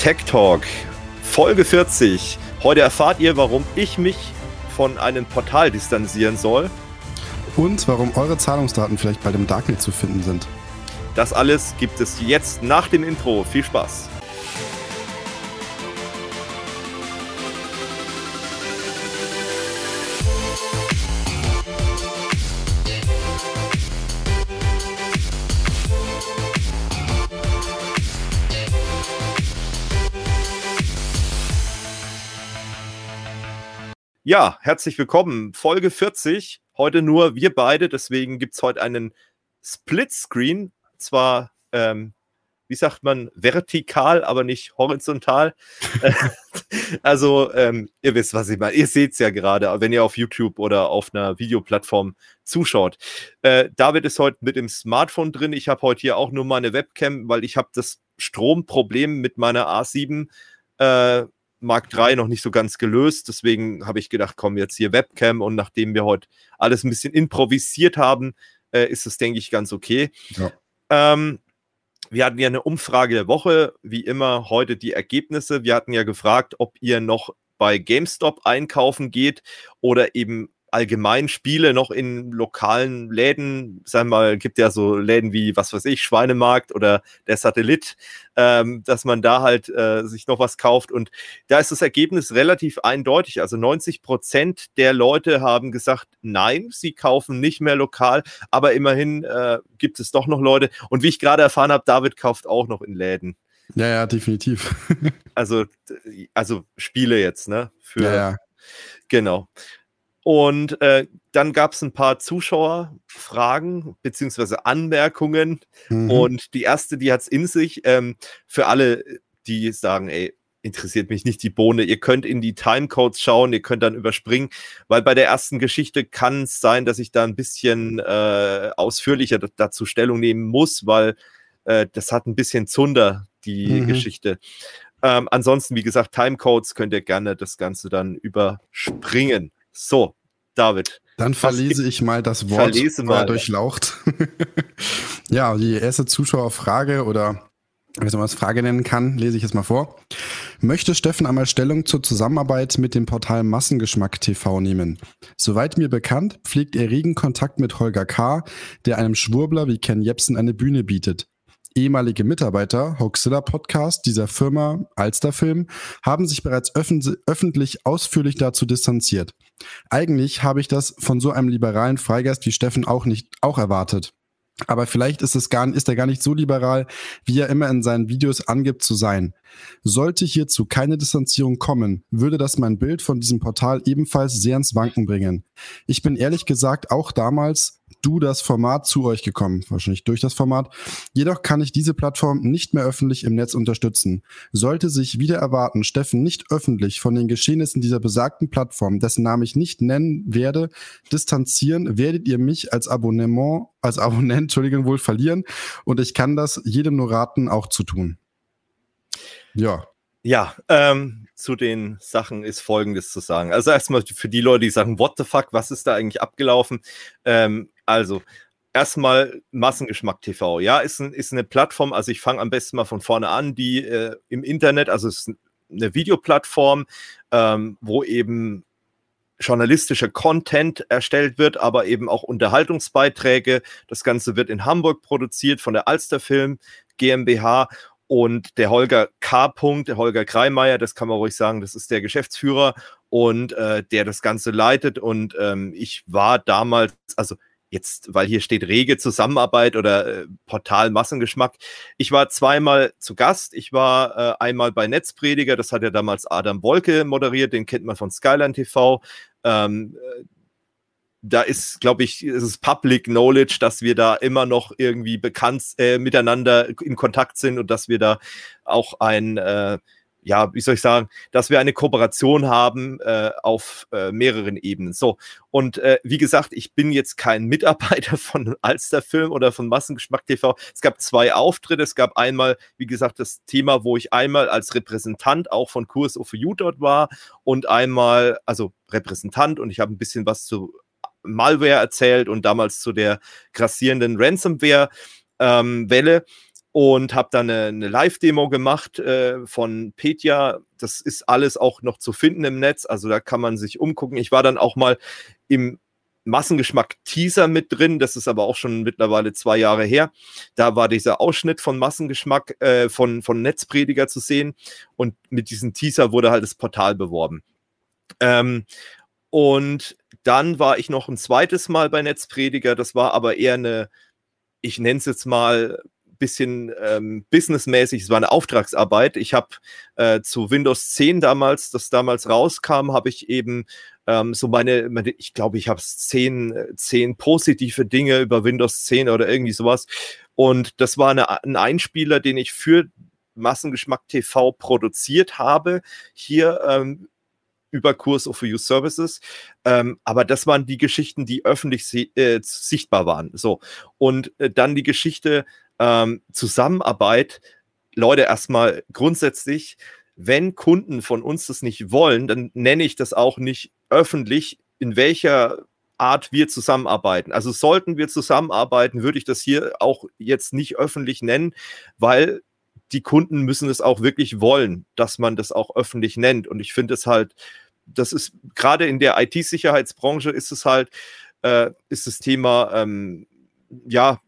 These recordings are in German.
Tech Talk, Folge 40. Heute erfahrt ihr, warum ich mich von einem Portal distanzieren soll. Und warum eure Zahlungsdaten vielleicht bei dem Darknet zu finden sind. Das alles gibt es jetzt nach dem Intro. Viel Spaß. Ja, herzlich willkommen. Folge 40. Heute nur wir beide. Deswegen gibt es heute einen Split-Screen. Zwar, ähm, wie sagt man, vertikal, aber nicht horizontal. also, ähm, ihr wisst, was ich meine. Ihr seht es ja gerade, wenn ihr auf YouTube oder auf einer Videoplattform zuschaut. Äh, David ist heute mit dem Smartphone drin. Ich habe heute hier auch nur meine Webcam, weil ich habe das Stromproblem mit meiner A7 äh, Mark 3 noch nicht so ganz gelöst. Deswegen habe ich gedacht, komm, jetzt hier Webcam und nachdem wir heute alles ein bisschen improvisiert haben, äh, ist es, denke ich, ganz okay. Ja. Ähm, wir hatten ja eine Umfrage der Woche, wie immer heute die Ergebnisse. Wir hatten ja gefragt, ob ihr noch bei GameStop einkaufen geht oder eben allgemein Spiele noch in lokalen Läden, sagen wir mal, gibt ja so Läden wie, was weiß ich, Schweinemarkt oder der Satellit, ähm, dass man da halt äh, sich noch was kauft. Und da ist das Ergebnis relativ eindeutig. Also 90 Prozent der Leute haben gesagt, nein, sie kaufen nicht mehr lokal, aber immerhin äh, gibt es doch noch Leute. Und wie ich gerade erfahren habe, David kauft auch noch in Läden. Ja, ja, definitiv. also, also Spiele jetzt, ne? Für, ja, ja. Genau. Und äh, dann gab es ein paar Zuschauerfragen beziehungsweise Anmerkungen. Mhm. Und die erste, die hat es in sich. Ähm, für alle, die sagen, ey, interessiert mich nicht die Bohne. Ihr könnt in die Timecodes schauen, ihr könnt dann überspringen, weil bei der ersten Geschichte kann es sein, dass ich da ein bisschen äh, ausführlicher dazu Stellung nehmen muss, weil äh, das hat ein bisschen Zunder, die mhm. Geschichte. Ähm, ansonsten, wie gesagt, Timecodes könnt ihr gerne das Ganze dann überspringen. So, David. Dann verlese ich mal das Wort verlese mal. durchlaucht. ja, die erste Zuschauerfrage oder wie man es Frage nennen kann, lese ich jetzt mal vor. Möchte Steffen einmal Stellung zur Zusammenarbeit mit dem Portal Massengeschmack TV nehmen? Soweit mir bekannt, pflegt er regen Kontakt mit Holger K., der einem Schwurbler wie Ken Jebsen eine Bühne bietet. Ehemalige Mitarbeiter Hoaxilla Podcast dieser Firma Alsterfilm haben sich bereits öffentlich ausführlich dazu distanziert. Eigentlich habe ich das von so einem liberalen Freigeist wie Steffen auch nicht auch erwartet. Aber vielleicht ist es gar, ist er gar nicht so liberal, wie er immer in seinen Videos angibt zu sein. Sollte hierzu keine Distanzierung kommen, würde das mein Bild von diesem Portal ebenfalls sehr ins Wanken bringen. Ich bin ehrlich gesagt auch damals du das Format zu euch gekommen, wahrscheinlich durch das Format. Jedoch kann ich diese Plattform nicht mehr öffentlich im Netz unterstützen. Sollte sich wieder erwarten, Steffen nicht öffentlich von den Geschehnissen dieser besagten Plattform, dessen Namen ich nicht nennen werde, distanzieren, werdet ihr mich als Abonnement, als Abonnent, Entschuldigung, wohl verlieren. Und ich kann das jedem nur raten, auch zu tun. Ja. Ja, ähm, zu den Sachen ist Folgendes zu sagen. Also erstmal für die Leute, die sagen, what the fuck, was ist da eigentlich abgelaufen? Ähm, also erstmal Massengeschmack TV. Ja, ist, ein, ist eine Plattform, also ich fange am besten mal von vorne an, die äh, im Internet, also es ist eine Videoplattform, ähm, wo eben journalistischer Content erstellt wird, aber eben auch Unterhaltungsbeiträge. Das Ganze wird in Hamburg produziert von der Alsterfilm GmbH und der Holger K. -Punkt, der Holger Kreimeier, das kann man ruhig sagen, das ist der Geschäftsführer und äh, der das Ganze leitet. Und ähm, ich war damals, also jetzt, weil hier steht rege Zusammenarbeit oder äh, Portal Massengeschmack. Ich war zweimal zu Gast. Ich war äh, einmal bei Netzprediger, das hat ja damals Adam Wolke moderiert, den kennt man von Skyline TV. Ähm, äh, da ist, glaube ich, ist es Public Knowledge, dass wir da immer noch irgendwie bekannt äh, miteinander in Kontakt sind und dass wir da auch ein, äh, ja, wie soll ich sagen, dass wir eine Kooperation haben äh, auf äh, mehreren Ebenen. So, und äh, wie gesagt, ich bin jetzt kein Mitarbeiter von Alsterfilm oder von Massengeschmack TV. Es gab zwei Auftritte. Es gab einmal, wie gesagt, das Thema, wo ich einmal als Repräsentant auch von Kurs of You dort war und einmal, also Repräsentant und ich habe ein bisschen was zu Malware erzählt und damals zu der grassierenden Ransomware-Welle. Ähm, und habe dann eine, eine Live-Demo gemacht äh, von Petya. Das ist alles auch noch zu finden im Netz, also da kann man sich umgucken. Ich war dann auch mal im Massengeschmack-Teaser mit drin, das ist aber auch schon mittlerweile zwei Jahre her. Da war dieser Ausschnitt von Massengeschmack äh, von, von Netzprediger zu sehen und mit diesem Teaser wurde halt das Portal beworben. Ähm, und dann war ich noch ein zweites Mal bei Netzprediger, das war aber eher eine, ich nenne es jetzt mal bisschen ähm, businessmäßig, es war eine Auftragsarbeit. Ich habe äh, zu Windows 10 damals, das damals rauskam, habe ich eben ähm, so meine, meine, ich glaube, ich habe zehn, zehn positive Dinge über Windows 10 oder irgendwie sowas. Und das war eine, ein Einspieler, den ich für Massengeschmack TV produziert habe. Hier ähm, über Kurs of Use Services. Ähm, aber das waren die Geschichten, die öffentlich äh, sichtbar waren. So. Und äh, dann die Geschichte ähm, Zusammenarbeit. Leute, erstmal grundsätzlich, wenn Kunden von uns das nicht wollen, dann nenne ich das auch nicht öffentlich, in welcher Art wir zusammenarbeiten. Also sollten wir zusammenarbeiten, würde ich das hier auch jetzt nicht öffentlich nennen, weil die Kunden müssen es auch wirklich wollen, dass man das auch öffentlich nennt. Und ich finde es halt, das ist gerade in der IT-Sicherheitsbranche ist es halt, äh, ist das Thema, ähm, ja,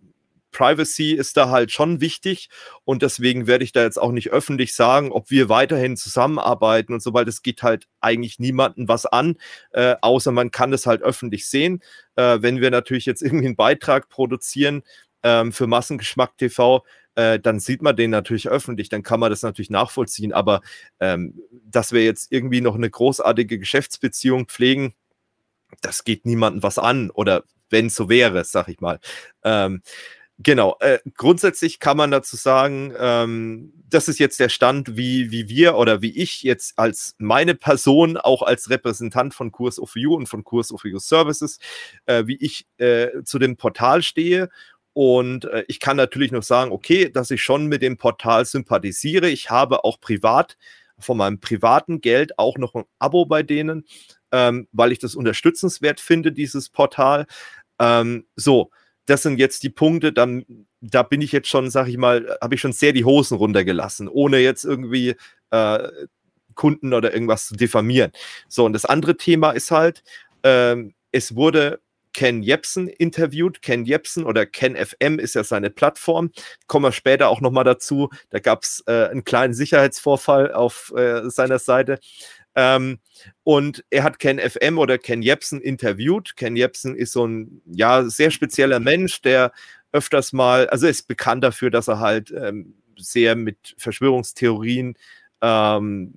Privacy ist da halt schon wichtig und deswegen werde ich da jetzt auch nicht öffentlich sagen, ob wir weiterhin zusammenarbeiten und so, weil das geht halt eigentlich niemanden was an, äh, außer man kann es halt öffentlich sehen. Äh, wenn wir natürlich jetzt irgendwie einen Beitrag produzieren ähm, für Massengeschmack TV, äh, dann sieht man den natürlich öffentlich, dann kann man das natürlich nachvollziehen, aber ähm, dass wir jetzt irgendwie noch eine großartige Geschäftsbeziehung pflegen, das geht niemandem was an oder wenn so wäre, sag ich mal. Ähm, Genau, äh, grundsätzlich kann man dazu sagen, ähm, das ist jetzt der Stand, wie, wie wir oder wie ich jetzt als meine Person, auch als Repräsentant von Kurs of You und von Kurs of You Services, äh, wie ich äh, zu dem Portal stehe. Und äh, ich kann natürlich noch sagen, okay, dass ich schon mit dem Portal sympathisiere. Ich habe auch privat von meinem privaten Geld auch noch ein Abo bei denen, ähm, weil ich das unterstützenswert finde, dieses Portal. Ähm, so, das sind jetzt die Punkte, dann, da bin ich jetzt schon, sag ich mal, habe ich schon sehr die Hosen runtergelassen, ohne jetzt irgendwie äh, Kunden oder irgendwas zu diffamieren. So, und das andere Thema ist halt, ähm, es wurde Ken Jepsen interviewt. Ken Jepsen oder Ken FM ist ja seine Plattform. Kommen wir später auch nochmal dazu. Da gab es äh, einen kleinen Sicherheitsvorfall auf äh, seiner Seite. Ähm, und er hat Ken FM oder Ken Jepsen interviewt. Ken Jepsen ist so ein ja sehr spezieller Mensch, der öfters mal, also ist bekannt dafür, dass er halt ähm, sehr mit Verschwörungstheorien ähm,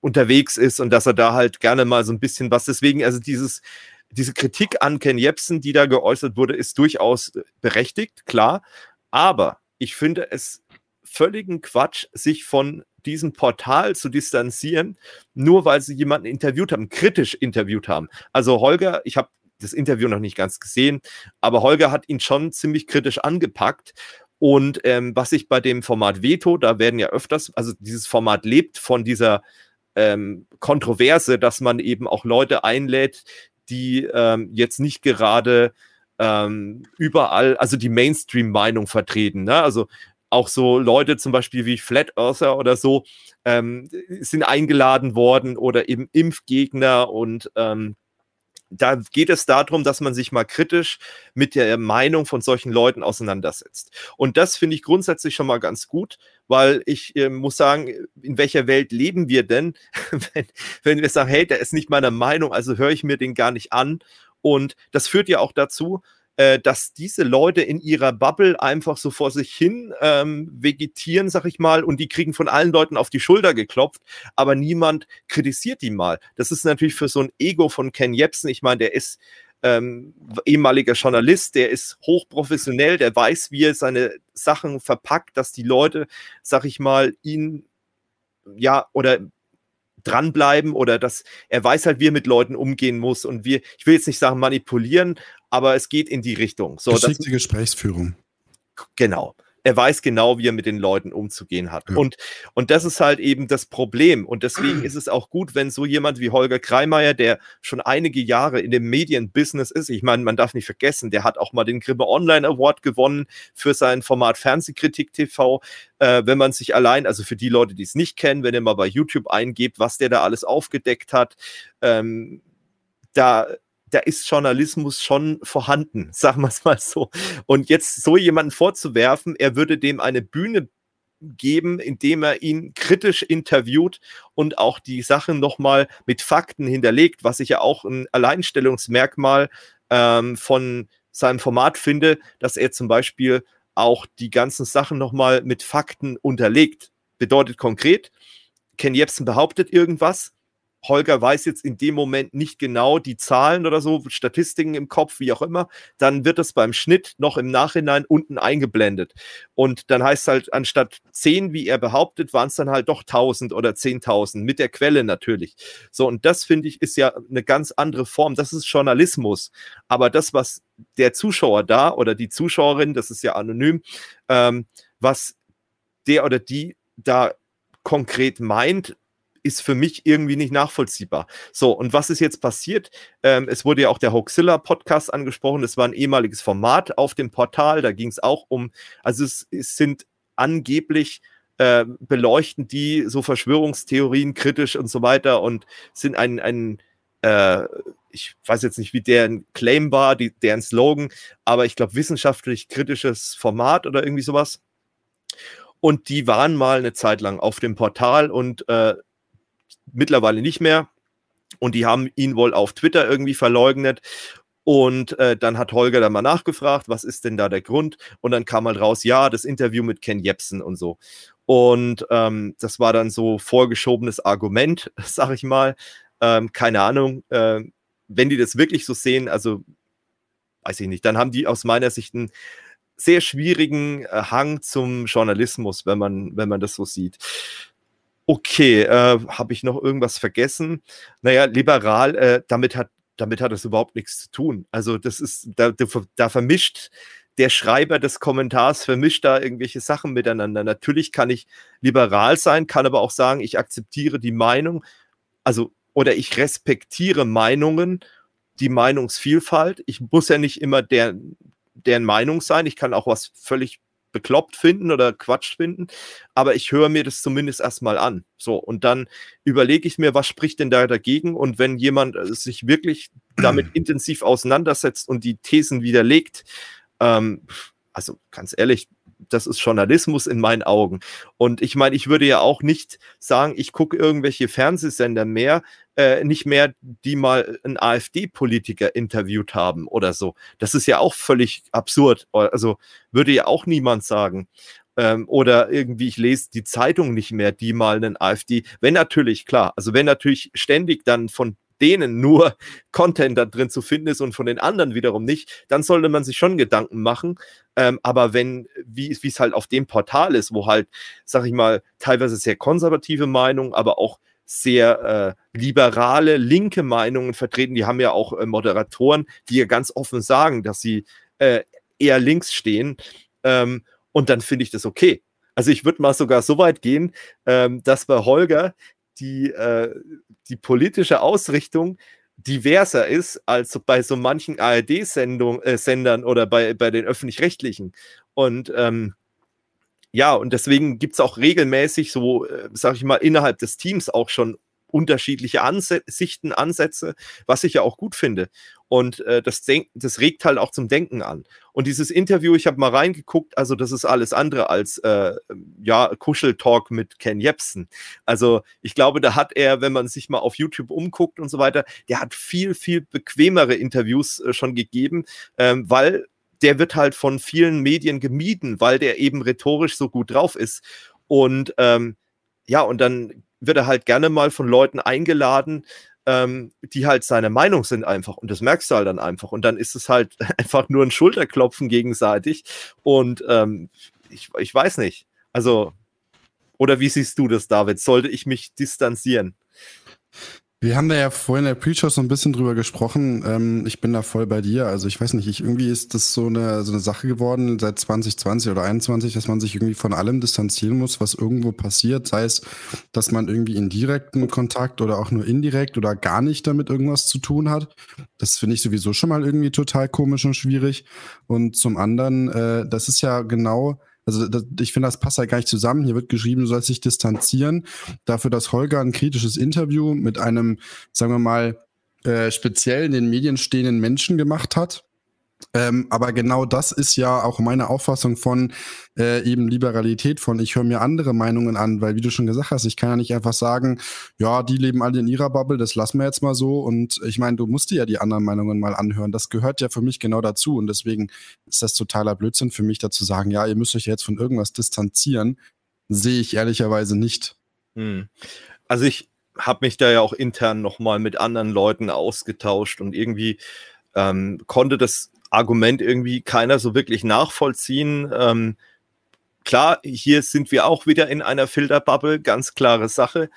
unterwegs ist und dass er da halt gerne mal so ein bisschen was. Deswegen, also dieses, diese Kritik an Ken Jepsen, die da geäußert wurde, ist durchaus berechtigt, klar. Aber ich finde es völligen Quatsch, sich von diesem Portal zu distanzieren, nur weil sie jemanden interviewt haben, kritisch interviewt haben. Also Holger, ich habe das Interview noch nicht ganz gesehen, aber Holger hat ihn schon ziemlich kritisch angepackt. Und ähm, was ich bei dem Format Veto, da werden ja öfters, also dieses Format lebt von dieser ähm, Kontroverse, dass man eben auch Leute einlädt, die ähm, jetzt nicht gerade ähm, überall, also die Mainstream-Meinung vertreten. Ne? Also auch so Leute zum Beispiel wie Flat Earther oder so ähm, sind eingeladen worden oder eben Impfgegner und ähm, da geht es darum, dass man sich mal kritisch mit der Meinung von solchen Leuten auseinandersetzt. Und das finde ich grundsätzlich schon mal ganz gut, weil ich äh, muss sagen, in welcher Welt leben wir denn, wenn, wenn wir sagen, hey, der ist nicht meiner Meinung, also höre ich mir den gar nicht an. Und das führt ja auch dazu, äh, dass diese Leute in ihrer Bubble einfach so vor sich hin ähm, vegetieren, sag ich mal, und die kriegen von allen Leuten auf die Schulter geklopft, aber niemand kritisiert die mal. Das ist natürlich für so ein Ego von Ken Jebsen, ich meine, der ist ähm, ehemaliger Journalist, der ist hochprofessionell, der weiß, wie er seine Sachen verpackt, dass die Leute, sag ich mal, ihn ja oder dranbleiben oder dass er weiß halt, wie er mit Leuten umgehen muss und wir, ich will jetzt nicht sagen manipulieren, aber es geht in die Richtung. So, Geschickte Gesprächsführung. Genau. Er weiß genau, wie er mit den Leuten umzugehen hat. Ja. Und, und das ist halt eben das Problem. Und deswegen ist es auch gut, wenn so jemand wie Holger Kreimeier, der schon einige Jahre in dem Medienbusiness ist, ich meine, man darf nicht vergessen, der hat auch mal den Grimme Online Award gewonnen für sein Format Fernsehkritik TV. Äh, wenn man sich allein, also für die Leute, die es nicht kennen, wenn ihr mal bei YouTube eingebt, was der da alles aufgedeckt hat, ähm, da da ist Journalismus schon vorhanden, sagen wir es mal so. Und jetzt so jemanden vorzuwerfen, er würde dem eine Bühne geben, indem er ihn kritisch interviewt und auch die Sachen nochmal mit Fakten hinterlegt, was ich ja auch ein Alleinstellungsmerkmal ähm, von seinem Format finde, dass er zum Beispiel auch die ganzen Sachen nochmal mit Fakten unterlegt. Bedeutet konkret, Ken Jebsen behauptet irgendwas, Holger weiß jetzt in dem Moment nicht genau die Zahlen oder so, Statistiken im Kopf, wie auch immer, dann wird das beim Schnitt noch im Nachhinein unten eingeblendet. Und dann heißt es halt, anstatt 10, wie er behauptet, waren es dann halt doch 1000 oder 10.000, mit der Quelle natürlich. So, und das finde ich ist ja eine ganz andere Form. Das ist Journalismus. Aber das, was der Zuschauer da oder die Zuschauerin, das ist ja anonym, ähm, was der oder die da konkret meint, ist für mich irgendwie nicht nachvollziehbar. So, und was ist jetzt passiert? Ähm, es wurde ja auch der Hoaxilla Podcast angesprochen. Das war ein ehemaliges Format auf dem Portal. Da ging es auch um, also es, es sind angeblich äh, beleuchten die so Verschwörungstheorien kritisch und so weiter und sind ein, ein äh, ich weiß jetzt nicht, wie deren Claim war, die, deren Slogan, aber ich glaube, wissenschaftlich kritisches Format oder irgendwie sowas. Und die waren mal eine Zeit lang auf dem Portal und äh, mittlerweile nicht mehr. Und die haben ihn wohl auf Twitter irgendwie verleugnet. Und äh, dann hat Holger da mal nachgefragt, was ist denn da der Grund? Und dann kam halt raus, ja, das Interview mit Ken Jebsen und so. Und ähm, das war dann so vorgeschobenes Argument, sag ich mal. Ähm, keine Ahnung, äh, wenn die das wirklich so sehen, also weiß ich nicht, dann haben die aus meiner Sicht einen sehr schwierigen äh, Hang zum Journalismus, wenn man, wenn man das so sieht. Okay, äh, habe ich noch irgendwas vergessen? Naja, liberal, äh, damit hat damit hat das überhaupt nichts zu tun. Also das ist, da, da vermischt der Schreiber des Kommentars vermischt da irgendwelche Sachen miteinander. Natürlich kann ich liberal sein, kann aber auch sagen, ich akzeptiere die Meinung, also oder ich respektiere Meinungen, die Meinungsvielfalt. Ich muss ja nicht immer der, deren Meinung sein. Ich kann auch was völlig bekloppt finden oder Quatsch finden, aber ich höre mir das zumindest erstmal an. So, und dann überlege ich mir, was spricht denn da dagegen? Und wenn jemand äh, sich wirklich damit intensiv auseinandersetzt und die Thesen widerlegt, ähm, also ganz ehrlich, das ist Journalismus in meinen Augen. Und ich meine, ich würde ja auch nicht sagen, ich gucke irgendwelche Fernsehsender mehr, äh, nicht mehr, die mal einen AfD-Politiker interviewt haben oder so. Das ist ja auch völlig absurd. Also würde ja auch niemand sagen. Ähm, oder irgendwie, ich lese die Zeitung nicht mehr, die mal einen AfD, wenn natürlich, klar, also wenn natürlich ständig dann von denen nur Content da drin zu finden ist und von den anderen wiederum nicht, dann sollte man sich schon Gedanken machen. Ähm, aber wenn, wie es halt auf dem Portal ist, wo halt, sag ich mal, teilweise sehr konservative Meinungen, aber auch sehr äh, liberale, linke Meinungen vertreten, die haben ja auch äh, Moderatoren, die ja ganz offen sagen, dass sie äh, eher links stehen. Ähm, und dann finde ich das okay. Also ich würde mal sogar so weit gehen, ähm, dass bei Holger die, äh, die politische Ausrichtung diverser ist als bei so manchen ARD-Sendern äh, oder bei, bei den öffentlich-rechtlichen. Und ähm, ja, und deswegen gibt es auch regelmäßig so, äh, sag ich mal, innerhalb des Teams auch schon unterschiedliche Ansichten, Ansätze, was ich ja auch gut finde. Und äh, das, das regt halt auch zum Denken an. Und dieses Interview, ich habe mal reingeguckt, also das ist alles andere als äh, ja, Kuscheltalk mit Ken Jebsen. Also ich glaube, da hat er, wenn man sich mal auf YouTube umguckt und so weiter, der hat viel, viel bequemere Interviews äh, schon gegeben, ähm, weil der wird halt von vielen Medien gemieden, weil der eben rhetorisch so gut drauf ist. Und ähm, ja, und dann wird er halt gerne mal von Leuten eingeladen, ähm, die halt seine Meinung sind einfach. Und das merkst du halt dann einfach. Und dann ist es halt einfach nur ein Schulterklopfen gegenseitig. Und ähm, ich, ich weiß nicht. Also, oder wie siehst du das, David? Sollte ich mich distanzieren? Wir haben da ja vorhin in der Pre-Show so ein bisschen drüber gesprochen. Ähm, ich bin da voll bei dir. Also ich weiß nicht, ich, irgendwie ist das so eine, so eine Sache geworden seit 2020 oder 2021, dass man sich irgendwie von allem distanzieren muss, was irgendwo passiert. Sei es, dass man irgendwie in direkten Kontakt oder auch nur indirekt oder gar nicht damit irgendwas zu tun hat. Das finde ich sowieso schon mal irgendwie total komisch und schwierig. Und zum anderen, äh, das ist ja genau also das, ich finde, das passt halt gar nicht zusammen. Hier wird geschrieben, du sollst dich distanzieren. Dafür, dass Holger ein kritisches Interview mit einem, sagen wir mal, äh, speziell in den Medien stehenden Menschen gemacht hat. Ähm, aber genau das ist ja auch meine Auffassung von äh, eben Liberalität, von ich höre mir andere Meinungen an, weil wie du schon gesagt hast, ich kann ja nicht einfach sagen, ja, die leben alle in ihrer Bubble, das lassen wir jetzt mal so. Und ich meine, du musst dir ja die anderen Meinungen mal anhören. Das gehört ja für mich genau dazu. Und deswegen ist das totaler Blödsinn für mich, dazu sagen, ja, ihr müsst euch jetzt von irgendwas distanzieren. Sehe ich ehrlicherweise nicht. Hm. Also ich habe mich da ja auch intern nochmal mit anderen Leuten ausgetauscht und irgendwie ähm, konnte das Argument irgendwie keiner so wirklich nachvollziehen. Ähm, klar, hier sind wir auch wieder in einer Filterbubble, ganz klare Sache.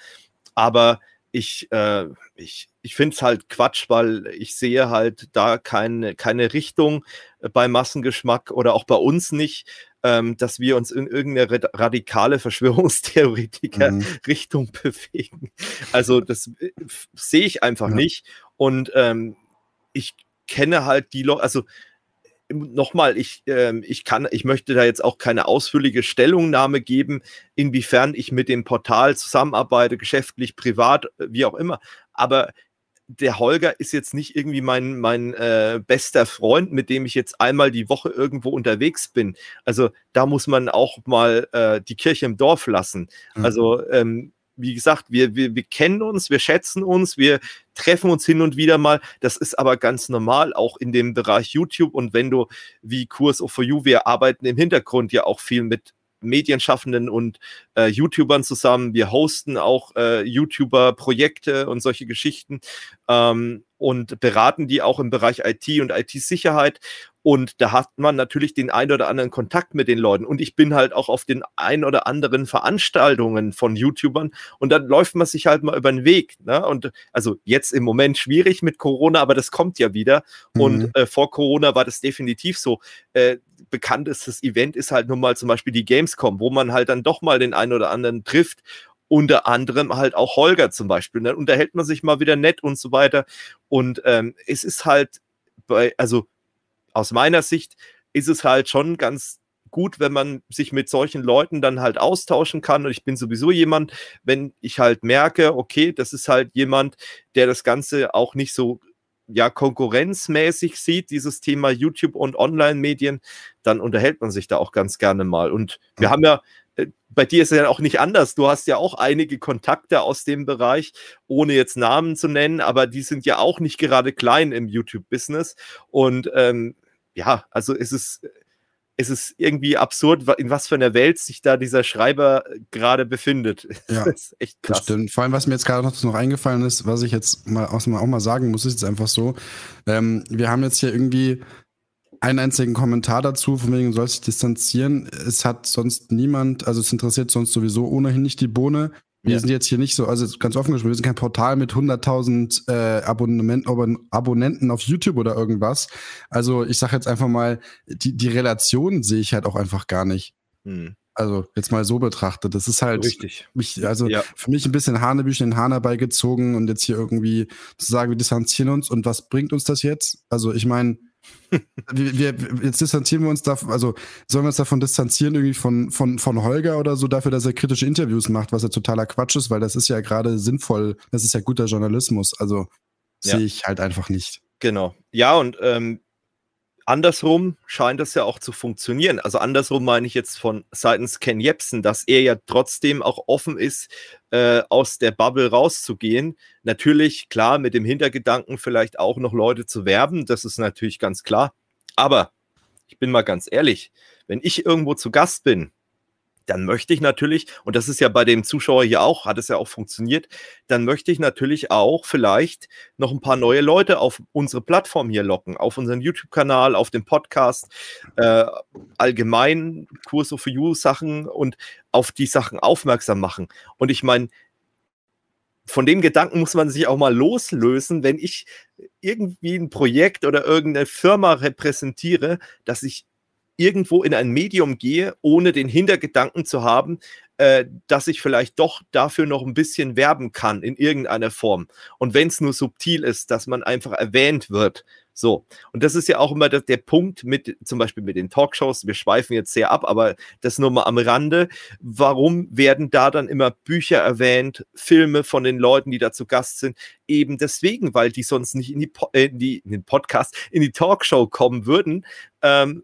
Aber ich, äh, ich, ich finde es halt Quatsch, weil ich sehe halt da keine, keine Richtung bei Massengeschmack oder auch bei uns nicht, ähm, dass wir uns in irgendeine radikale Verschwörungstheoretiker-Richtung mhm. bewegen. Also das äh, sehe ich einfach ja. nicht. Und ähm, ich kenne halt die Leute, also nochmal, ich, äh, ich kann, ich möchte da jetzt auch keine ausführliche Stellungnahme geben, inwiefern ich mit dem Portal zusammenarbeite, geschäftlich, privat, äh, wie auch immer. Aber der Holger ist jetzt nicht irgendwie mein, mein äh, bester Freund, mit dem ich jetzt einmal die Woche irgendwo unterwegs bin. Also da muss man auch mal äh, die Kirche im Dorf lassen. Mhm. Also ähm, wie gesagt, wir, wir, wir kennen uns, wir schätzen uns, wir treffen uns hin und wieder mal. Das ist aber ganz normal, auch in dem Bereich YouTube. Und wenn du wie Kurs of for You, wir arbeiten im Hintergrund ja auch viel mit Medienschaffenden und äh, YouTubern zusammen. Wir hosten auch äh, YouTuber-Projekte und solche Geschichten ähm, und beraten die auch im Bereich IT und IT-Sicherheit. Und da hat man natürlich den ein oder anderen Kontakt mit den Leuten. Und ich bin halt auch auf den ein oder anderen Veranstaltungen von YouTubern. Und dann läuft man sich halt mal über den Weg. Ne? Und also jetzt im Moment schwierig mit Corona, aber das kommt ja wieder. Mhm. Und äh, vor Corona war das definitiv so. Äh, bekanntestes Event ist halt nun mal zum Beispiel die Gamescom, wo man halt dann doch mal den einen oder anderen trifft unter anderem halt auch Holger zum Beispiel. Dann unterhält man sich mal wieder nett und so weiter. Und ähm, es ist halt bei, also aus meiner Sicht ist es halt schon ganz gut, wenn man sich mit solchen Leuten dann halt austauschen kann. Und ich bin sowieso jemand, wenn ich halt merke, okay, das ist halt jemand, der das Ganze auch nicht so ja konkurrenzmäßig sieht, dieses Thema YouTube und Online-Medien, dann unterhält man sich da auch ganz gerne mal. Und wir haben ja, bei dir ist es ja auch nicht anders. Du hast ja auch einige Kontakte aus dem Bereich, ohne jetzt Namen zu nennen, aber die sind ja auch nicht gerade klein im YouTube-Business. Und ähm, ja, also ist es, ist es irgendwie absurd, in was für einer Welt sich da dieser Schreiber gerade befindet. Ja, das ist echt krass. Das stimmt. Vor allem, was mir jetzt gerade noch, noch eingefallen ist, was ich jetzt mal auch, mal, auch mal sagen muss, ist jetzt einfach so, ähm, wir haben jetzt hier irgendwie einen einzigen Kommentar dazu, von wegen soll sich distanzieren. Es hat sonst niemand, also es interessiert sonst sowieso ohnehin nicht die Bohne. Wir ja. sind jetzt hier nicht so, also ganz offen gesprochen, wir sind kein Portal mit 100.000 äh, Abonnement, Abonnenten auf YouTube oder irgendwas. Also ich sage jetzt einfach mal, die, die Relation sehe ich halt auch einfach gar nicht. Hm. Also jetzt mal so betrachtet, das ist halt richtig. Mich, also ja. für mich ein bisschen Hanebüchen den Hahn herbeigezogen und jetzt hier irgendwie zu sagen, wir distanzieren uns und was bringt uns das jetzt? Also ich meine, wir, wir, jetzt distanzieren wir uns da, also sollen wir uns davon distanzieren, irgendwie von, von, von Holger oder so, dafür, dass er kritische Interviews macht, was ja totaler Quatsch ist, weil das ist ja gerade sinnvoll, das ist ja guter Journalismus. Also ja. sehe ich halt einfach nicht. Genau. Ja, und ähm, andersrum scheint das ja auch zu funktionieren. Also andersrum meine ich jetzt von seitens Ken Jebsen, dass er ja trotzdem auch offen ist, äh, aus der Bubble rauszugehen. Natürlich, klar, mit dem Hintergedanken vielleicht auch noch Leute zu werben, das ist natürlich ganz klar. Aber ich bin mal ganz ehrlich, wenn ich irgendwo zu Gast bin dann möchte ich natürlich, und das ist ja bei dem Zuschauer hier auch, hat es ja auch funktioniert, dann möchte ich natürlich auch vielleicht noch ein paar neue Leute auf unsere Plattform hier locken, auf unseren YouTube-Kanal, auf den Podcast, äh, allgemein Kurse for You Sachen und auf die Sachen aufmerksam machen. Und ich meine, von dem Gedanken muss man sich auch mal loslösen, wenn ich irgendwie ein Projekt oder irgendeine Firma repräsentiere, dass ich irgendwo in ein Medium gehe, ohne den Hintergedanken zu haben, äh, dass ich vielleicht doch dafür noch ein bisschen werben kann in irgendeiner Form. Und wenn es nur subtil ist, dass man einfach erwähnt wird. So. Und das ist ja auch immer der, der Punkt mit, zum Beispiel mit den Talkshows. Wir schweifen jetzt sehr ab, aber das nur mal am Rande. Warum werden da dann immer Bücher erwähnt, Filme von den Leuten, die da zu Gast sind? Eben deswegen, weil die sonst nicht in, die, äh, in, die, in den Podcast, in die Talkshow kommen würden, ähm,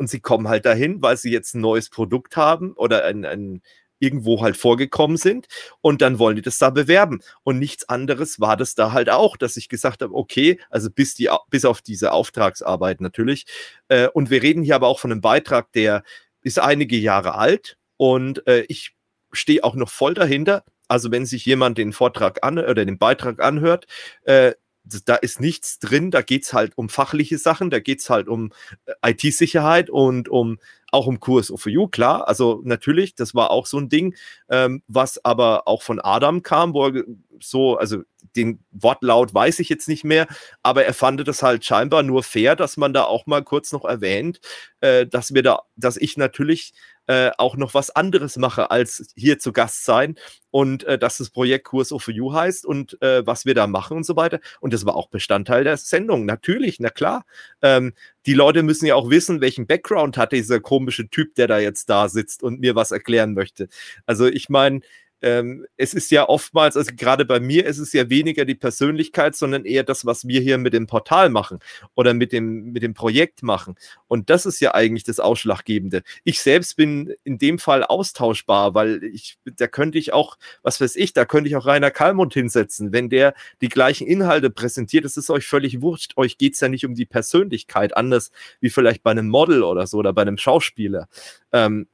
und sie kommen halt dahin, weil sie jetzt ein neues Produkt haben oder ein, ein irgendwo halt vorgekommen sind und dann wollen die das da bewerben. Und nichts anderes war das da halt auch, dass ich gesagt habe, okay, also bis, die, bis auf diese Auftragsarbeit natürlich. Äh, und wir reden hier aber auch von einem Beitrag, der ist einige Jahre alt und äh, ich stehe auch noch voll dahinter. Also wenn sich jemand den Vortrag an oder den Beitrag anhört, äh, da ist nichts drin, da geht es halt um fachliche Sachen, da geht es halt um äh, IT-Sicherheit und um auch um Kurs for You, klar. Also natürlich, das war auch so ein Ding, ähm, was aber auch von Adam kam, wo er so, also den Wortlaut weiß ich jetzt nicht mehr, aber er fand das halt scheinbar nur fair, dass man da auch mal kurz noch erwähnt, äh, dass wir da, dass ich natürlich äh, auch noch was anderes mache, als hier zu Gast sein und äh, dass das Projekt Kurs for You heißt und äh, was wir da machen und so weiter. Und das war auch Bestandteil der Sendung. Natürlich, na klar. Ähm, die Leute müssen ja auch wissen, welchen Background hat dieser komische Typ, der da jetzt da sitzt und mir was erklären möchte. Also ich meine, ähm, es ist ja oftmals, also gerade bei mir ist es ja weniger die Persönlichkeit, sondern eher das, was wir hier mit dem Portal machen oder mit dem, mit dem Projekt machen. Und das ist ja eigentlich das Ausschlaggebende. Ich selbst bin in dem Fall austauschbar, weil ich, da könnte ich auch, was weiß ich, da könnte ich auch Rainer Kalmund hinsetzen. Wenn der die gleichen Inhalte präsentiert, das ist euch völlig wurscht. Euch geht es ja nicht um die Persönlichkeit, anders wie vielleicht bei einem Model oder so oder bei einem Schauspieler. Ähm,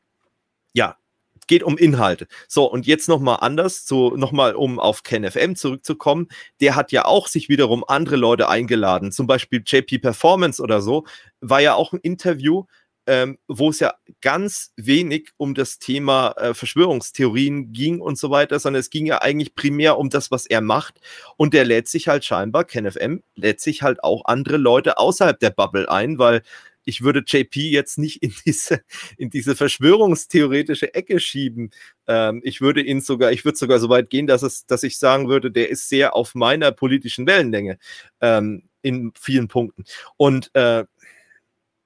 ja, geht um Inhalte. So, und jetzt nochmal anders, so nochmal, um auf KenFM zurückzukommen. Der hat ja auch sich wiederum andere Leute eingeladen, zum Beispiel JP Performance oder so, war ja auch ein Interview, ähm, wo es ja ganz wenig um das Thema äh, Verschwörungstheorien ging und so weiter, sondern es ging ja eigentlich primär um das, was er macht. Und der lädt sich halt scheinbar, KenFM, lädt sich halt auch andere Leute außerhalb der Bubble ein, weil ich würde JP jetzt nicht in diese, in diese verschwörungstheoretische Ecke schieben. Ähm, ich würde ihn sogar, ich würde sogar so weit gehen, dass es, dass ich sagen würde, der ist sehr auf meiner politischen Wellenlänge ähm, in vielen Punkten. Und äh,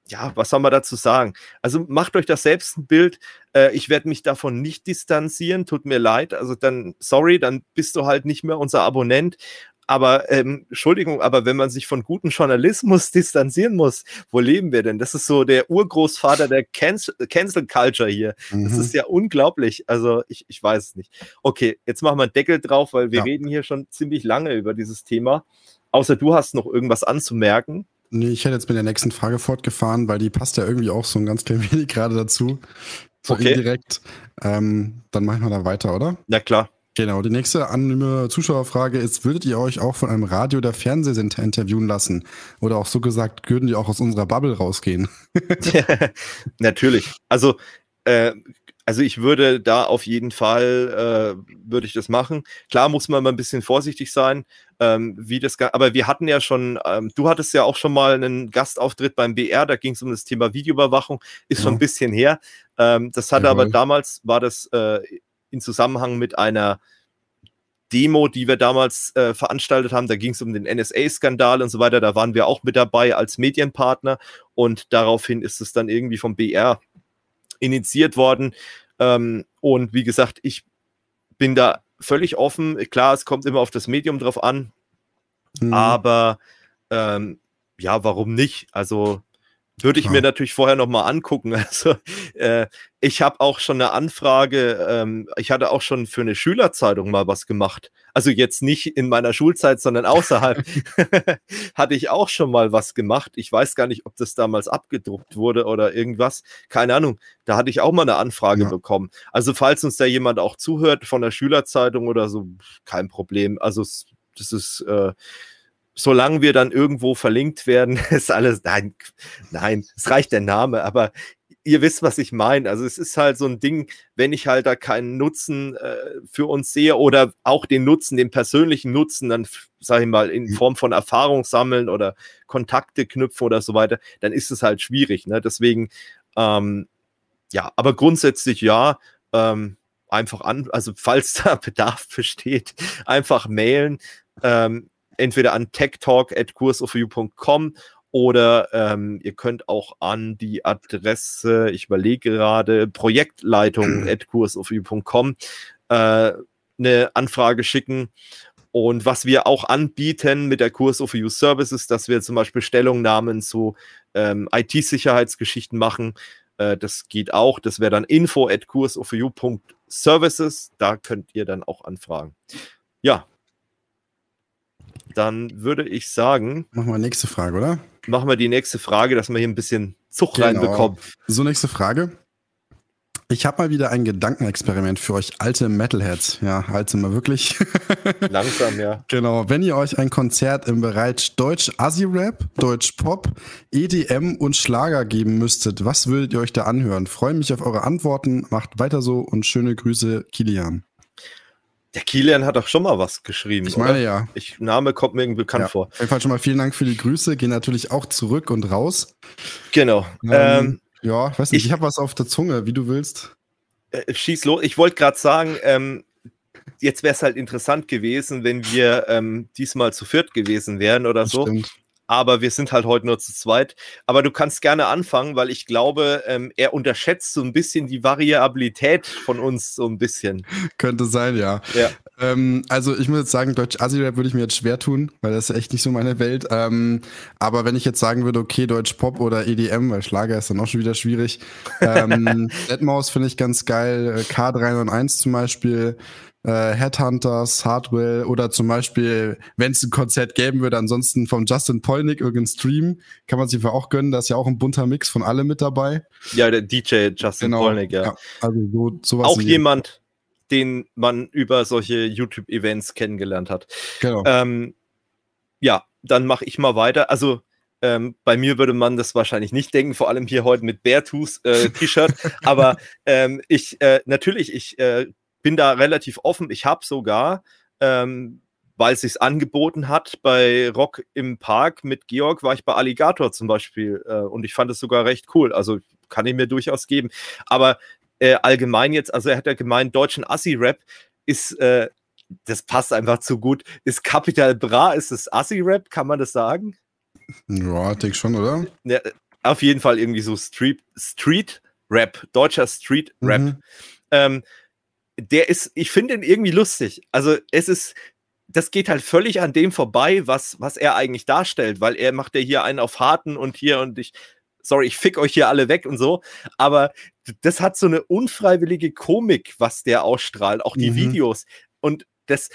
ja, was soll man dazu sagen? Also macht euch das selbst ein Bild. Äh, ich werde mich davon nicht distanzieren. Tut mir leid. Also dann, sorry, dann bist du halt nicht mehr unser Abonnent. Aber ähm, Entschuldigung, aber wenn man sich von gutem Journalismus distanzieren muss, wo leben wir denn? Das ist so der Urgroßvater der Cancel, Cancel Culture hier. Mhm. Das ist ja unglaublich. Also ich, ich weiß es nicht. Okay, jetzt machen wir einen Deckel drauf, weil wir ja. reden hier schon ziemlich lange über dieses Thema. Außer du hast noch irgendwas anzumerken. Nee, ich hätte jetzt mit der nächsten Frage fortgefahren, weil die passt ja irgendwie auch so ein ganz klein wenig gerade dazu. So okay. indirekt. Ähm, dann machen wir da weiter, oder? Na klar. Genau, die nächste anonyme Zuschauerfrage ist, würdet ihr euch auch von einem Radio- oder Fernsehsender interviewen lassen? Oder auch so gesagt, würden die auch aus unserer Bubble rausgehen? Natürlich. Also, äh, also ich würde da auf jeden Fall, äh, würde ich das machen. Klar muss man mal ein bisschen vorsichtig sein, ähm, wie das, aber wir hatten ja schon, ähm, du hattest ja auch schon mal einen Gastauftritt beim BR, da ging es um das Thema Videoüberwachung, ist ja. schon ein bisschen her. Ähm, das hatte Jawohl. aber damals, war das äh, in Zusammenhang mit einer Demo, die wir damals äh, veranstaltet haben. Da ging es um den NSA-Skandal und so weiter. Da waren wir auch mit dabei als Medienpartner und daraufhin ist es dann irgendwie vom BR initiiert worden. Ähm, und wie gesagt, ich bin da völlig offen. Klar, es kommt immer auf das Medium drauf an, mhm. aber ähm, ja, warum nicht? Also würde ich ja. mir natürlich vorher nochmal angucken. Also äh, ich habe auch schon eine Anfrage, ähm, ich hatte auch schon für eine Schülerzeitung mal was gemacht. Also jetzt nicht in meiner Schulzeit, sondern außerhalb hatte ich auch schon mal was gemacht. Ich weiß gar nicht, ob das damals abgedruckt wurde oder irgendwas. Keine Ahnung. Da hatte ich auch mal eine Anfrage ja. bekommen. Also falls uns da jemand auch zuhört von der Schülerzeitung oder so, kein Problem. Also das ist äh, solange wir dann irgendwo verlinkt werden, ist alles, nein, nein, es reicht der Name, aber ihr wisst, was ich meine. Also es ist halt so ein Ding, wenn ich halt da keinen Nutzen äh, für uns sehe oder auch den Nutzen, den persönlichen Nutzen, dann sage ich mal in mhm. Form von Erfahrung sammeln oder Kontakte knüpfen oder so weiter, dann ist es halt schwierig. Ne? Deswegen, ähm, ja, aber grundsätzlich ja. Ähm, einfach an, also falls da Bedarf besteht, einfach mailen. Ähm, entweder an techtalk.kursoforyou.com oder ähm, ihr könnt auch an die Adresse, ich überlege gerade, projektleitung.kursofu.com äh, eine Anfrage schicken. Und was wir auch anbieten mit der Kurs of You Services, dass wir zum Beispiel Stellungnahmen zu ähm, IT-Sicherheitsgeschichten machen. Äh, das geht auch. Das wäre dann info at kursoforyou.services. Da könnt ihr dann auch anfragen. Ja, dann würde ich sagen. Machen wir nächste Frage, oder? Machen wir die nächste Frage, dass wir hier ein bisschen Zug genau. reinbekommen. So, nächste Frage. Ich habe mal wieder ein Gedankenexperiment für euch alte Metalheads. Ja, alte mal wirklich. Langsam, ja. Genau. Wenn ihr euch ein Konzert im Bereich Deutsch Assi-Rap, Deutsch Pop, EDM und Schlager geben müsstet, was würdet ihr euch da anhören? Freue mich auf eure Antworten. Macht weiter so und schöne Grüße, Kilian. Der Kilian hat doch schon mal was geschrieben. Ich meine oder? ja. Ich, Name kommt mir irgendwie bekannt ja. vor. Auf jeden Fall schon mal vielen Dank für die Grüße. Gehen natürlich auch zurück und raus. Genau. Ähm, ähm, ja, ich weiß nicht, ich, ich habe was auf der Zunge, wie du willst. Äh, schieß los. Ich wollte gerade sagen, ähm, jetzt wäre es halt interessant gewesen, wenn wir ähm, diesmal zu viert gewesen wären oder das so. Stimmt aber wir sind halt heute nur zu zweit. Aber du kannst gerne anfangen, weil ich glaube, ähm, er unterschätzt so ein bisschen die Variabilität von uns so ein bisschen. Könnte sein, ja. ja. Ähm, also ich muss jetzt sagen, Deutsch Assi-Rap würde ich mir jetzt schwer tun, weil das ist echt nicht so meine Welt. Ähm, aber wenn ich jetzt sagen würde, okay, Deutsch Pop oder EDM, weil Schlager ist dann auch schon wieder schwierig. Ähm, Deadmaus finde ich ganz geil, äh, K391 zum Beispiel äh, Headhunters, Hardwell oder zum Beispiel, wenn es ein Konzert geben würde, ansonsten von Justin Polnick, irgendein Stream, kann man sich auch gönnen, da ist ja auch ein bunter Mix von allem mit dabei. Ja, der DJ Justin genau, Polnick, ja. ja. Also so, sowas. Auch jemand, den man über solche YouTube-Events kennengelernt hat. Genau. Ähm, ja, dann mache ich mal weiter. Also ähm, bei mir würde man das wahrscheinlich nicht denken, vor allem hier heute mit Beartooth äh, T-Shirt. Aber ähm, ich äh, natürlich, ich äh, bin da relativ offen. Ich habe sogar, ähm, weil es sich angeboten hat, bei Rock im Park mit Georg war ich bei Alligator zum Beispiel äh, und ich fand es sogar recht cool. Also kann ich mir durchaus geben. Aber äh, allgemein jetzt, also er hat ja gemeint, deutschen Assi-Rap ist, äh, das passt einfach zu gut. Ist Capital Bra, ist es Assi-Rap, kann man das sagen? Ja, denke schon, oder? Ja, auf jeden Fall irgendwie so Street, Street Rap, deutscher Street Rap. Mhm. Ähm, der ist, ich finde ihn irgendwie lustig. Also es ist, das geht halt völlig an dem vorbei, was, was er eigentlich darstellt, weil er macht ja hier einen auf Harten und hier und ich, sorry, ich fick euch hier alle weg und so. Aber das hat so eine unfreiwillige Komik, was der ausstrahlt, auch die mhm. Videos. Und das,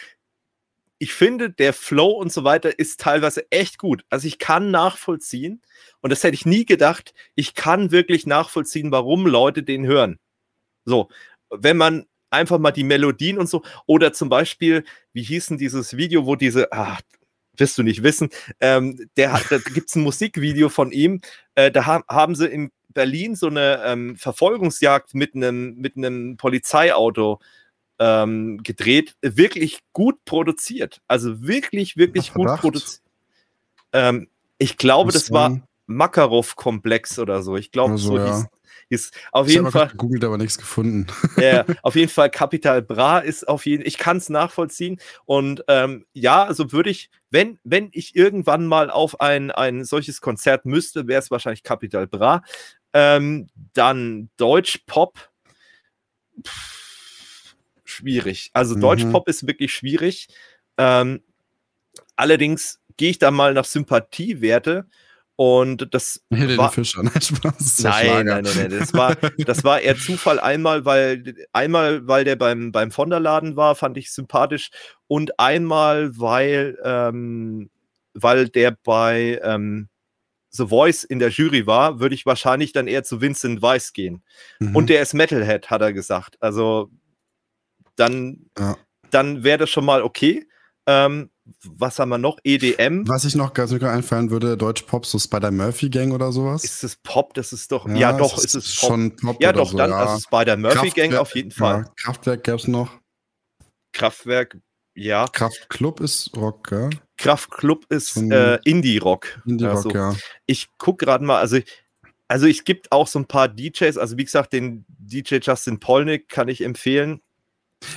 ich finde, der Flow und so weiter ist teilweise echt gut. Also ich kann nachvollziehen, und das hätte ich nie gedacht, ich kann wirklich nachvollziehen, warum Leute den hören. So, wenn man einfach mal die Melodien und so. Oder zum Beispiel, wie hieß denn dieses Video, wo diese, ach, wirst du nicht wissen, ähm, der hat, da gibt es ein Musikvideo von ihm, äh, da ha haben sie in Berlin so eine ähm, Verfolgungsjagd mit einem mit einem Polizeiauto ähm, gedreht, wirklich gut produziert, also wirklich wirklich gut produziert. Ähm, ich glaube, das war Makarov-Komplex oder so. Ich glaube, also, so ja. hieß, ist auf ich jeden Fall. Googelt aber nichts gefunden. Ja, auf jeden Fall Capital Bra ist auf jeden ich kann es nachvollziehen. Und ähm, ja, also würde ich, wenn, wenn ich irgendwann mal auf ein, ein solches Konzert müsste, wäre es wahrscheinlich Capital Bra. Ähm, dann Deutsch Pop. Pff, schwierig. Also mhm. Deutsch Pop ist wirklich schwierig. Ähm, allerdings gehe ich da mal nach Sympathiewerte und das Helene war, Fischer, nein, Spaß. Nein, nein, nein, nein, das war, das war eher Zufall. Einmal, weil, einmal, weil der beim, beim Fonderladen war, fand ich sympathisch. Und einmal, weil, ähm, weil der bei ähm, The Voice in der Jury war, würde ich wahrscheinlich dann eher zu Vincent Weiss gehen. Mhm. Und der ist Metalhead, hat er gesagt. Also dann, ja. dann wäre das schon mal okay. Ähm, was haben wir noch? EDM. Was ich noch ganz einfallen würde, Deutsch Pop, so Spider Murphy Gang oder sowas. Ist es Pop? Das ist doch. Ja, ja doch, ist, ist es Pop. schon Pop. Ja, doch, so, dann, ja. also Spider Murphy Gang auf jeden Fall. Ja, Kraftwerk gäbe es noch. Kraftwerk, ja. Kraftclub ist Rock, ja. Kraftclub ist äh, Indie-Rock. Indie-Rock, also, ja. Ich gucke gerade mal, also also es gibt auch so ein paar DJs, also wie gesagt, den DJ Justin Polnick kann ich empfehlen.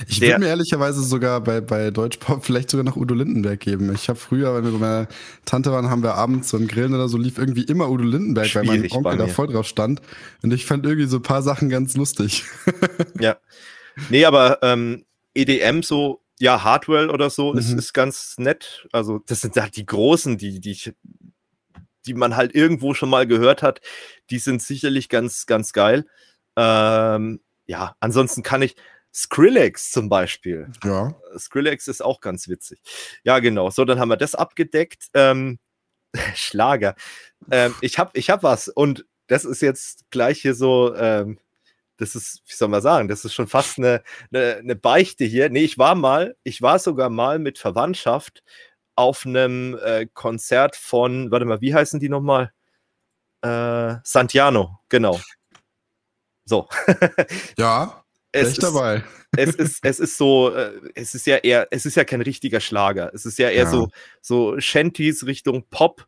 Ich würde mir ehrlicherweise sogar bei, bei Deutschpop vielleicht sogar noch Udo Lindenberg geben. Ich habe früher, wenn wir bei meiner Tante waren, haben wir abends so ein Grillen oder so, lief irgendwie immer Udo Lindenberg, Schwierig weil mein Onkel da voll drauf stand. Und ich fand irgendwie so ein paar Sachen ganz lustig. ja. Nee, aber ähm, EDM so, ja, Hardwell oder so, mhm. ist, ist ganz nett. Also, das sind halt die großen, die, die, die man halt irgendwo schon mal gehört hat. Die sind sicherlich ganz, ganz geil. Ähm, ja, ansonsten kann ich, Skrillex zum Beispiel. Ja. Skrillex ist auch ganz witzig. Ja, genau. So, dann haben wir das abgedeckt. Ähm, Schlager. Ähm, ich habe ich hab was und das ist jetzt gleich hier so, ähm, das ist, wie soll man sagen, das ist schon fast eine, eine, eine, Beichte hier. Nee, ich war mal, ich war sogar mal mit Verwandtschaft auf einem äh, Konzert von, warte mal, wie heißen die nochmal? Äh, Santiano, genau. So. ja es ist, dabei. Es ist, es ist so, äh, es ist ja eher, es ist ja kein richtiger Schlager. Es ist ja eher ja. so, so Shanties Richtung Pop,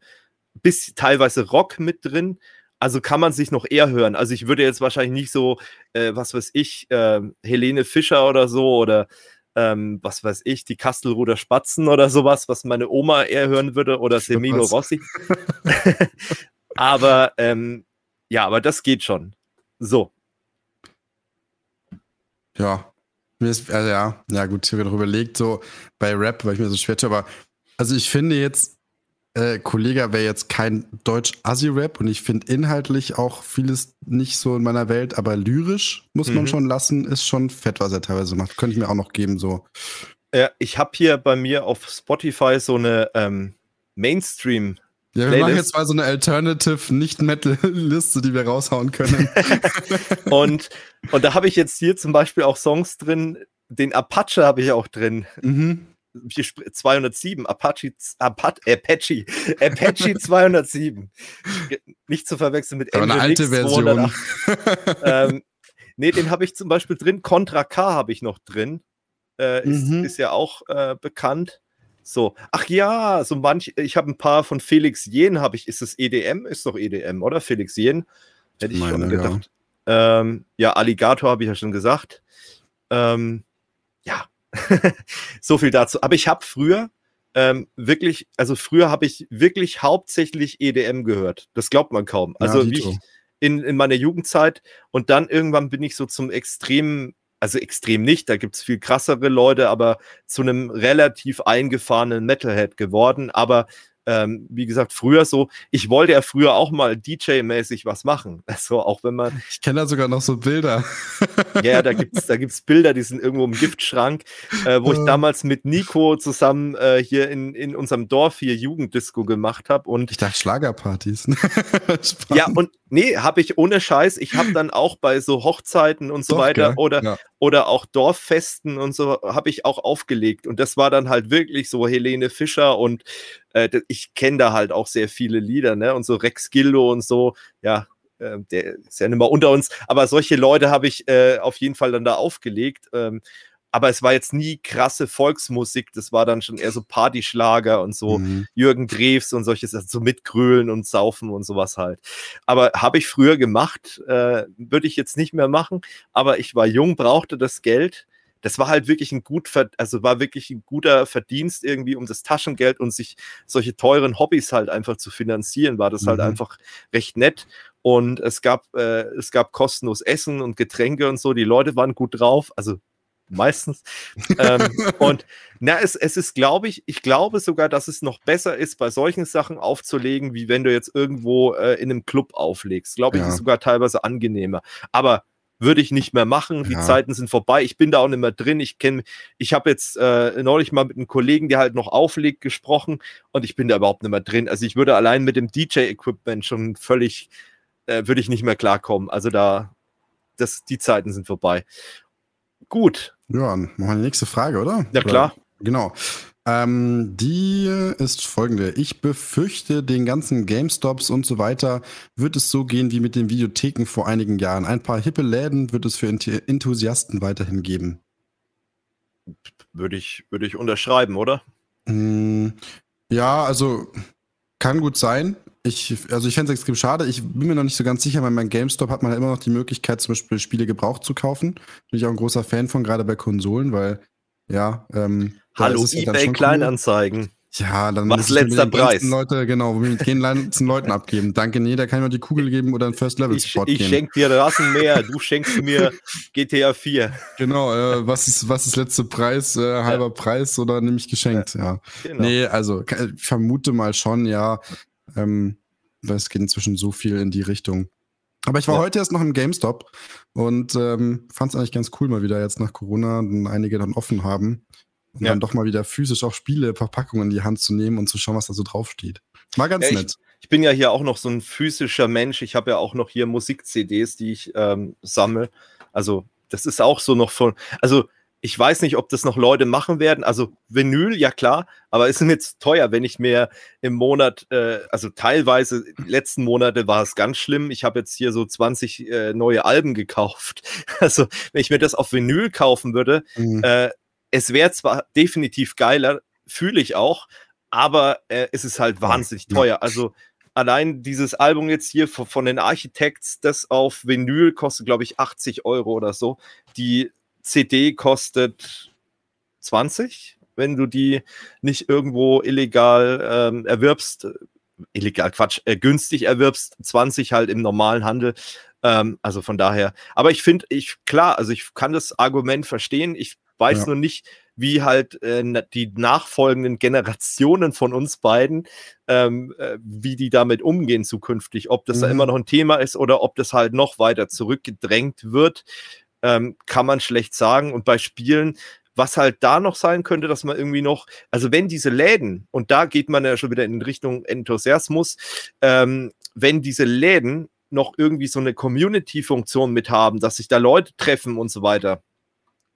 bis teilweise Rock mit drin. Also kann man sich noch eher hören. Also ich würde jetzt wahrscheinlich nicht so, äh, was weiß ich, äh, Helene Fischer oder so oder ähm, was weiß ich, die Kastelruder Spatzen oder sowas, was meine Oma eher hören würde oder Semino Rossi. aber ähm, ja, aber das geht schon. So, ja. Mir ist, also ja, ja gut, ich habe noch überlegt, so bei Rap, weil ich mir so schwer tue, aber also ich finde jetzt, äh, Kollege wäre jetzt kein Deutsch-Assi-Rap und ich finde inhaltlich auch vieles nicht so in meiner Welt, aber lyrisch muss man mhm. schon lassen, ist schon fett, was er teilweise macht. Könnte ich mir auch noch geben, so. Ja, ich habe hier bei mir auf Spotify so eine ähm, Mainstream- ja, wir Playlist. machen jetzt mal so eine Alternative Nicht-Metal-Liste, die wir raushauen können. und, und da habe ich jetzt hier zum Beispiel auch Songs drin, den Apache habe ich auch drin. Mhm. 207, Apache, Apache, Apache, Apache 207. Nicht zu verwechseln mit Aber eine alte Version. ähm, nee, den habe ich zum Beispiel drin. Contra K habe ich noch drin. Äh, ist, mhm. ist ja auch äh, bekannt. So, ach ja, so manch, ich habe ein paar von Felix Jen, habe ich, ist es EDM? Ist doch EDM, oder? Felix Jen? Hätte ich Meine, schon gedacht. Ja, ähm, ja Alligator habe ich ja schon gesagt. Ähm, ja, so viel dazu. Aber ich habe früher ähm, wirklich, also früher habe ich wirklich hauptsächlich EDM gehört. Das glaubt man kaum. Also ja, wie ich in, in meiner Jugendzeit und dann irgendwann bin ich so zum extremen also extrem nicht, da gibt es viel krassere Leute, aber zu einem relativ eingefahrenen Metalhead geworden. Aber ähm, wie gesagt, früher so, ich wollte ja früher auch mal DJ-mäßig was machen. Also auch wenn man. Ich kenne da sogar noch so Bilder. ja, da gibt's, da gibt's Bilder, die sind irgendwo im Giftschrank, äh, wo ich damals mit Nico zusammen äh, hier in, in unserem Dorf hier Jugenddisco gemacht habe. Und ich dachte Schlagerpartys. ja, und nee, habe ich ohne Scheiß. Ich habe dann auch bei so Hochzeiten und so Doch, weiter oder, ja. oder auch Dorffesten und so habe ich auch aufgelegt. Und das war dann halt wirklich so Helene Fischer und äh, ich kenne da halt auch sehr viele Lieder, ne? Und so Rex Gildo und so, ja, äh, der ist ja nicht mehr unter uns, aber solche Leute habe ich äh, auf jeden Fall dann da aufgelegt. Ähm, aber es war jetzt nie krasse Volksmusik, das war dann schon eher so Partyschlager und so mhm. Jürgen Drews und solches, also so mitgrölen und saufen und sowas halt. Aber habe ich früher gemacht, äh, würde ich jetzt nicht mehr machen, aber ich war jung, brauchte das Geld das war halt wirklich ein gut, also war wirklich ein guter Verdienst irgendwie, um das Taschengeld und sich solche teuren Hobbys halt einfach zu finanzieren, war das halt mhm. halt einfach recht nett. Und es gab, äh, es gab kostenlos Essen und Getränke und so. Die Leute waren gut drauf, also meistens. ähm, und na, es, es ist, glaube ich, ich glaube sogar, dass es noch besser ist, bei solchen Sachen aufzulegen, wie wenn du jetzt irgendwo äh, in einem Club auflegst. Glaube ich, ja. ist sogar teilweise angenehmer. Aber würde ich nicht mehr machen. Die ja. Zeiten sind vorbei. Ich bin da auch nicht mehr drin. Ich kenne, ich habe jetzt äh, neulich mal mit einem Kollegen, der halt noch auflegt, gesprochen und ich bin da überhaupt nicht mehr drin. Also ich würde allein mit dem DJ-Equipment schon völlig, äh, würde ich nicht mehr klarkommen. Also da, das, die Zeiten sind vorbei. Gut. Ja, machen wir die nächste Frage, oder? Ja, klar. Oder, genau. Ähm, die ist folgende. Ich befürchte, den ganzen GameStops und so weiter wird es so gehen wie mit den Videotheken vor einigen Jahren. Ein paar hippe Läden wird es für Enthusiasten weiterhin geben. Würde ich, würde ich unterschreiben, oder? Hm, ja, also kann gut sein. Ich, also ich fände es extrem schade. Ich bin mir noch nicht so ganz sicher, weil beim GameStop hat man ja immer noch die Möglichkeit, zum Beispiel Spiele gebraucht zu kaufen. Bin ich auch ein großer Fan von, gerade bei Konsolen, weil ja, ähm, Hallo, eBay Kleinanzeigen. Cool. Ja, dann Was letzter Preis? Leute, genau, mit den ganzen Leuten abgeben. Danke, nee, da kann ich mal die Kugel geben oder ein First Level Support Ich, ich schenke dir Rasenmäher, du schenkst mir GTA 4. Genau, äh, was ist was ist letzter Preis, äh, halber ja. Preis oder nehme ich geschenkt, ja. ja. Genau. Nee, also ich vermute mal schon, ja, ähm, weil es geht inzwischen so viel in die Richtung. Aber ich war ja. heute erst noch im GameStop und ähm, fand es eigentlich ganz cool, mal wieder jetzt nach Corona einige dann offen haben und ja. dann doch mal wieder physisch auch Spiele, Verpackungen in die Hand zu nehmen und zu schauen, was da so draufsteht. War ganz ja, nett. Ich, ich, bin ja hier auch noch so ein physischer Mensch. Ich habe ja auch noch hier Musik-CDs, die ich ähm, sammle. Also, das ist auch so noch von. Also, ich weiß nicht, ob das noch Leute machen werden. Also Vinyl, ja klar, aber ist mir jetzt teuer, wenn ich mir im Monat, äh, also teilweise, letzten Monate war es ganz schlimm. Ich habe jetzt hier so 20 äh, neue Alben gekauft. Also wenn ich mir das auf Vinyl kaufen würde, mhm. äh, es wäre zwar definitiv geiler, fühle ich auch, aber äh, es ist halt wahnsinnig teuer. Also allein dieses Album jetzt hier von, von den Architects, das auf Vinyl kostet, glaube ich, 80 Euro oder so. Die CD kostet 20, wenn du die nicht irgendwo illegal ähm, erwirbst. Illegal, Quatsch, äh, günstig erwirbst, 20 halt im normalen Handel. Ähm, also von daher, aber ich finde, ich, klar, also ich kann das Argument verstehen. Ich weiß ja. nur nicht, wie halt äh, die nachfolgenden Generationen von uns beiden, ähm, äh, wie die damit umgehen zukünftig. Ob das mhm. da immer noch ein Thema ist oder ob das halt noch weiter zurückgedrängt wird, ähm, kann man schlecht sagen. Und bei Spielen, was halt da noch sein könnte, dass man irgendwie noch, also wenn diese Läden, und da geht man ja schon wieder in Richtung Enthusiasmus, ähm, wenn diese Läden noch irgendwie so eine Community-Funktion mit haben, dass sich da Leute treffen und so weiter,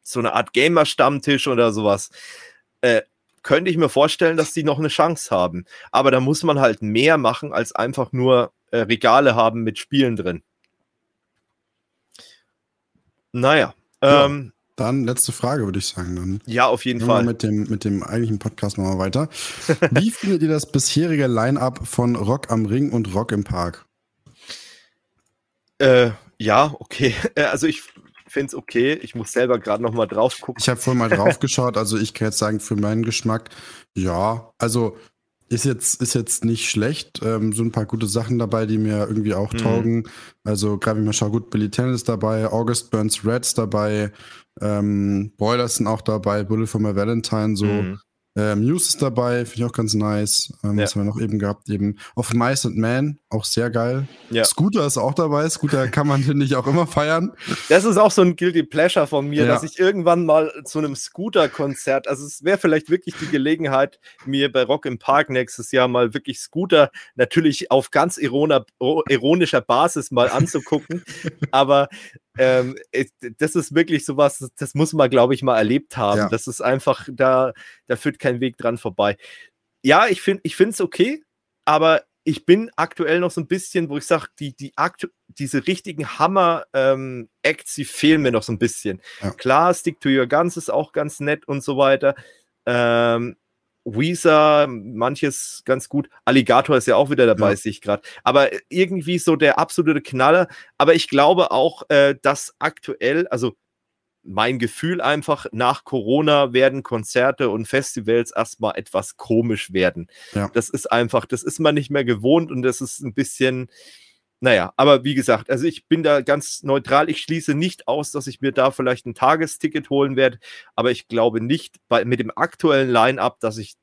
so eine Art Gamer-Stammtisch oder sowas, äh, könnte ich mir vorstellen, dass die noch eine Chance haben. Aber da muss man halt mehr machen, als einfach nur äh, Regale haben mit Spielen drin. Naja. Ja, ähm, dann letzte Frage, würde ich sagen. Dann ja, auf jeden Fall. Mit dem, mit dem eigentlichen Podcast wir weiter. Wie findet ihr das bisherige Line-Up von Rock am Ring und Rock im Park? Äh, ja, okay. Also ich finde es okay. Ich muss selber gerade noch mal drauf gucken. Ich habe vorhin mal drauf geschaut. Also ich kann jetzt sagen, für meinen Geschmack, ja. Also ist jetzt, ist jetzt nicht schlecht. Ähm, so ein paar gute Sachen dabei, die mir irgendwie auch mhm. taugen. Also gerade man schaut, gut, Billy Tennis dabei, August Burns Reds dabei, ähm, Boilers sind auch dabei, Bullet for my Valentine, so. Mhm. Äh, Muse ist dabei, finde ich auch ganz nice. Ähm, ja. Was haben wir noch eben gehabt? Eben Of Mice and Man, auch sehr geil. Ja. Scooter ist auch dabei. Scooter kann man, finde ich, auch immer feiern. Das ist auch so ein Guilty Pleasure von mir, ja. dass ich irgendwann mal zu einem Scooter-Konzert, also es wäre vielleicht wirklich die Gelegenheit, mir bei Rock im Park nächstes Jahr mal wirklich Scooter natürlich auf ganz ironischer Basis mal anzugucken. Aber ähm, das ist wirklich sowas, das muss man, glaube ich, mal erlebt haben. Ja. Das ist einfach, da, da führt kein Weg dran vorbei. Ja, ich finde es okay, aber ich bin aktuell noch so ein bisschen, wo ich sage, die, die diese richtigen Hammer-Acts, ähm, die fehlen mir noch so ein bisschen. Ja. Klar, Stick to Your Guns ist auch ganz nett und so weiter. Ähm, Weezer, manches ganz gut. Alligator ist ja auch wieder dabei, ja. sehe ich gerade. Aber irgendwie so der absolute Knaller. Aber ich glaube auch, äh, dass aktuell, also mein Gefühl einfach, nach Corona werden Konzerte und Festivals erstmal etwas komisch werden. Ja. Das ist einfach, das ist man nicht mehr gewohnt und das ist ein bisschen, naja, aber wie gesagt, also ich bin da ganz neutral. Ich schließe nicht aus, dass ich mir da vielleicht ein Tagesticket holen werde, aber ich glaube nicht bei, mit dem aktuellen Line-up, dass ich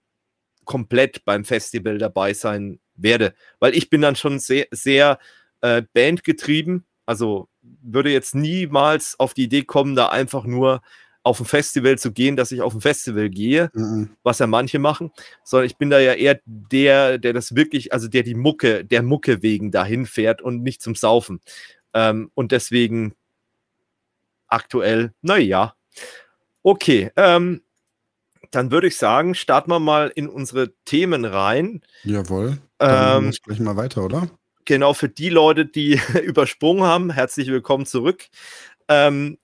komplett beim Festival dabei sein werde, weil ich bin dann schon sehr, sehr äh, bandgetrieben. Also würde jetzt niemals auf die Idee kommen, da einfach nur auf ein Festival zu gehen, dass ich auf ein Festival gehe, mhm. was ja manche machen, sondern ich bin da ja eher der, der das wirklich, also der die Mucke, der Mucke wegen dahin fährt und nicht zum Saufen. Ähm, und deswegen aktuell, naja. Okay, ähm, dann würde ich sagen, starten wir mal in unsere Themen rein. Jawohl. Dann ähm, gleich mal weiter, oder? Genau, für die Leute, die übersprungen haben, herzlich willkommen zurück. Ähm,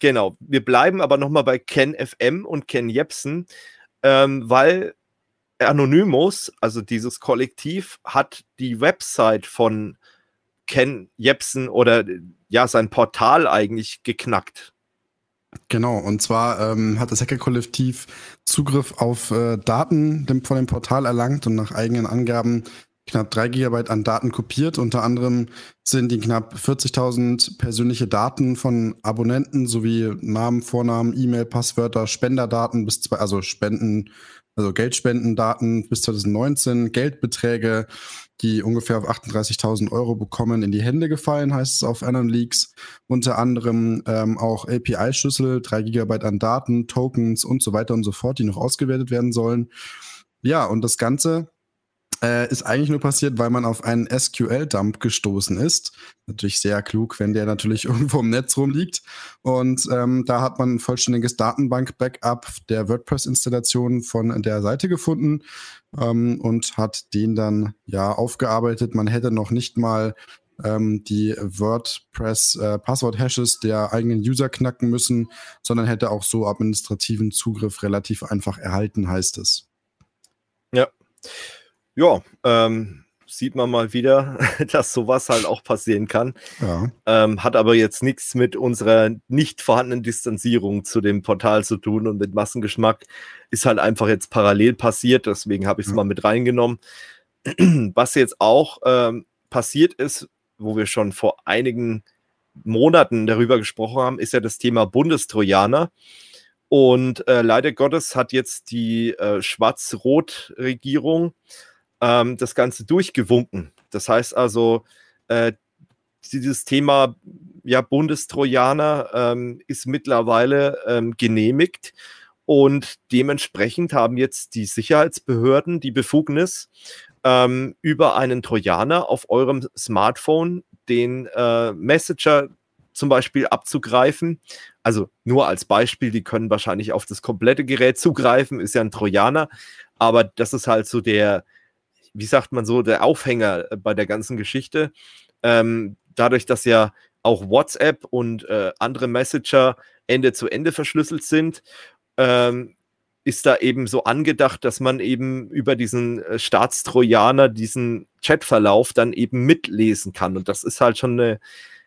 genau, wir bleiben aber nochmal bei Ken FM und Ken Jepsen, ähm, weil Anonymous, also dieses Kollektiv, hat die Website von Ken Jepsen oder ja, sein Portal eigentlich geknackt. Genau, und zwar ähm, hat das Hacker-Kollektiv Zugriff auf äh, Daten dem, von dem Portal erlangt und nach eigenen Angaben knapp 3 GB an Daten kopiert. Unter anderem sind die knapp 40.000 persönliche Daten von Abonnenten sowie Namen, Vornamen, E-Mail, Passwörter, Spenderdaten bis zwei, also Spenden, also Geldspendendaten bis 2019, Geldbeträge, die ungefähr auf 38.000 Euro bekommen, in die Hände gefallen, heißt es auf Anon Leaks. Unter anderem ähm, auch API-Schlüssel, 3 GB an Daten, Tokens und so weiter und so fort, die noch ausgewertet werden sollen. Ja, und das Ganze äh, ist eigentlich nur passiert, weil man auf einen SQL-Dump gestoßen ist. Natürlich sehr klug, wenn der natürlich irgendwo im Netz rumliegt. Und ähm, da hat man ein vollständiges Datenbank-Backup der WordPress-Installation von der Seite gefunden ähm, und hat den dann ja aufgearbeitet. Man hätte noch nicht mal ähm, die WordPress-Passwort-Hashes äh, der eigenen User knacken müssen, sondern hätte auch so administrativen Zugriff relativ einfach erhalten, heißt es. Ja. Ja, ähm, sieht man mal wieder, dass sowas halt auch passieren kann. Ja. Ähm, hat aber jetzt nichts mit unserer nicht vorhandenen Distanzierung zu dem Portal zu tun und mit Massengeschmack. Ist halt einfach jetzt parallel passiert, deswegen habe ich es ja. mal mit reingenommen. Was jetzt auch ähm, passiert ist, wo wir schon vor einigen Monaten darüber gesprochen haben, ist ja das Thema Bundestrojaner. Und äh, leider Gottes hat jetzt die äh, Schwarz-Rot-Regierung ähm, das Ganze durchgewunken. Das heißt also, äh, dieses Thema ja, Bundestrojaner ähm, ist mittlerweile ähm, genehmigt und dementsprechend haben jetzt die Sicherheitsbehörden die Befugnis, ähm, über einen Trojaner auf eurem Smartphone den äh, Messenger zum Beispiel abzugreifen. Also nur als Beispiel, die können wahrscheinlich auf das komplette Gerät zugreifen, ist ja ein Trojaner, aber das ist halt so der, wie sagt man so, der Aufhänger äh, bei der ganzen Geschichte. Ähm, dadurch, dass ja auch WhatsApp und äh, andere Messenger Ende zu Ende verschlüsselt sind, ähm, ist da eben so angedacht, dass man eben über diesen äh, Staatstrojaner diesen Chatverlauf dann eben mitlesen kann. Und das ist halt schon eine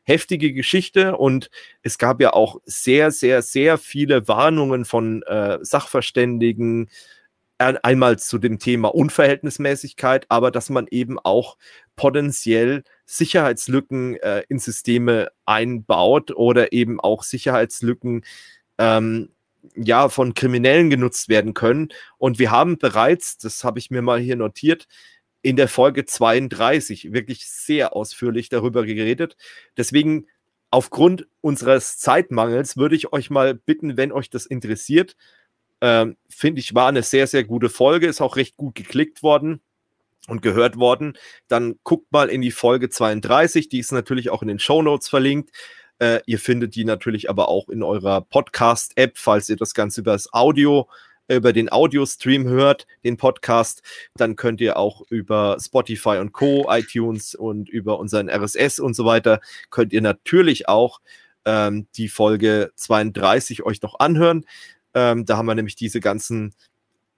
heftige Geschichte. Und es gab ja auch sehr, sehr, sehr viele Warnungen von äh, Sachverständigen, einmal zu dem Thema Unverhältnismäßigkeit, aber dass man eben auch potenziell Sicherheitslücken äh, in Systeme einbaut oder eben auch Sicherheitslücken ähm, ja von Kriminellen genutzt werden können. Und wir haben bereits, das habe ich mir mal hier notiert, in der Folge 32 wirklich sehr ausführlich darüber geredet. Deswegen aufgrund unseres Zeitmangels würde ich euch mal bitten, wenn euch das interessiert, ähm, Finde ich, war eine sehr, sehr gute Folge, ist auch recht gut geklickt worden und gehört worden. Dann guckt mal in die Folge 32, die ist natürlich auch in den Show Notes verlinkt. Äh, ihr findet die natürlich aber auch in eurer Podcast-App, falls ihr das Ganze über das Audio, äh, über den Audio-Stream hört, den Podcast, dann könnt ihr auch über Spotify und Co., iTunes und über unseren RSS und so weiter, könnt ihr natürlich auch ähm, die Folge 32 euch noch anhören. Ähm, da haben wir nämlich diese ganzen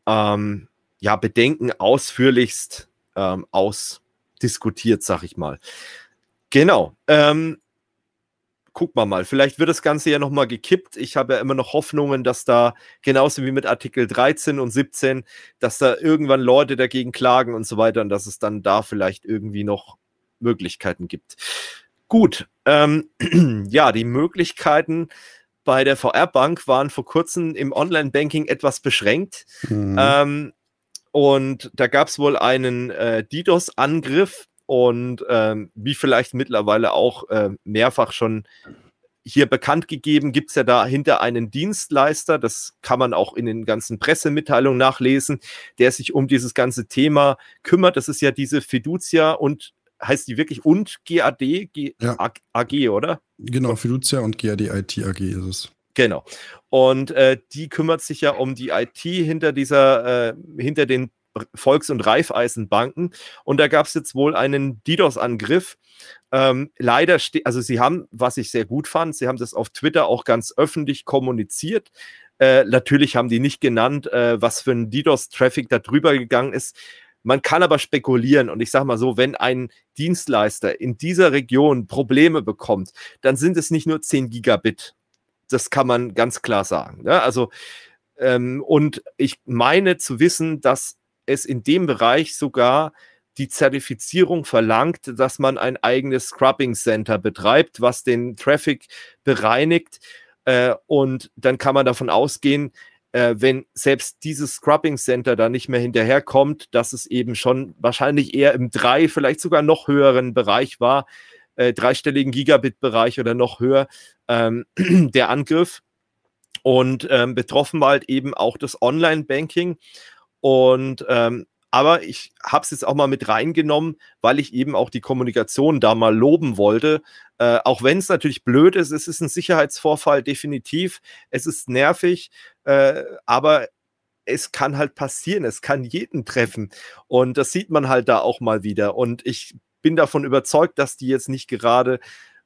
ähm, ja, Bedenken ausführlichst ähm, ausdiskutiert, sag ich mal. Genau. Ähm, guck mal mal. Vielleicht wird das Ganze ja nochmal gekippt. Ich habe ja immer noch Hoffnungen, dass da, genauso wie mit Artikel 13 und 17, dass da irgendwann Leute dagegen klagen und so weiter und dass es dann da vielleicht irgendwie noch Möglichkeiten gibt. Gut. Ähm, ja, die Möglichkeiten bei der VR-Bank waren vor kurzem im Online-Banking etwas beschränkt. Mhm. Ähm, und da gab es wohl einen äh, DDoS-Angriff und ähm, wie vielleicht mittlerweile auch äh, mehrfach schon hier bekannt gegeben, gibt es ja dahinter einen Dienstleister, das kann man auch in den ganzen Pressemitteilungen nachlesen, der sich um dieses ganze Thema kümmert. Das ist ja diese Fiducia und heißt die wirklich und GAD G ja. AG, oder? Genau, Fiducia und GAD IT AG ist es. Genau. Und äh, die kümmert sich ja um die IT hinter dieser, äh, hinter den Volks- und Raiffeisenbanken. Und da gab es jetzt wohl einen DDoS-Angriff. Ähm, leider, also sie haben, was ich sehr gut fand, sie haben das auf Twitter auch ganz öffentlich kommuniziert. Äh, natürlich haben die nicht genannt, äh, was für ein DDoS-Traffic da drüber gegangen ist. Man kann aber spekulieren und ich sage mal so, wenn ein Dienstleister in dieser Region Probleme bekommt, dann sind es nicht nur 10 Gigabit. Das kann man ganz klar sagen. Ne? Also, ähm, und ich meine zu wissen, dass es in dem Bereich sogar die Zertifizierung verlangt, dass man ein eigenes Scrubbing Center betreibt, was den Traffic bereinigt. Äh, und dann kann man davon ausgehen, äh, wenn selbst dieses Scrubbing Center da nicht mehr hinterherkommt, dass es eben schon wahrscheinlich eher im drei, vielleicht sogar noch höheren Bereich war, äh, dreistelligen Gigabit-Bereich oder noch höher, ähm, der Angriff. Und ähm, betroffen war halt eben auch das Online-Banking. Und ähm, aber ich habe es jetzt auch mal mit reingenommen, weil ich eben auch die Kommunikation da mal loben wollte. Äh, auch wenn es natürlich blöd ist, es ist ein Sicherheitsvorfall definitiv. Es ist nervig, äh, aber es kann halt passieren, es kann jeden treffen. Und das sieht man halt da auch mal wieder. Und ich bin davon überzeugt, dass die jetzt nicht gerade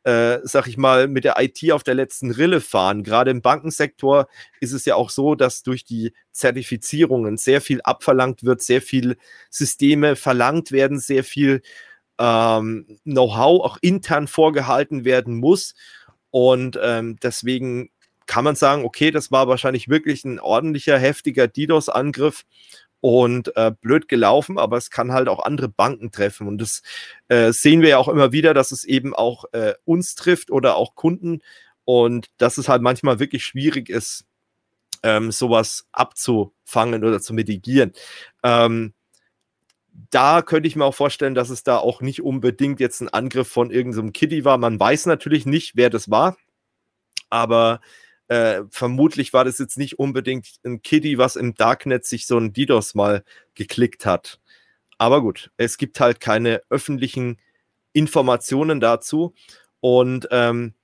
äh, sag ich mal, mit der IT auf der letzten Rille fahren. Gerade im Bankensektor ist es ja auch so, dass durch die Zertifizierungen sehr viel abverlangt wird, sehr viel Systeme verlangt werden, sehr viel ähm, Know-how auch intern vorgehalten werden muss. Und ähm, deswegen kann man sagen, okay, das war wahrscheinlich wirklich ein ordentlicher, heftiger DDoS-Angriff und äh, blöd gelaufen, aber es kann halt auch andere Banken treffen. Und das äh, sehen wir ja auch immer wieder, dass es eben auch äh, uns trifft oder auch Kunden und dass es halt manchmal wirklich schwierig ist, ähm, sowas abzufangen oder zu mitigieren. Ähm, da könnte ich mir auch vorstellen, dass es da auch nicht unbedingt jetzt ein Angriff von irgendeinem Kitty war. Man weiß natürlich nicht, wer das war, aber äh, vermutlich war das jetzt nicht unbedingt ein Kitty, was im Darknet sich so ein DDoS mal geklickt hat. Aber gut, es gibt halt keine öffentlichen Informationen dazu. Und ähm,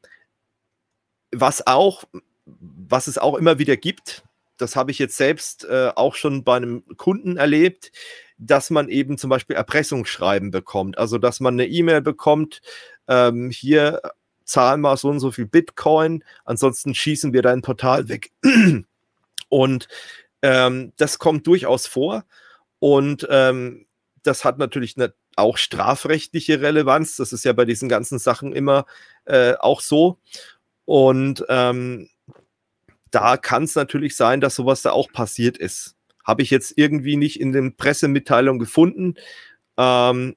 was auch, was es auch immer wieder gibt, das habe ich jetzt selbst äh, auch schon bei einem Kunden erlebt, dass man eben zum Beispiel Erpressungsschreiben bekommt. Also, dass man eine E-Mail bekommt, ähm, hier zahl mal so und so viel Bitcoin, ansonsten schießen wir dein Portal weg. Und ähm, das kommt durchaus vor. Und ähm, das hat natürlich eine, auch strafrechtliche Relevanz. Das ist ja bei diesen ganzen Sachen immer äh, auch so. Und ähm, da kann es natürlich sein, dass sowas da auch passiert ist. Habe ich jetzt irgendwie nicht in den Pressemitteilungen gefunden. Ähm,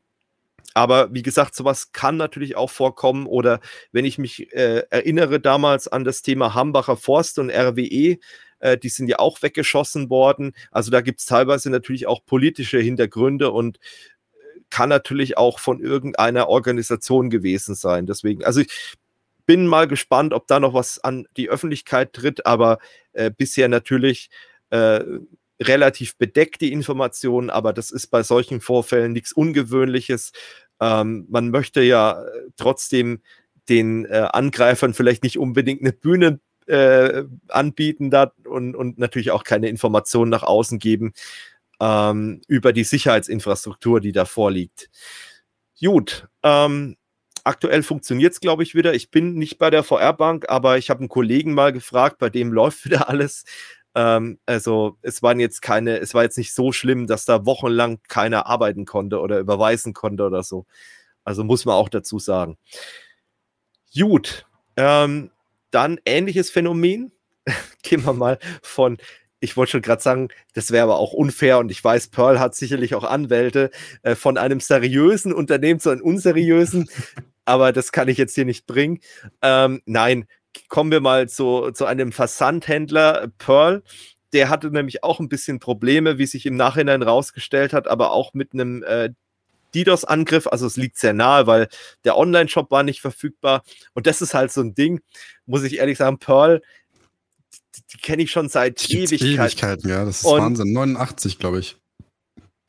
aber wie gesagt, sowas kann natürlich auch vorkommen. Oder wenn ich mich äh, erinnere damals an das Thema Hambacher Forst und RWE, äh, die sind ja auch weggeschossen worden. Also da gibt es teilweise natürlich auch politische Hintergründe und äh, kann natürlich auch von irgendeiner Organisation gewesen sein. Deswegen, also ich bin mal gespannt, ob da noch was an die Öffentlichkeit tritt, aber äh, bisher natürlich äh, relativ bedeckt die Informationen, aber das ist bei solchen Vorfällen nichts Ungewöhnliches. Ähm, man möchte ja äh, trotzdem den äh, Angreifern vielleicht nicht unbedingt eine Bühne äh, anbieten da und, und natürlich auch keine Informationen nach außen geben ähm, über die Sicherheitsinfrastruktur, die da vorliegt. Gut, ähm, aktuell funktioniert es, glaube ich, wieder. Ich bin nicht bei der VR-Bank, aber ich habe einen Kollegen mal gefragt, bei dem läuft wieder alles. Ähm, also es waren jetzt keine, es war jetzt nicht so schlimm, dass da wochenlang keiner arbeiten konnte oder überweisen konnte oder so. Also muss man auch dazu sagen. Gut, ähm, dann ähnliches Phänomen. Gehen wir mal von, ich wollte schon gerade sagen, das wäre aber auch unfair und ich weiß, Pearl hat sicherlich auch Anwälte, äh, von einem seriösen Unternehmen zu einem unseriösen, aber das kann ich jetzt hier nicht bringen. Ähm, nein, kommen wir mal zu, zu einem Versandhändler, Pearl. Der hatte nämlich auch ein bisschen Probleme, wie sich im Nachhinein rausgestellt hat, aber auch mit einem äh, DDoS-Angriff. Also es liegt sehr nahe, weil der Online-Shop war nicht verfügbar. Und das ist halt so ein Ding, muss ich ehrlich sagen, Pearl, die, die kenne ich schon seit Ewigkeiten. Ewigkeiten. Ja, das ist Und, Wahnsinn. 89, glaube ich.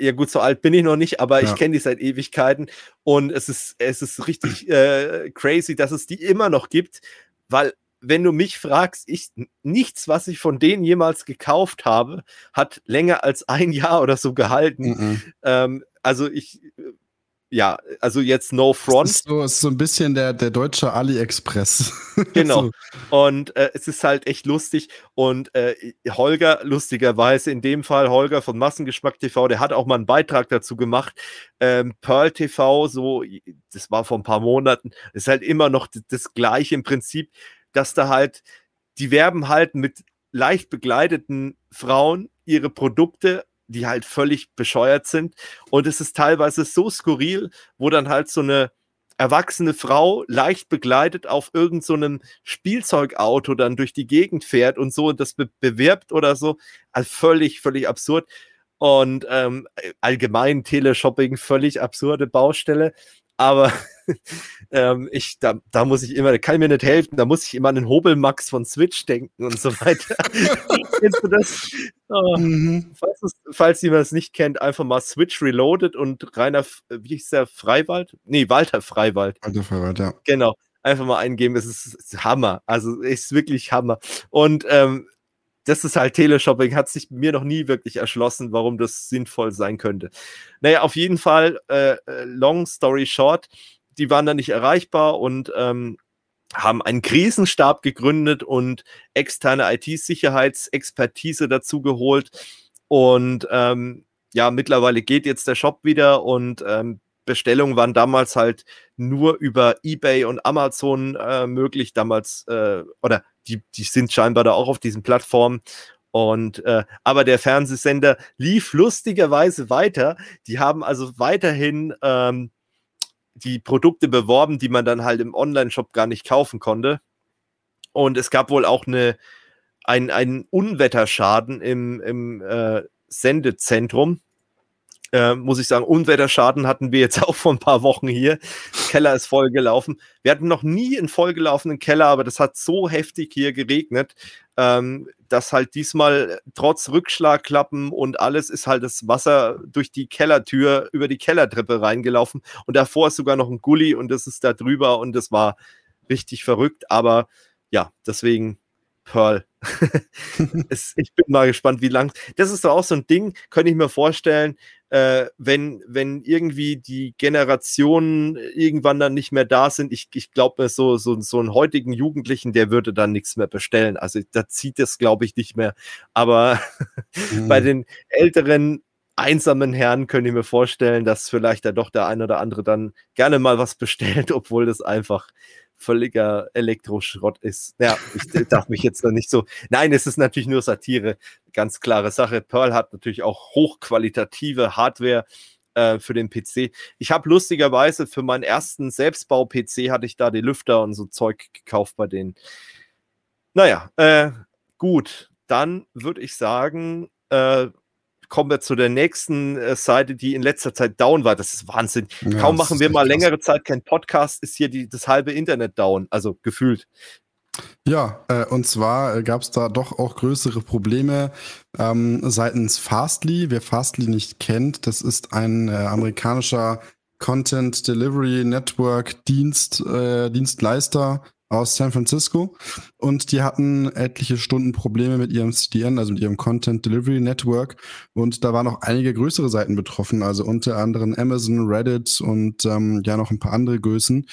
Ja, gut, so alt bin ich noch nicht, aber ja. ich kenne die seit Ewigkeiten. Und es ist, es ist richtig äh, crazy, dass es die immer noch gibt, weil wenn du mich fragst, ich, nichts, was ich von denen jemals gekauft habe, hat länger als ein Jahr oder so gehalten. Mm -mm. Ähm, also ich ja, also jetzt No Front. Es ist so, ist so ein bisschen der, der deutsche AliExpress. Genau. so. Und äh, es ist halt echt lustig. Und äh, Holger, lustigerweise in dem Fall, Holger von Massengeschmack TV, der hat auch mal einen Beitrag dazu gemacht. Ähm, Pearl TV, so, das war vor ein paar Monaten, ist halt immer noch das gleiche im Prinzip, dass da halt, die werben halt mit leicht begleiteten Frauen ihre Produkte die halt völlig bescheuert sind. Und es ist teilweise so skurril, wo dann halt so eine erwachsene Frau leicht begleitet auf irgendeinem so Spielzeugauto dann durch die Gegend fährt und so und das be bewirbt oder so. Also völlig, völlig absurd. Und ähm, allgemein Teleshopping, völlig absurde Baustelle aber ähm, ich, da, da muss ich immer, da kann ich mir nicht helfen, da muss ich immer an den Hobelmax von Switch denken und so weiter. Kennst du das? Oh, mhm. falls, es, falls jemand es nicht kennt, einfach mal Switch Reloaded und Rainer, wie hieß der, Freiwald? Nee, Walter Freiwald. Walter Freiwald, ja. Genau. Einfach mal eingeben, es ist, es ist Hammer. Also, es ist wirklich Hammer. Und ähm, das ist halt Teleshopping, hat sich mir noch nie wirklich erschlossen, warum das sinnvoll sein könnte. Naja, auf jeden Fall, äh, äh, long story short, die waren dann nicht erreichbar und ähm, haben einen Krisenstab gegründet und externe IT-Sicherheitsexpertise dazu geholt. Und ähm, ja, mittlerweile geht jetzt der Shop wieder und ähm, Bestellungen waren damals halt nur über eBay und Amazon äh, möglich, damals, äh, oder die, die sind scheinbar da auch auf diesen Plattformen. Und äh, aber der Fernsehsender lief lustigerweise weiter. Die haben also weiterhin ähm, die Produkte beworben, die man dann halt im Online-Shop gar nicht kaufen konnte. Und es gab wohl auch eine, ein, einen Unwetterschaden im, im äh, Sendezentrum äh, muss ich sagen, Unwetterschaden hatten wir jetzt auch vor ein paar Wochen hier. Keller ist vollgelaufen. Wir hatten noch nie einen vollgelaufenen Keller, aber das hat so heftig hier geregnet, ähm, dass halt diesmal trotz Rückschlagklappen und alles ist halt das Wasser durch die Kellertür über die Kellertreppe reingelaufen und davor ist sogar noch ein Gully und das ist da drüber und das war richtig verrückt, aber ja, deswegen Pearl. es, ich bin mal gespannt, wie lang. Das ist doch auch so ein Ding, könnte ich mir vorstellen, äh, wenn, wenn irgendwie die Generationen irgendwann dann nicht mehr da sind. Ich, ich glaube, so, so, so einen heutigen Jugendlichen, der würde dann nichts mehr bestellen. Also da zieht es, glaube ich, nicht mehr. Aber mhm. bei den älteren einsamen Herren könnte ich mir vorstellen, dass vielleicht da doch der ein oder andere dann gerne mal was bestellt, obwohl das einfach völliger Elektroschrott ist. Ja, ich darf mich jetzt noch nicht so. Nein, es ist natürlich nur Satire. Ganz klare Sache. Pearl hat natürlich auch hochqualitative Hardware äh, für den PC. Ich habe lustigerweise für meinen ersten Selbstbau-PC hatte ich da die Lüfter und so Zeug gekauft bei denen. Naja, äh, gut. Dann würde ich sagen, äh, kommen wir zu der nächsten äh, Seite, die in letzter Zeit down war. Das ist Wahnsinn. Ja, Kaum machen wir mal krass. längere Zeit kein Podcast, ist hier die, das halbe Internet down, also gefühlt. Ja, äh, und zwar äh, gab es da doch auch größere Probleme ähm, seitens Fastly. Wer Fastly nicht kennt, das ist ein äh, amerikanischer Content Delivery Network Dienst, äh, Dienstleister, aus San Francisco und die hatten etliche Stunden Probleme mit ihrem CDN, also mit ihrem Content Delivery Network und da waren auch einige größere Seiten betroffen, also unter anderem Amazon, Reddit und ähm, ja noch ein paar andere Größen,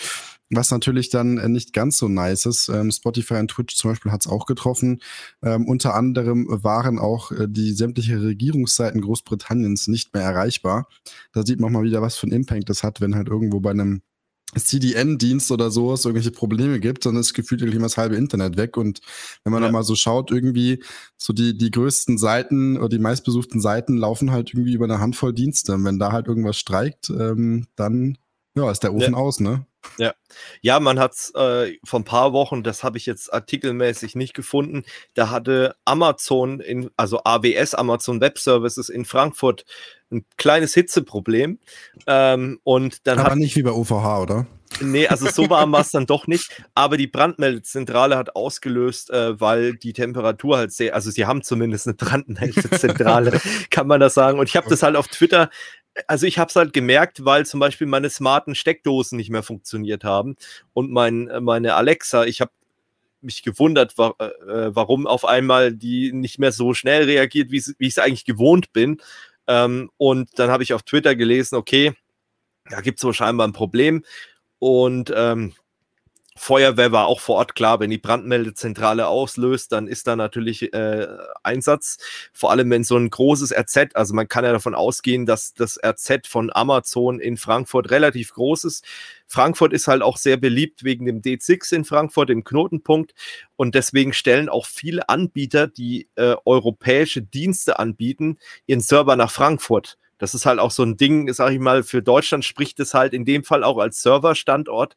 was natürlich dann äh, nicht ganz so nice ist. Ähm, Spotify und Twitch zum Beispiel hat es auch getroffen. Ähm, unter anderem waren auch äh, die sämtliche Regierungsseiten Großbritanniens nicht mehr erreichbar. Da sieht man mal wieder, was für ein Impact das hat, wenn halt irgendwo bei einem CDN-Dienst oder so es irgendwelche Probleme gibt, dann ist gefühlt irgendwie immer das halbe Internet weg. Und wenn man ja. dann mal so schaut, irgendwie so die, die größten Seiten oder die meistbesuchten Seiten laufen halt irgendwie über eine Handvoll Dienste. Und wenn da halt irgendwas streikt, ähm, dann ja, ist der Ofen ja. aus, ne? Ja, ja man hat es äh, vor ein paar Wochen, das habe ich jetzt artikelmäßig nicht gefunden, da hatte Amazon, in, also AWS, Amazon Web Services in Frankfurt, ein kleines Hitzeproblem. Ähm, und dann Aber hat, nicht wie bei OVH, oder? Nee, also so warm war es dann doch nicht. Aber die Brandmeldezentrale hat ausgelöst, äh, weil die Temperatur halt sehr, also sie haben zumindest eine Brandmeldezentrale, kann man das sagen. Und ich habe das halt auf Twitter also ich habe es halt gemerkt, weil zum Beispiel meine smarten Steckdosen nicht mehr funktioniert haben und mein, meine Alexa, ich habe mich gewundert, wa äh, warum auf einmal die nicht mehr so schnell reagiert, wie ich es eigentlich gewohnt bin. Ähm, und dann habe ich auf Twitter gelesen, okay, da gibt es wohl scheinbar ein Problem. Und ähm, Feuerwehr war auch vor Ort klar, wenn die Brandmeldezentrale auslöst, dann ist da natürlich äh, Einsatz. Vor allem, wenn so ein großes RZ, also man kann ja davon ausgehen, dass das RZ von Amazon in Frankfurt relativ groß ist. Frankfurt ist halt auch sehr beliebt wegen dem D6 in Frankfurt, dem Knotenpunkt. Und deswegen stellen auch viele Anbieter, die äh, europäische Dienste anbieten, ihren Server nach Frankfurt. Das ist halt auch so ein Ding, sag ich mal, für Deutschland spricht es halt in dem Fall auch als Serverstandort,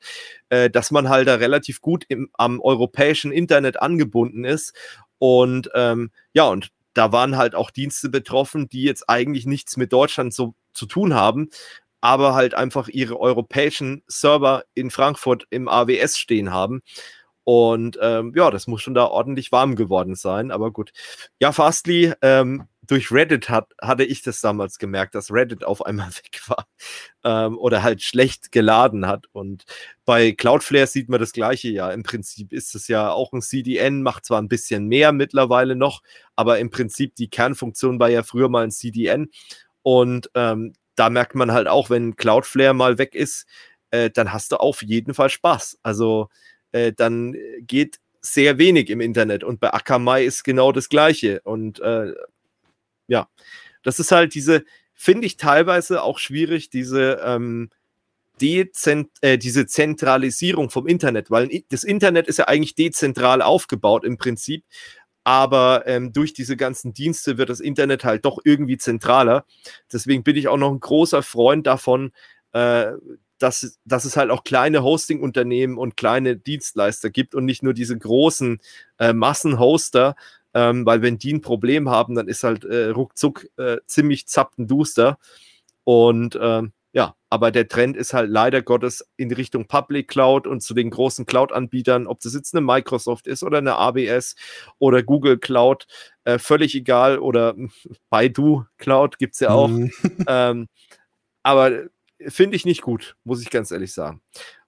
äh, dass man halt da relativ gut im, am europäischen Internet angebunden ist. Und ähm, ja, und da waren halt auch Dienste betroffen, die jetzt eigentlich nichts mit Deutschland so zu tun haben, aber halt einfach ihre europäischen Server in Frankfurt im AWS stehen haben. Und ähm, ja, das muss schon da ordentlich warm geworden sein. Aber gut. Ja, Fastly, ähm, durch Reddit hat, hatte ich das damals gemerkt, dass Reddit auf einmal weg war ähm, oder halt schlecht geladen hat. Und bei Cloudflare sieht man das gleiche ja. Im Prinzip ist es ja auch ein CDN, macht zwar ein bisschen mehr mittlerweile noch, aber im Prinzip die Kernfunktion war ja früher mal ein CDN. Und ähm, da merkt man halt auch, wenn Cloudflare mal weg ist, äh, dann hast du auf jeden Fall Spaß. Also äh, dann geht sehr wenig im Internet und bei Akamai ist genau das Gleiche. Und äh, ja, das ist halt diese, finde ich teilweise auch schwierig, diese, ähm, Dezent äh, diese Zentralisierung vom Internet, weil das Internet ist ja eigentlich dezentral aufgebaut im Prinzip, aber ähm, durch diese ganzen Dienste wird das Internet halt doch irgendwie zentraler. Deswegen bin ich auch noch ein großer Freund davon, äh, dass, dass es halt auch kleine Hosting-Unternehmen und kleine Dienstleister gibt und nicht nur diese großen äh, Massenhoster, ähm, weil wenn die ein Problem haben, dann ist halt äh, ruckzuck äh, ziemlich zappenduster. Und ähm, ja, aber der Trend ist halt leider Gottes in Richtung Public Cloud und zu den großen Cloud-Anbietern, ob das jetzt eine Microsoft ist oder eine ABS oder Google Cloud, äh, völlig egal. Oder Baidu Cloud gibt es ja auch. Mhm. ähm, aber finde ich nicht gut, muss ich ganz ehrlich sagen.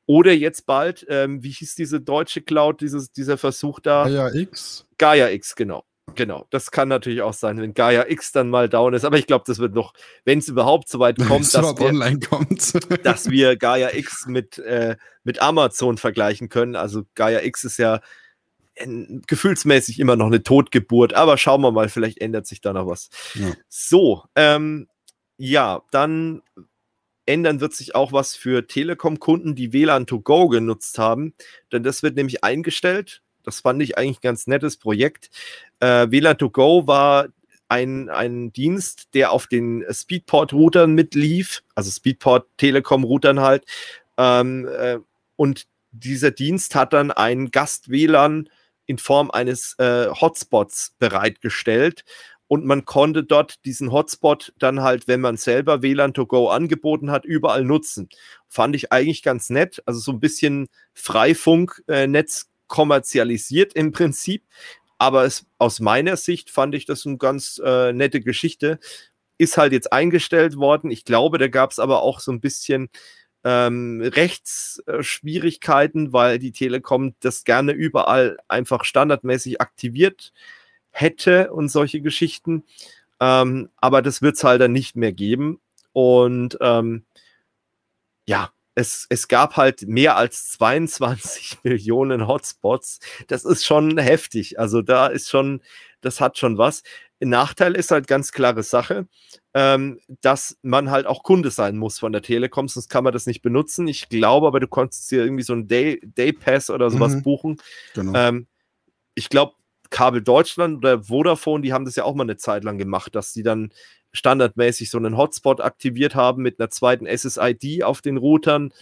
Oder jetzt bald, ähm, wie hieß diese deutsche Cloud, dieses, dieser Versuch da? Gaia X. Gaia X, genau. Genau, das kann natürlich auch sein, wenn Gaia X dann mal down ist. Aber ich glaube, das wird noch, wenn es überhaupt so weit kommt, dass wir, online kommt. dass wir Gaia X mit, äh, mit Amazon vergleichen können. Also Gaia X ist ja in, gefühlsmäßig immer noch eine Totgeburt. Aber schauen wir mal, vielleicht ändert sich da noch was. Ja. So, ähm, ja, dann ändern wird sich auch was für Telekom-Kunden, die WLAN to go genutzt haben. Denn das wird nämlich eingestellt. Das fand ich eigentlich ein ganz nettes Projekt. Äh, WLAN to go war ein, ein Dienst, der auf den Speedport-Routern mitlief, also Speedport-Telekom-Routern halt. Ähm, äh, und dieser Dienst hat dann ein Gast-WLAN in Form eines äh, Hotspots bereitgestellt und man konnte dort diesen Hotspot dann halt, wenn man selber WLAN to go angeboten hat, überall nutzen. Fand ich eigentlich ganz nett, also so ein bisschen Freifunknetz kommerzialisiert im Prinzip, aber es, aus meiner Sicht fand ich das eine ganz äh, nette Geschichte. Ist halt jetzt eingestellt worden. Ich glaube, da gab es aber auch so ein bisschen ähm, Rechtsschwierigkeiten, weil die Telekom das gerne überall einfach standardmäßig aktiviert hätte und solche Geschichten. Ähm, aber das wird es halt dann nicht mehr geben. Und ähm, ja, es, es gab halt mehr als 22 Millionen Hotspots. Das ist schon heftig. Also da ist schon, das hat schon was. Nachteil ist halt ganz klare Sache, ähm, dass man halt auch Kunde sein muss von der Telekom, sonst kann man das nicht benutzen. Ich glaube aber, du konntest hier irgendwie so einen Day, Day Pass oder sowas mhm. buchen. Genau. Ähm, ich glaube, Kabel Deutschland oder Vodafone, die haben das ja auch mal eine Zeit lang gemacht, dass sie dann standardmäßig so einen Hotspot aktiviert haben mit einer zweiten SSID auf den Routern.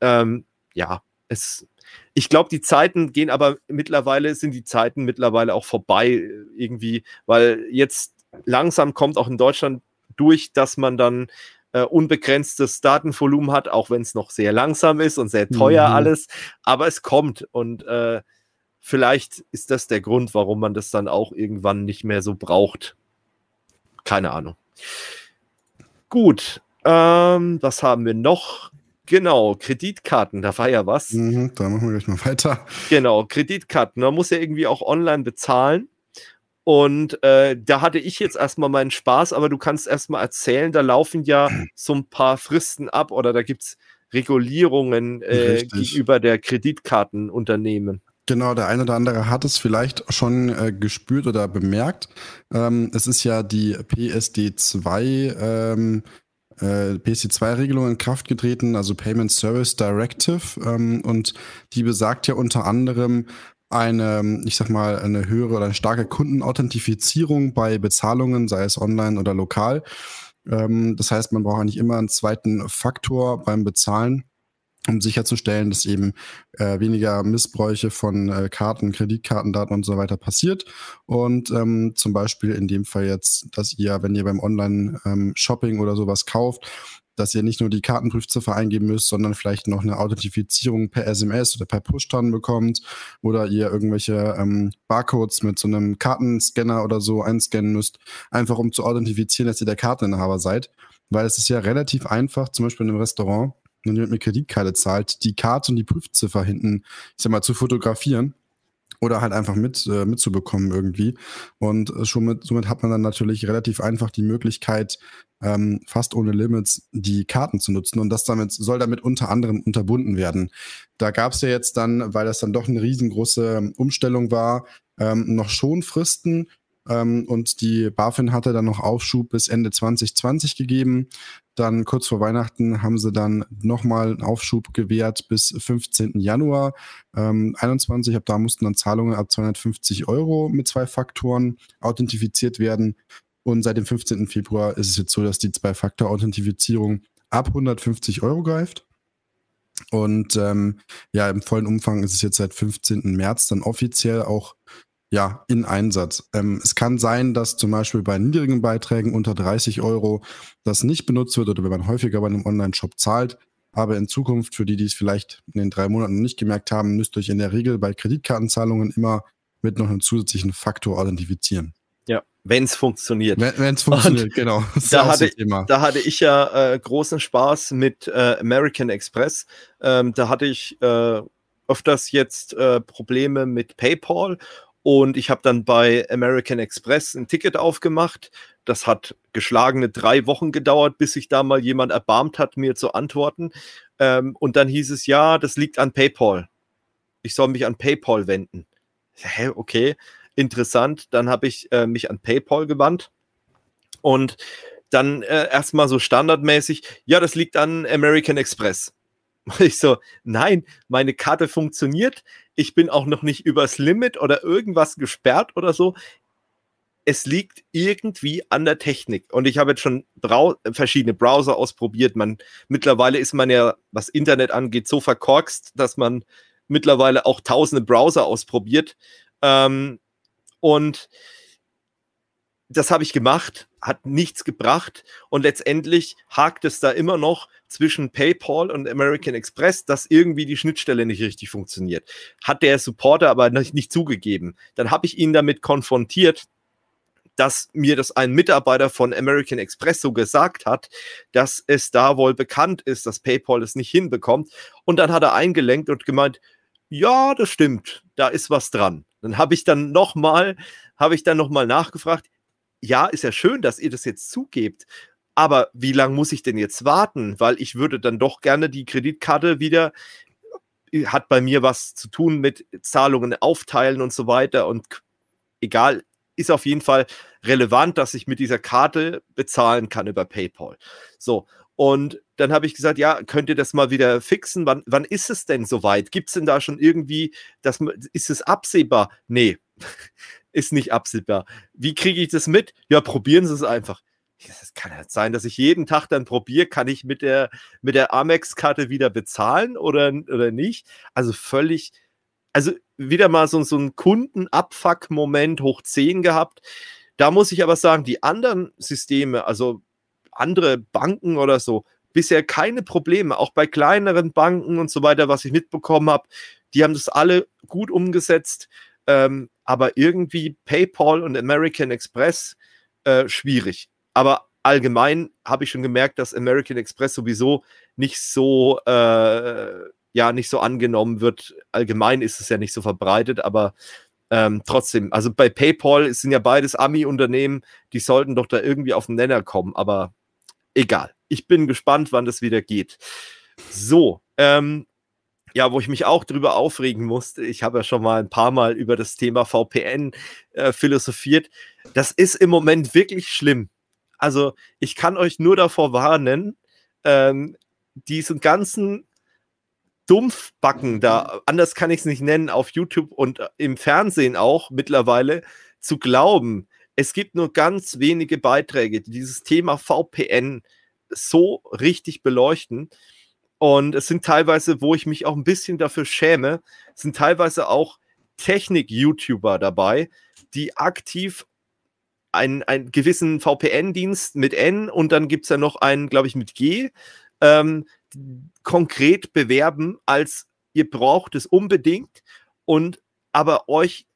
Ähm, ja, es, ich glaube, die Zeiten gehen aber mittlerweile, sind die Zeiten mittlerweile auch vorbei irgendwie, weil jetzt langsam kommt auch in Deutschland durch, dass man dann äh, unbegrenztes Datenvolumen hat, auch wenn es noch sehr langsam ist und sehr teuer mhm. alles, aber es kommt und äh, Vielleicht ist das der Grund, warum man das dann auch irgendwann nicht mehr so braucht. Keine Ahnung. Gut, ähm, was haben wir noch? Genau, Kreditkarten, da war ja was. Mhm, da machen wir gleich mal weiter. Genau, Kreditkarten, man muss ja irgendwie auch online bezahlen. Und äh, da hatte ich jetzt erstmal meinen Spaß, aber du kannst erstmal erzählen, da laufen ja so ein paar Fristen ab oder da gibt es Regulierungen äh, gegenüber der Kreditkartenunternehmen. Genau, der eine oder andere hat es vielleicht schon äh, gespürt oder bemerkt. Ähm, es ist ja die PSD2 ähm, äh, PSD2-Regelung in Kraft getreten, also Payment Service Directive. Ähm, und die besagt ja unter anderem eine, ich sag mal, eine höhere oder eine starke Kundenauthentifizierung bei Bezahlungen, sei es online oder lokal. Ähm, das heißt, man braucht eigentlich immer einen zweiten Faktor beim Bezahlen um sicherzustellen, dass eben äh, weniger Missbräuche von äh, Karten, Kreditkartendaten und so weiter passiert. Und ähm, zum Beispiel in dem Fall jetzt, dass ihr, wenn ihr beim Online-Shopping ähm, oder sowas kauft, dass ihr nicht nur die Kartenprüfziffer eingeben müsst, sondern vielleicht noch eine Authentifizierung per SMS oder per Push dann bekommt oder ihr irgendwelche ähm, Barcodes mit so einem Kartenscanner oder so einscannen müsst, einfach um zu authentifizieren, dass ihr der Karteninhaber seid. Weil es ist ja relativ einfach, zum Beispiel in einem Restaurant, wenn ihr mit Kreditkarte zahlt, die Karte und die Prüfziffer hinten, ich sag mal, zu fotografieren oder halt einfach mit, äh, mitzubekommen irgendwie. Und äh, schon mit, somit hat man dann natürlich relativ einfach die Möglichkeit, ähm, fast ohne Limits die Karten zu nutzen. Und das damit soll damit unter anderem unterbunden werden. Da gab es ja jetzt dann, weil das dann doch eine riesengroße Umstellung war, ähm, noch Schonfristen. Ähm, und die BaFin hatte dann noch Aufschub bis Ende 2020 gegeben. Dann kurz vor Weihnachten haben sie dann nochmal einen Aufschub gewährt bis 15. Januar ähm, 21. Ab da mussten dann Zahlungen ab 250 Euro mit zwei Faktoren authentifiziert werden. Und seit dem 15. Februar ist es jetzt so, dass die Zwei-Faktor-Authentifizierung ab 150 Euro greift. Und ähm, ja, im vollen Umfang ist es jetzt seit 15. März dann offiziell auch ja, in Einsatz. Ähm, es kann sein, dass zum Beispiel bei niedrigen Beiträgen unter 30 Euro das nicht benutzt wird oder wenn man häufiger bei einem Online-Shop zahlt. Aber in Zukunft, für die, die es vielleicht in den drei Monaten nicht gemerkt haben, müsst ihr euch in der Regel bei Kreditkartenzahlungen immer mit noch einem zusätzlichen Faktor authentifizieren. Ja, wenn es funktioniert. Wenn es funktioniert, Und genau. Da hatte, da hatte ich ja äh, großen Spaß mit äh, American Express. Ähm, da hatte ich äh, öfters jetzt äh, Probleme mit PayPal und ich habe dann bei American Express ein Ticket aufgemacht. Das hat geschlagene drei Wochen gedauert, bis sich da mal jemand erbarmt hat, mir zu antworten. Ähm, und dann hieß es, ja, das liegt an PayPal. Ich soll mich an PayPal wenden. Hä, okay, interessant. Dann habe ich äh, mich an PayPal gewandt und dann äh, erstmal so standardmäßig, ja, das liegt an American Express. Ich so, nein, meine Karte funktioniert. Ich bin auch noch nicht übers Limit oder irgendwas gesperrt oder so. Es liegt irgendwie an der Technik. Und ich habe jetzt schon Brau verschiedene Browser ausprobiert. Man, mittlerweile ist man ja, was Internet angeht, so verkorkst, dass man mittlerweile auch tausende Browser ausprobiert. Ähm, und das habe ich gemacht, hat nichts gebracht und letztendlich hakt es da immer noch zwischen PayPal und American Express, dass irgendwie die Schnittstelle nicht richtig funktioniert. Hat der Supporter aber nicht, nicht zugegeben. Dann habe ich ihn damit konfrontiert, dass mir das ein Mitarbeiter von American Express so gesagt hat, dass es da wohl bekannt ist, dass PayPal es nicht hinbekommt. Und dann hat er eingelenkt und gemeint, ja, das stimmt, da ist was dran. Dann habe ich dann nochmal, habe ich dann nochmal nachgefragt, ja, ist ja schön, dass ihr das jetzt zugebt, aber wie lange muss ich denn jetzt warten? Weil ich würde dann doch gerne die Kreditkarte wieder, äh, hat bei mir was zu tun mit Zahlungen aufteilen und so weiter. Und egal, ist auf jeden Fall relevant, dass ich mit dieser Karte bezahlen kann über PayPal. So, und dann habe ich gesagt, ja, könnt ihr das mal wieder fixen? Wann, wann ist es denn soweit? Gibt es denn da schon irgendwie, das, ist es absehbar? Nee, ist nicht absehbar. Wie kriege ich das mit? Ja, probieren Sie es einfach. Es kann ja sein, dass ich jeden Tag dann probiere, kann ich mit der, mit der Amex-Karte wieder bezahlen oder, oder nicht? Also völlig, also wieder mal so, so ein Kundenabfuck-Moment hoch 10 gehabt. Da muss ich aber sagen, die anderen Systeme, also andere Banken oder so, bisher keine Probleme, auch bei kleineren Banken und so weiter, was ich mitbekommen habe, die haben das alle gut umgesetzt. Ähm, aber irgendwie PayPal und American Express äh, schwierig. Aber allgemein habe ich schon gemerkt, dass American Express sowieso nicht so, äh, ja, nicht so angenommen wird. Allgemein ist es ja nicht so verbreitet, aber ähm, trotzdem, also bei PayPal sind ja beides Ami-Unternehmen, die sollten doch da irgendwie auf den Nenner kommen, aber egal. Ich bin gespannt, wann das wieder geht. So, ähm, ja, wo ich mich auch drüber aufregen musste, ich habe ja schon mal ein paar Mal über das Thema VPN äh, philosophiert. Das ist im Moment wirklich schlimm. Also, ich kann euch nur davor warnen, ähm, diesen ganzen Dumpfbacken da, anders kann ich es nicht nennen, auf YouTube und äh, im Fernsehen auch mittlerweile zu glauben, es gibt nur ganz wenige Beiträge, die dieses Thema VPN so richtig beleuchten. Und es sind teilweise, wo ich mich auch ein bisschen dafür schäme, sind teilweise auch Technik-YouTuber dabei, die aktiv einen, einen gewissen VPN-Dienst mit N und dann gibt es ja noch einen, glaube ich, mit G, ähm, konkret bewerben als ihr braucht es unbedingt und aber euch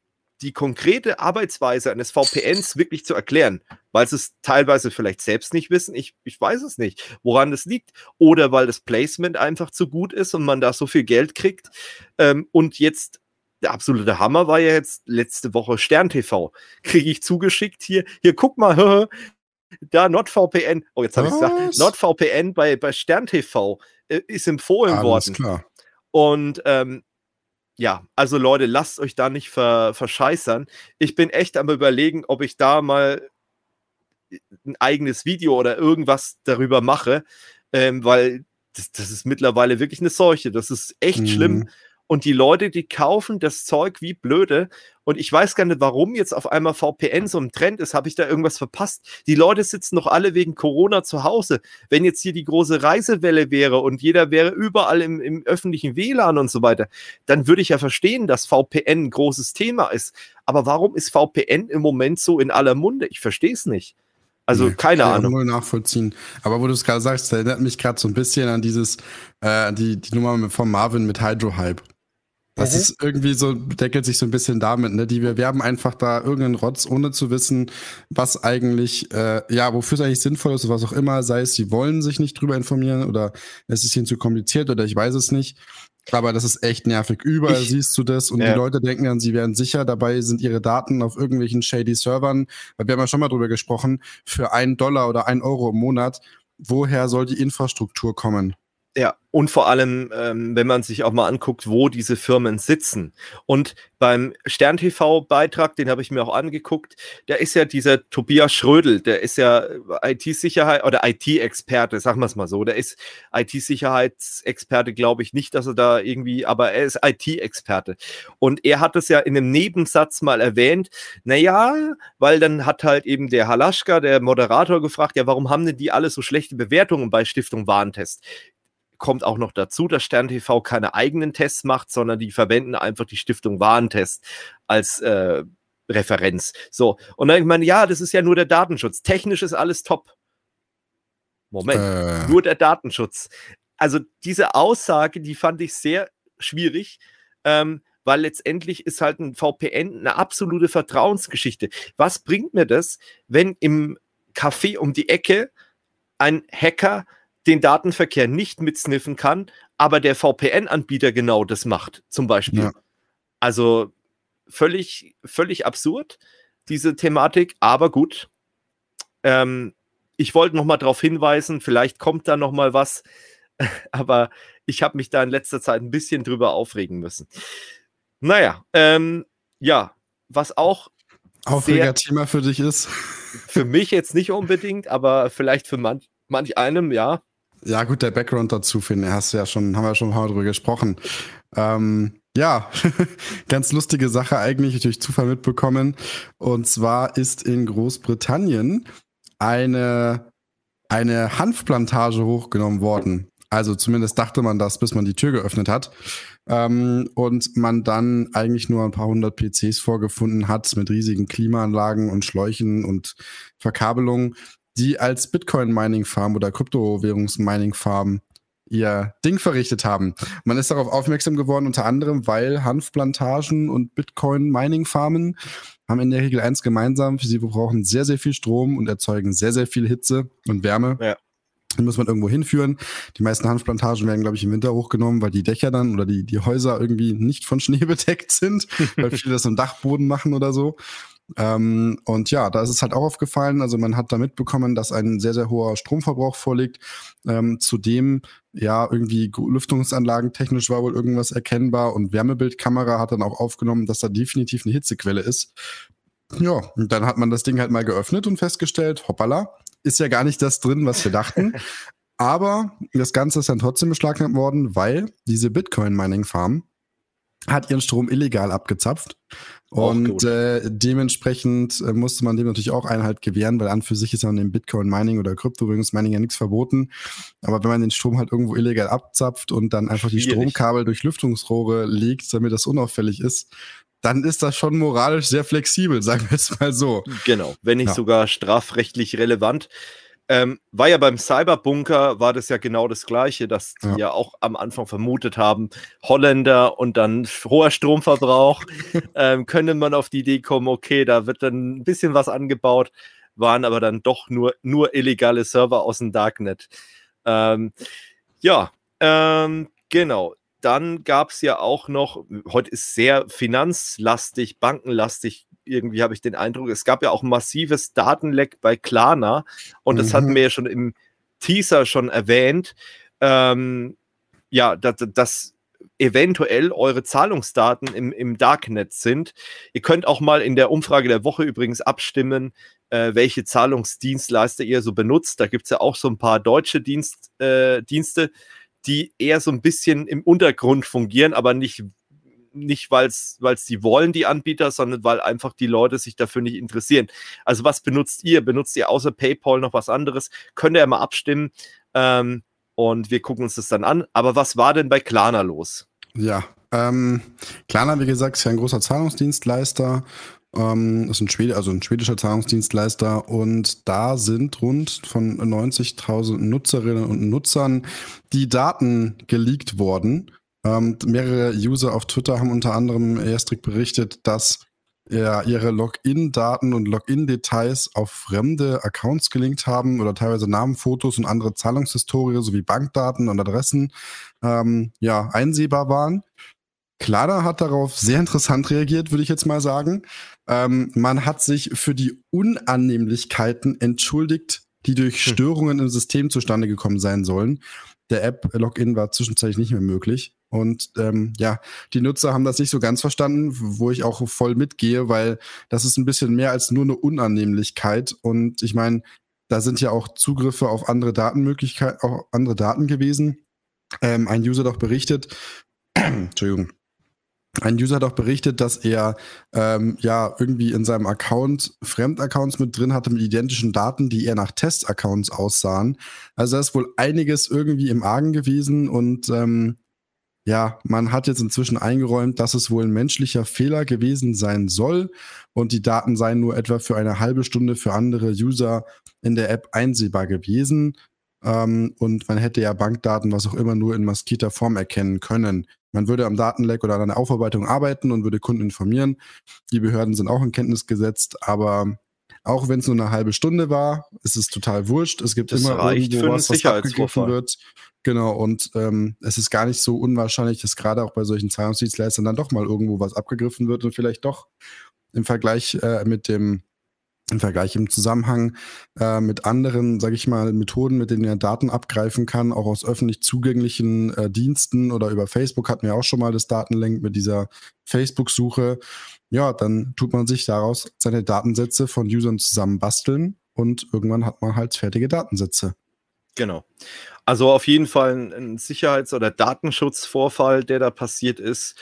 die konkrete Arbeitsweise eines VPNs wirklich zu erklären, weil sie es teilweise vielleicht selbst nicht wissen. Ich, ich weiß es nicht, woran das liegt. Oder weil das Placement einfach zu gut ist und man da so viel Geld kriegt. Ähm, und jetzt der absolute Hammer war ja jetzt letzte Woche Stern TV. Kriege ich zugeschickt hier. Hier, guck mal, da NordVPN. Oh, jetzt habe ich gesagt. NordVPN bei, bei Stern TV äh, ist empfohlen Alles worden. Klar. Und ähm, ja, also Leute, lasst euch da nicht ver, verscheißern. Ich bin echt am überlegen, ob ich da mal ein eigenes Video oder irgendwas darüber mache, ähm, weil das, das, ist mittlerweile wirklich eine Seuche. Das ist echt mhm. schlimm. Und die Leute, die kaufen das Zeug wie blöde. Und ich weiß gar nicht, warum jetzt auf einmal VPN so ein Trend ist. Habe ich da irgendwas verpasst? Die Leute sitzen doch alle wegen Corona zu Hause. Wenn jetzt hier die große Reisewelle wäre und jeder wäre überall im, im öffentlichen WLAN und so weiter, dann würde ich ja verstehen, dass VPN ein großes Thema ist. Aber warum ist VPN im Moment so in aller Munde? Ich verstehe es nicht. Also nee, keine kann Ahnung. Null nachvollziehen. Aber wo du es gerade sagst, erinnert mich gerade so ein bisschen an dieses, äh, die, die Nummer von Marvin mit Hydro Hype. Das mhm. ist irgendwie so, deckelt sich so ein bisschen damit, ne? Die wir werben einfach da irgendeinen Rotz, ohne zu wissen, was eigentlich, äh, ja, wofür es eigentlich sinnvoll ist, was auch immer, sei es, sie wollen sich nicht drüber informieren oder es ist ihnen zu kompliziert oder ich weiß es nicht. Aber das ist echt nervig. Überall ich, siehst du das und ja. die Leute denken dann, sie wären sicher. Dabei sind ihre Daten auf irgendwelchen shady Servern. Weil wir haben ja schon mal drüber gesprochen, für einen Dollar oder einen Euro im Monat. Woher soll die Infrastruktur kommen? Ja, und vor allem, ähm, wenn man sich auch mal anguckt, wo diese Firmen sitzen. Und beim Stern TV-Beitrag, den habe ich mir auch angeguckt, da ist ja dieser Tobias Schrödel, der ist ja IT-Sicherheit oder IT-Experte, sagen wir es mal so. Der ist IT-Sicherheitsexperte, glaube ich nicht, dass er da irgendwie, aber er ist IT-Experte. Und er hat es ja in einem Nebensatz mal erwähnt, naja, weil dann hat halt eben der Halaschka, der Moderator, gefragt, ja, warum haben denn die alle so schlechte Bewertungen bei Stiftung Warentest? Kommt auch noch dazu, dass Stern TV keine eigenen Tests macht, sondern die verwenden einfach die Stiftung Warentest als äh, Referenz. So, und dann ich meine, ja, das ist ja nur der Datenschutz. Technisch ist alles top. Moment, äh. nur der Datenschutz. Also diese Aussage, die fand ich sehr schwierig, ähm, weil letztendlich ist halt ein VPN eine absolute Vertrauensgeschichte. Was bringt mir das, wenn im Café um die Ecke ein Hacker den Datenverkehr nicht mitsniffen kann, aber der VPN-Anbieter genau das macht, zum Beispiel. Ja. Also völlig, völlig absurd, diese Thematik, aber gut. Ähm, ich wollte noch mal darauf hinweisen, vielleicht kommt da noch mal was, aber ich habe mich da in letzter Zeit ein bisschen drüber aufregen müssen. Naja, ähm, ja, was auch Aufreger-Thema für dich ist. Für mich jetzt nicht unbedingt, aber vielleicht für manch, manch einem, ja. Ja, gut, der Background dazu, finde hast du ja schon, haben wir schon ein paar drüber gesprochen. Ähm, ja, ganz lustige Sache eigentlich durch Zufall mitbekommen. Und zwar ist in Großbritannien eine, eine Hanfplantage hochgenommen worden. Also zumindest dachte man das, bis man die Tür geöffnet hat. Ähm, und man dann eigentlich nur ein paar hundert PCs vorgefunden hat mit riesigen Klimaanlagen und Schläuchen und Verkabelungen, die als Bitcoin-Mining-Farm oder Kryptowährungs-Mining-Farm ihr Ding verrichtet haben. Man ist darauf aufmerksam geworden, unter anderem, weil Hanfplantagen und Bitcoin-Mining-Farmen haben in der Regel eins gemeinsam. Sie brauchen sehr, sehr viel Strom und erzeugen sehr, sehr viel Hitze und Wärme. Ja. Die muss man irgendwo hinführen. Die meisten Hanfplantagen werden, glaube ich, im Winter hochgenommen, weil die Dächer dann oder die, die Häuser irgendwie nicht von Schnee bedeckt sind, weil viele das im Dachboden machen oder so. Ähm, und ja, da ist es halt auch aufgefallen. Also man hat da mitbekommen, dass ein sehr, sehr hoher Stromverbrauch vorliegt. Ähm, zudem, ja, irgendwie Lüftungsanlagen technisch war wohl irgendwas erkennbar und Wärmebildkamera hat dann auch aufgenommen, dass da definitiv eine Hitzequelle ist. Ja, und dann hat man das Ding halt mal geöffnet und festgestellt, hoppala, ist ja gar nicht das drin, was wir dachten. Aber das Ganze ist dann trotzdem beschlagnahmt worden, weil diese Bitcoin-Mining-Farm hat ihren Strom illegal abgezapft. Und äh, dementsprechend äh, musste man dem natürlich auch Einhalt gewähren, weil an für sich ist ja an dem Bitcoin-Mining oder Kryptowährungsmining ja nichts verboten. Aber wenn man den Strom halt irgendwo illegal abzapft und dann einfach Schwierig. die Stromkabel durch Lüftungsrohre legt, damit das unauffällig ist, dann ist das schon moralisch sehr flexibel, sagen wir es mal so. Genau, wenn nicht ja. sogar strafrechtlich relevant. Ähm, war ja beim Cyberbunker, war das ja genau das Gleiche, dass die ja. ja auch am Anfang vermutet haben, Holländer und dann hoher Stromverbrauch, ähm, könnte man auf die Idee kommen, okay, da wird dann ein bisschen was angebaut, waren aber dann doch nur, nur illegale Server aus dem Darknet. Ähm, ja, ähm, genau. Dann gab es ja auch noch, heute ist sehr finanzlastig, bankenlastig irgendwie habe ich den Eindruck, es gab ja auch ein massives Datenleck bei Klarna und das hatten mhm. wir ja schon im Teaser schon erwähnt. Ähm, ja, dass, dass eventuell eure Zahlungsdaten im, im Darknet sind. Ihr könnt auch mal in der Umfrage der Woche übrigens abstimmen, äh, welche Zahlungsdienstleister ihr so benutzt. Da gibt es ja auch so ein paar deutsche Dienst, äh, Dienste, die eher so ein bisschen im Untergrund fungieren, aber nicht nicht, weil es die wollen, die Anbieter, sondern weil einfach die Leute sich dafür nicht interessieren. Also was benutzt ihr? Benutzt ihr außer PayPal noch was anderes? Könnt ihr ja mal abstimmen ähm, und wir gucken uns das dann an. Aber was war denn bei Klarna los? Ja, ähm, Klarna, wie gesagt, ist ja ein großer Zahlungsdienstleister ähm, ist ein, Schwede, also ein schwedischer Zahlungsdienstleister und da sind rund von 90.000 Nutzerinnen und Nutzern die Daten geleakt worden ähm, mehrere User auf Twitter haben unter anderem erst berichtet, dass ja, ihre Login-Daten und Login-Details auf fremde Accounts gelinkt haben oder teilweise Namen, Fotos und andere Zahlungshistorie sowie Bankdaten und Adressen ähm, ja, einsehbar waren. Klarna hat darauf sehr interessant reagiert, würde ich jetzt mal sagen. Ähm, man hat sich für die Unannehmlichkeiten entschuldigt, die durch hm. Störungen im System zustande gekommen sein sollen. Der App-Login war zwischenzeitlich nicht mehr möglich. Und ähm, ja, die Nutzer haben das nicht so ganz verstanden, wo ich auch voll mitgehe, weil das ist ein bisschen mehr als nur eine Unannehmlichkeit. Und ich meine, da sind ja auch Zugriffe auf andere Datenmöglichkeiten, auch andere Daten gewesen. Ähm, ein User doch berichtet, Entschuldigung, ein User auch berichtet, dass er ähm, ja irgendwie in seinem Account Fremdaccounts mit drin hatte mit identischen Daten, die eher nach Testaccounts aussahen. Also da ist wohl einiges irgendwie im Argen gewesen und ähm, ja, man hat jetzt inzwischen eingeräumt, dass es wohl ein menschlicher Fehler gewesen sein soll und die Daten seien nur etwa für eine halbe Stunde für andere User in der App einsehbar gewesen. Ähm, und man hätte ja Bankdaten, was auch immer, nur in maskierter Form erkennen können. Man würde am Datenleck oder an der Aufarbeitung arbeiten und würde Kunden informieren. Die Behörden sind auch in Kenntnis gesetzt, aber auch wenn es nur eine halbe Stunde war, ist es total wurscht. Es gibt das immer irgendwo was, was abgegriffen wird. Genau, und ähm, es ist gar nicht so unwahrscheinlich, dass gerade auch bei solchen Zahlungsdienstleistern dann doch mal irgendwo was abgegriffen wird und vielleicht doch im Vergleich äh, mit dem im Vergleich im Zusammenhang äh, mit anderen, sage ich mal, Methoden, mit denen er Daten abgreifen kann, auch aus öffentlich zugänglichen äh, Diensten oder über Facebook hatten wir auch schon mal das Datenlenk mit dieser Facebook-Suche. Ja, dann tut man sich daraus seine Datensätze von Usern zusammenbasteln und irgendwann hat man halt fertige Datensätze. Genau. Also auf jeden Fall ein Sicherheits- oder Datenschutzvorfall, der da passiert ist.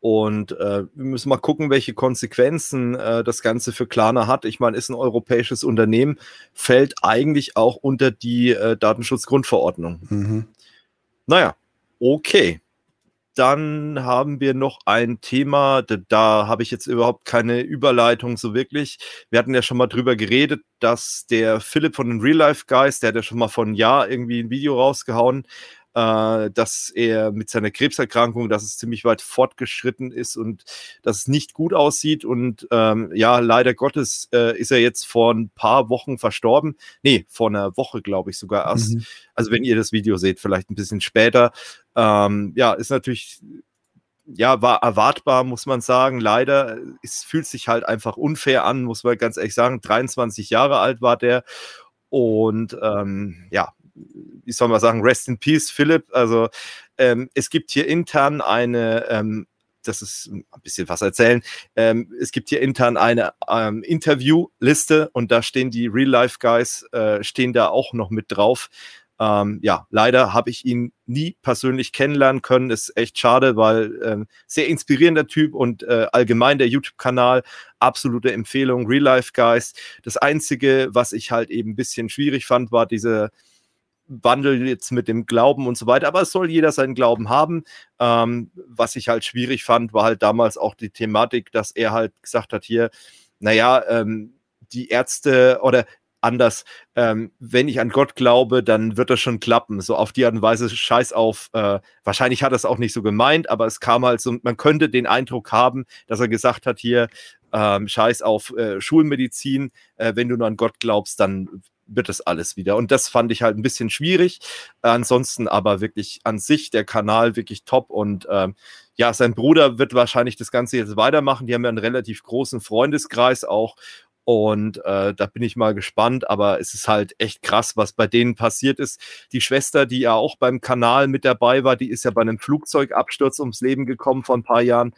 Und äh, wir müssen mal gucken, welche Konsequenzen äh, das Ganze für Klarna hat. Ich meine, ist ein europäisches Unternehmen, fällt eigentlich auch unter die äh, Datenschutzgrundverordnung. Mhm. Naja, okay. Dann haben wir noch ein Thema, da, da habe ich jetzt überhaupt keine Überleitung so wirklich. Wir hatten ja schon mal drüber geredet, dass der Philipp von den Real Life Guys, der hat ja schon mal vor einem Jahr irgendwie ein Video rausgehauen, äh, dass er mit seiner Krebserkrankung, dass es ziemlich weit fortgeschritten ist und dass es nicht gut aussieht. Und ähm, ja, leider Gottes äh, ist er jetzt vor ein paar Wochen verstorben. Nee, vor einer Woche, glaube ich, sogar erst. Mhm. Also wenn ihr das Video seht, vielleicht ein bisschen später. Ähm, ja, ist natürlich ja, war erwartbar, muss man sagen. Leider, es fühlt sich halt einfach unfair an, muss man ganz ehrlich sagen. 23 Jahre alt war der. Und ähm, ja, wie soll man sagen, Rest in Peace, Philipp. Also ähm, es gibt hier intern eine, ähm, das ist ein bisschen was erzählen, ähm, es gibt hier intern eine ähm, Interviewliste und da stehen die Real-Life-Guys, äh, stehen da auch noch mit drauf. Ähm, ja, leider habe ich ihn nie persönlich kennenlernen können. Ist echt schade, weil ähm, sehr inspirierender Typ und äh, allgemein der YouTube-Kanal absolute Empfehlung. Real Life Guys. Das einzige, was ich halt eben ein bisschen schwierig fand, war diese Wandel jetzt mit dem Glauben und so weiter. Aber es soll jeder seinen Glauben haben. Ähm, was ich halt schwierig fand, war halt damals auch die Thematik, dass er halt gesagt hat, hier, naja, ähm, die Ärzte oder anders, ähm, wenn ich an Gott glaube, dann wird das schon klappen. So auf die Art und Weise, scheiß auf, äh, wahrscheinlich hat er es auch nicht so gemeint, aber es kam halt so, man könnte den Eindruck haben, dass er gesagt hat, hier, ähm, scheiß auf äh, Schulmedizin, äh, wenn du nur an Gott glaubst, dann wird es alles wieder. Und das fand ich halt ein bisschen schwierig. ansonsten aber wirklich an sich der Kanal wirklich top und ähm, ja, sein Bruder wird wahrscheinlich das Ganze jetzt weitermachen. Die haben ja einen relativ großen Freundeskreis auch und äh, da bin ich mal gespannt, aber es ist halt echt krass, was bei denen passiert ist. Die Schwester, die ja auch beim Kanal mit dabei war, die ist ja bei einem Flugzeugabsturz ums Leben gekommen vor ein paar Jahren.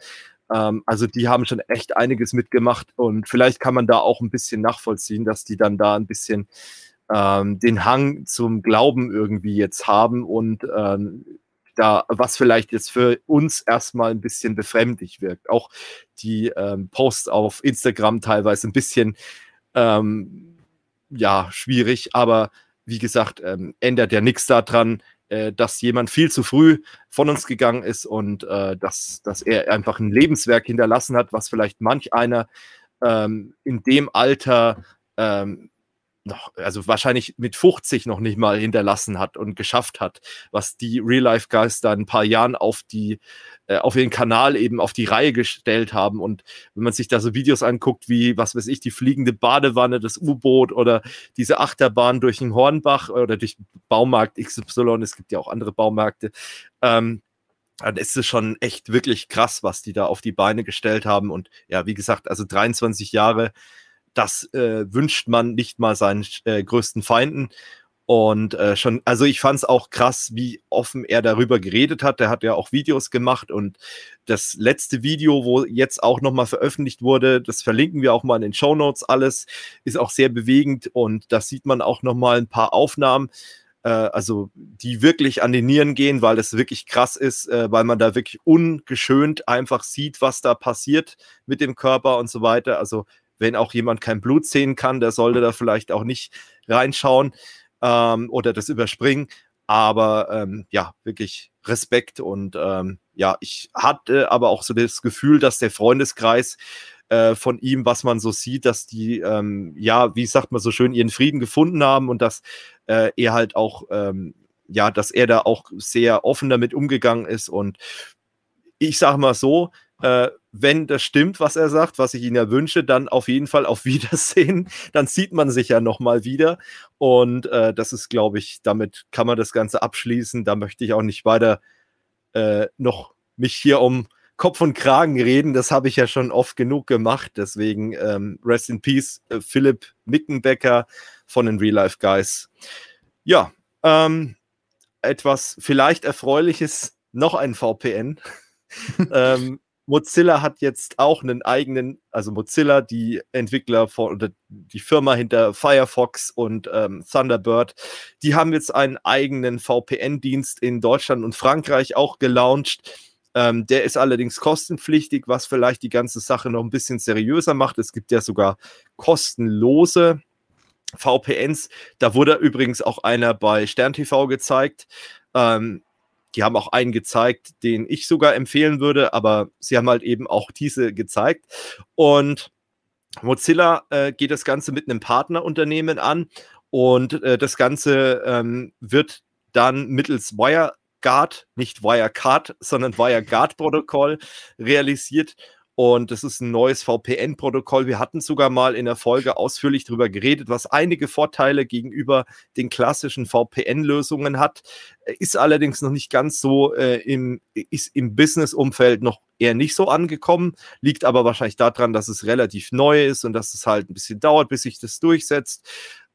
Ähm, also die haben schon echt einiges mitgemacht und vielleicht kann man da auch ein bisschen nachvollziehen, dass die dann da ein bisschen ähm, den Hang zum Glauben irgendwie jetzt haben und ähm, da, was vielleicht jetzt für uns erstmal ein bisschen befremdlich wirkt. Auch die ähm, Posts auf Instagram teilweise ein bisschen ähm, ja, schwierig, aber wie gesagt, ähm, ändert ja nichts daran, äh, dass jemand viel zu früh von uns gegangen ist und äh, dass, dass er einfach ein Lebenswerk hinterlassen hat, was vielleicht manch einer ähm, in dem Alter ähm, noch, also wahrscheinlich mit 50 noch nicht mal hinterlassen hat und geschafft hat, was die Real-Life-Guys da ein paar Jahren auf die, äh, auf ihren Kanal eben auf die Reihe gestellt haben. Und wenn man sich da so Videos anguckt, wie, was weiß ich, die fliegende Badewanne, das U-Boot oder diese Achterbahn durch den Hornbach oder durch Baumarkt XY, es gibt ja auch andere Baumärkte, ähm, dann ist es schon echt wirklich krass, was die da auf die Beine gestellt haben. Und ja, wie gesagt, also 23 Jahre, das äh, wünscht man nicht mal seinen äh, größten Feinden. Und äh, schon, also ich fand es auch krass, wie offen er darüber geredet hat. Der hat ja auch Videos gemacht und das letzte Video, wo jetzt auch nochmal veröffentlicht wurde, das verlinken wir auch mal in den Show Notes alles, ist auch sehr bewegend und da sieht man auch nochmal ein paar Aufnahmen, äh, also die wirklich an die Nieren gehen, weil das wirklich krass ist, äh, weil man da wirklich ungeschönt einfach sieht, was da passiert mit dem Körper und so weiter. Also wenn auch jemand kein Blut sehen kann, der sollte da vielleicht auch nicht reinschauen ähm, oder das überspringen. Aber ähm, ja, wirklich Respekt und ähm, ja, ich hatte aber auch so das Gefühl, dass der Freundeskreis äh, von ihm, was man so sieht, dass die, ähm, ja, wie sagt man so schön, ihren Frieden gefunden haben und dass äh, er halt auch, ähm, ja, dass er da auch sehr offen damit umgegangen ist und ich sage mal so, äh, wenn das stimmt, was er sagt, was ich Ihnen ja wünsche, dann auf jeden Fall auf Wiedersehen. Dann sieht man sich ja nochmal wieder. Und äh, das ist, glaube ich, damit kann man das Ganze abschließen. Da möchte ich auch nicht weiter äh, noch mich hier um Kopf und Kragen reden. Das habe ich ja schon oft genug gemacht. Deswegen ähm, Rest in Peace, äh, Philipp Mickenbecker von den Real Life Guys. Ja, ähm, etwas vielleicht Erfreuliches, noch ein VPN. ähm, Mozilla hat jetzt auch einen eigenen, also Mozilla, die Entwickler von, oder die Firma hinter Firefox und ähm, Thunderbird, die haben jetzt einen eigenen VPN-Dienst in Deutschland und Frankreich auch gelauncht. Ähm, der ist allerdings kostenpflichtig, was vielleicht die ganze Sache noch ein bisschen seriöser macht. Es gibt ja sogar kostenlose VPNs. Da wurde übrigens auch einer bei Stern TV gezeigt. Ähm, die haben auch einen gezeigt, den ich sogar empfehlen würde, aber sie haben halt eben auch diese gezeigt. Und Mozilla äh, geht das Ganze mit einem Partnerunternehmen an und äh, das Ganze ähm, wird dann mittels Wire WireGuard, nicht WireCard, sondern WireGuard-Protokoll realisiert. Und das ist ein neues VPN-Protokoll. Wir hatten sogar mal in der Folge ausführlich darüber geredet, was einige Vorteile gegenüber den klassischen VPN-Lösungen hat. Ist allerdings noch nicht ganz so äh, im, ist im Business-Umfeld noch eher nicht so angekommen. Liegt aber wahrscheinlich daran, dass es relativ neu ist und dass es halt ein bisschen dauert, bis sich das durchsetzt.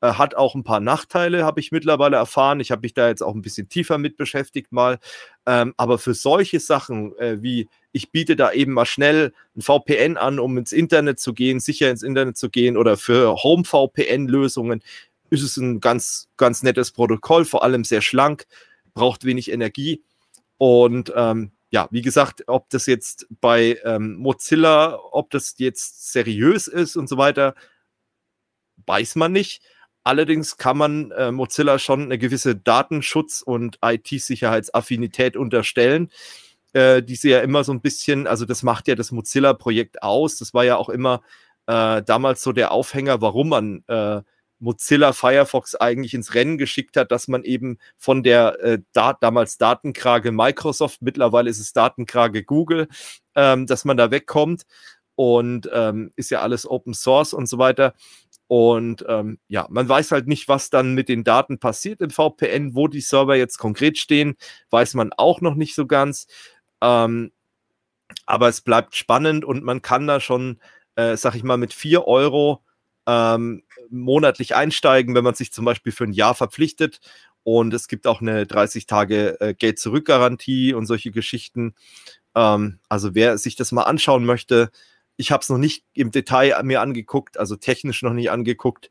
Äh, hat auch ein paar Nachteile, habe ich mittlerweile erfahren. Ich habe mich da jetzt auch ein bisschen tiefer mit beschäftigt mal. Ähm, aber für solche Sachen äh, wie ich biete da eben mal schnell ein VPN an, um ins Internet zu gehen, sicher ins Internet zu gehen oder für Home-VPN-Lösungen ist es ein ganz, ganz nettes Protokoll, vor allem sehr schlank, braucht wenig Energie und ähm, ja, wie gesagt, ob das jetzt bei ähm, Mozilla, ob das jetzt seriös ist und so weiter, weiß man nicht. Allerdings kann man äh, Mozilla schon eine gewisse Datenschutz- und IT-Sicherheitsaffinität unterstellen äh, die sie ja immer so ein bisschen, also das macht ja das Mozilla-Projekt aus. Das war ja auch immer äh, damals so der Aufhänger, warum man äh, Mozilla Firefox eigentlich ins Rennen geschickt hat, dass man eben von der äh, Dat damals Datenkrage Microsoft, mittlerweile ist es Datenkrage Google, ähm, dass man da wegkommt und ähm, ist ja alles Open Source und so weiter. Und ähm, ja, man weiß halt nicht, was dann mit den Daten passiert im VPN, wo die Server jetzt konkret stehen, weiß man auch noch nicht so ganz. Ähm, aber es bleibt spannend und man kann da schon, äh, sag ich mal, mit 4 Euro ähm, monatlich einsteigen, wenn man sich zum Beispiel für ein Jahr verpflichtet. Und es gibt auch eine 30 Tage äh, Geld-Zurück-Garantie und solche Geschichten. Ähm, also wer sich das mal anschauen möchte, ich habe es noch nicht im Detail mir angeguckt, also technisch noch nicht angeguckt.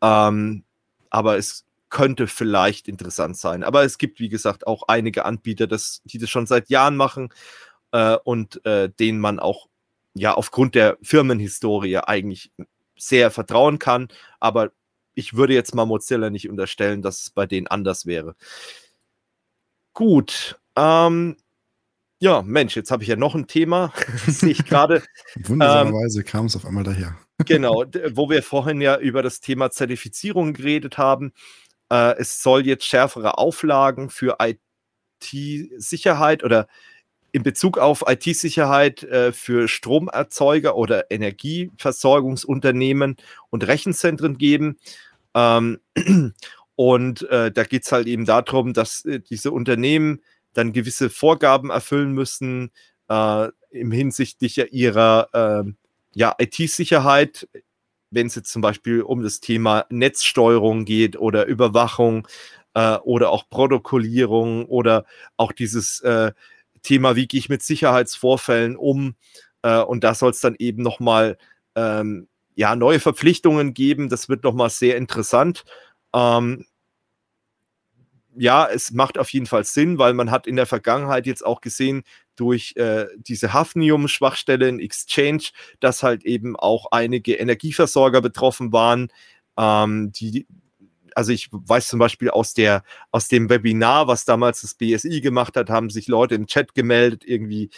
Ähm, aber es könnte vielleicht interessant sein. Aber es gibt, wie gesagt, auch einige Anbieter, das, die das schon seit Jahren machen äh, und äh, denen man auch ja aufgrund der Firmenhistorie eigentlich sehr vertrauen kann. Aber ich würde jetzt mal Mozilla nicht unterstellen, dass es bei denen anders wäre. Gut. Ähm, ja, Mensch, jetzt habe ich ja noch ein Thema, sehe ich gerade. Wunderbarerweise ähm, kam es auf einmal daher. genau, wo wir vorhin ja über das Thema Zertifizierung geredet haben. Äh, es soll jetzt schärfere Auflagen für IT-Sicherheit oder in Bezug auf IT-Sicherheit äh, für Stromerzeuger oder Energieversorgungsunternehmen und Rechenzentren geben. Ähm, und äh, da geht es halt eben darum, dass äh, diese Unternehmen dann gewisse Vorgaben erfüllen müssen äh, im hinsichtlich ihrer ähm, ja, IT-Sicherheit wenn es jetzt zum Beispiel um das Thema Netzsteuerung geht oder Überwachung äh, oder auch Protokollierung oder auch dieses äh, Thema, wie gehe ich mit Sicherheitsvorfällen um. Äh, und da soll es dann eben nochmal ähm, ja, neue Verpflichtungen geben. Das wird nochmal sehr interessant. Ähm, ja, es macht auf jeden Fall Sinn, weil man hat in der Vergangenheit jetzt auch gesehen, durch äh, diese Hafnium-Schwachstelle in Exchange, dass halt eben auch einige Energieversorger betroffen waren, ähm, die also ich weiß zum Beispiel aus der aus dem Webinar, was damals das BSI gemacht hat, haben sich Leute im Chat gemeldet, irgendwie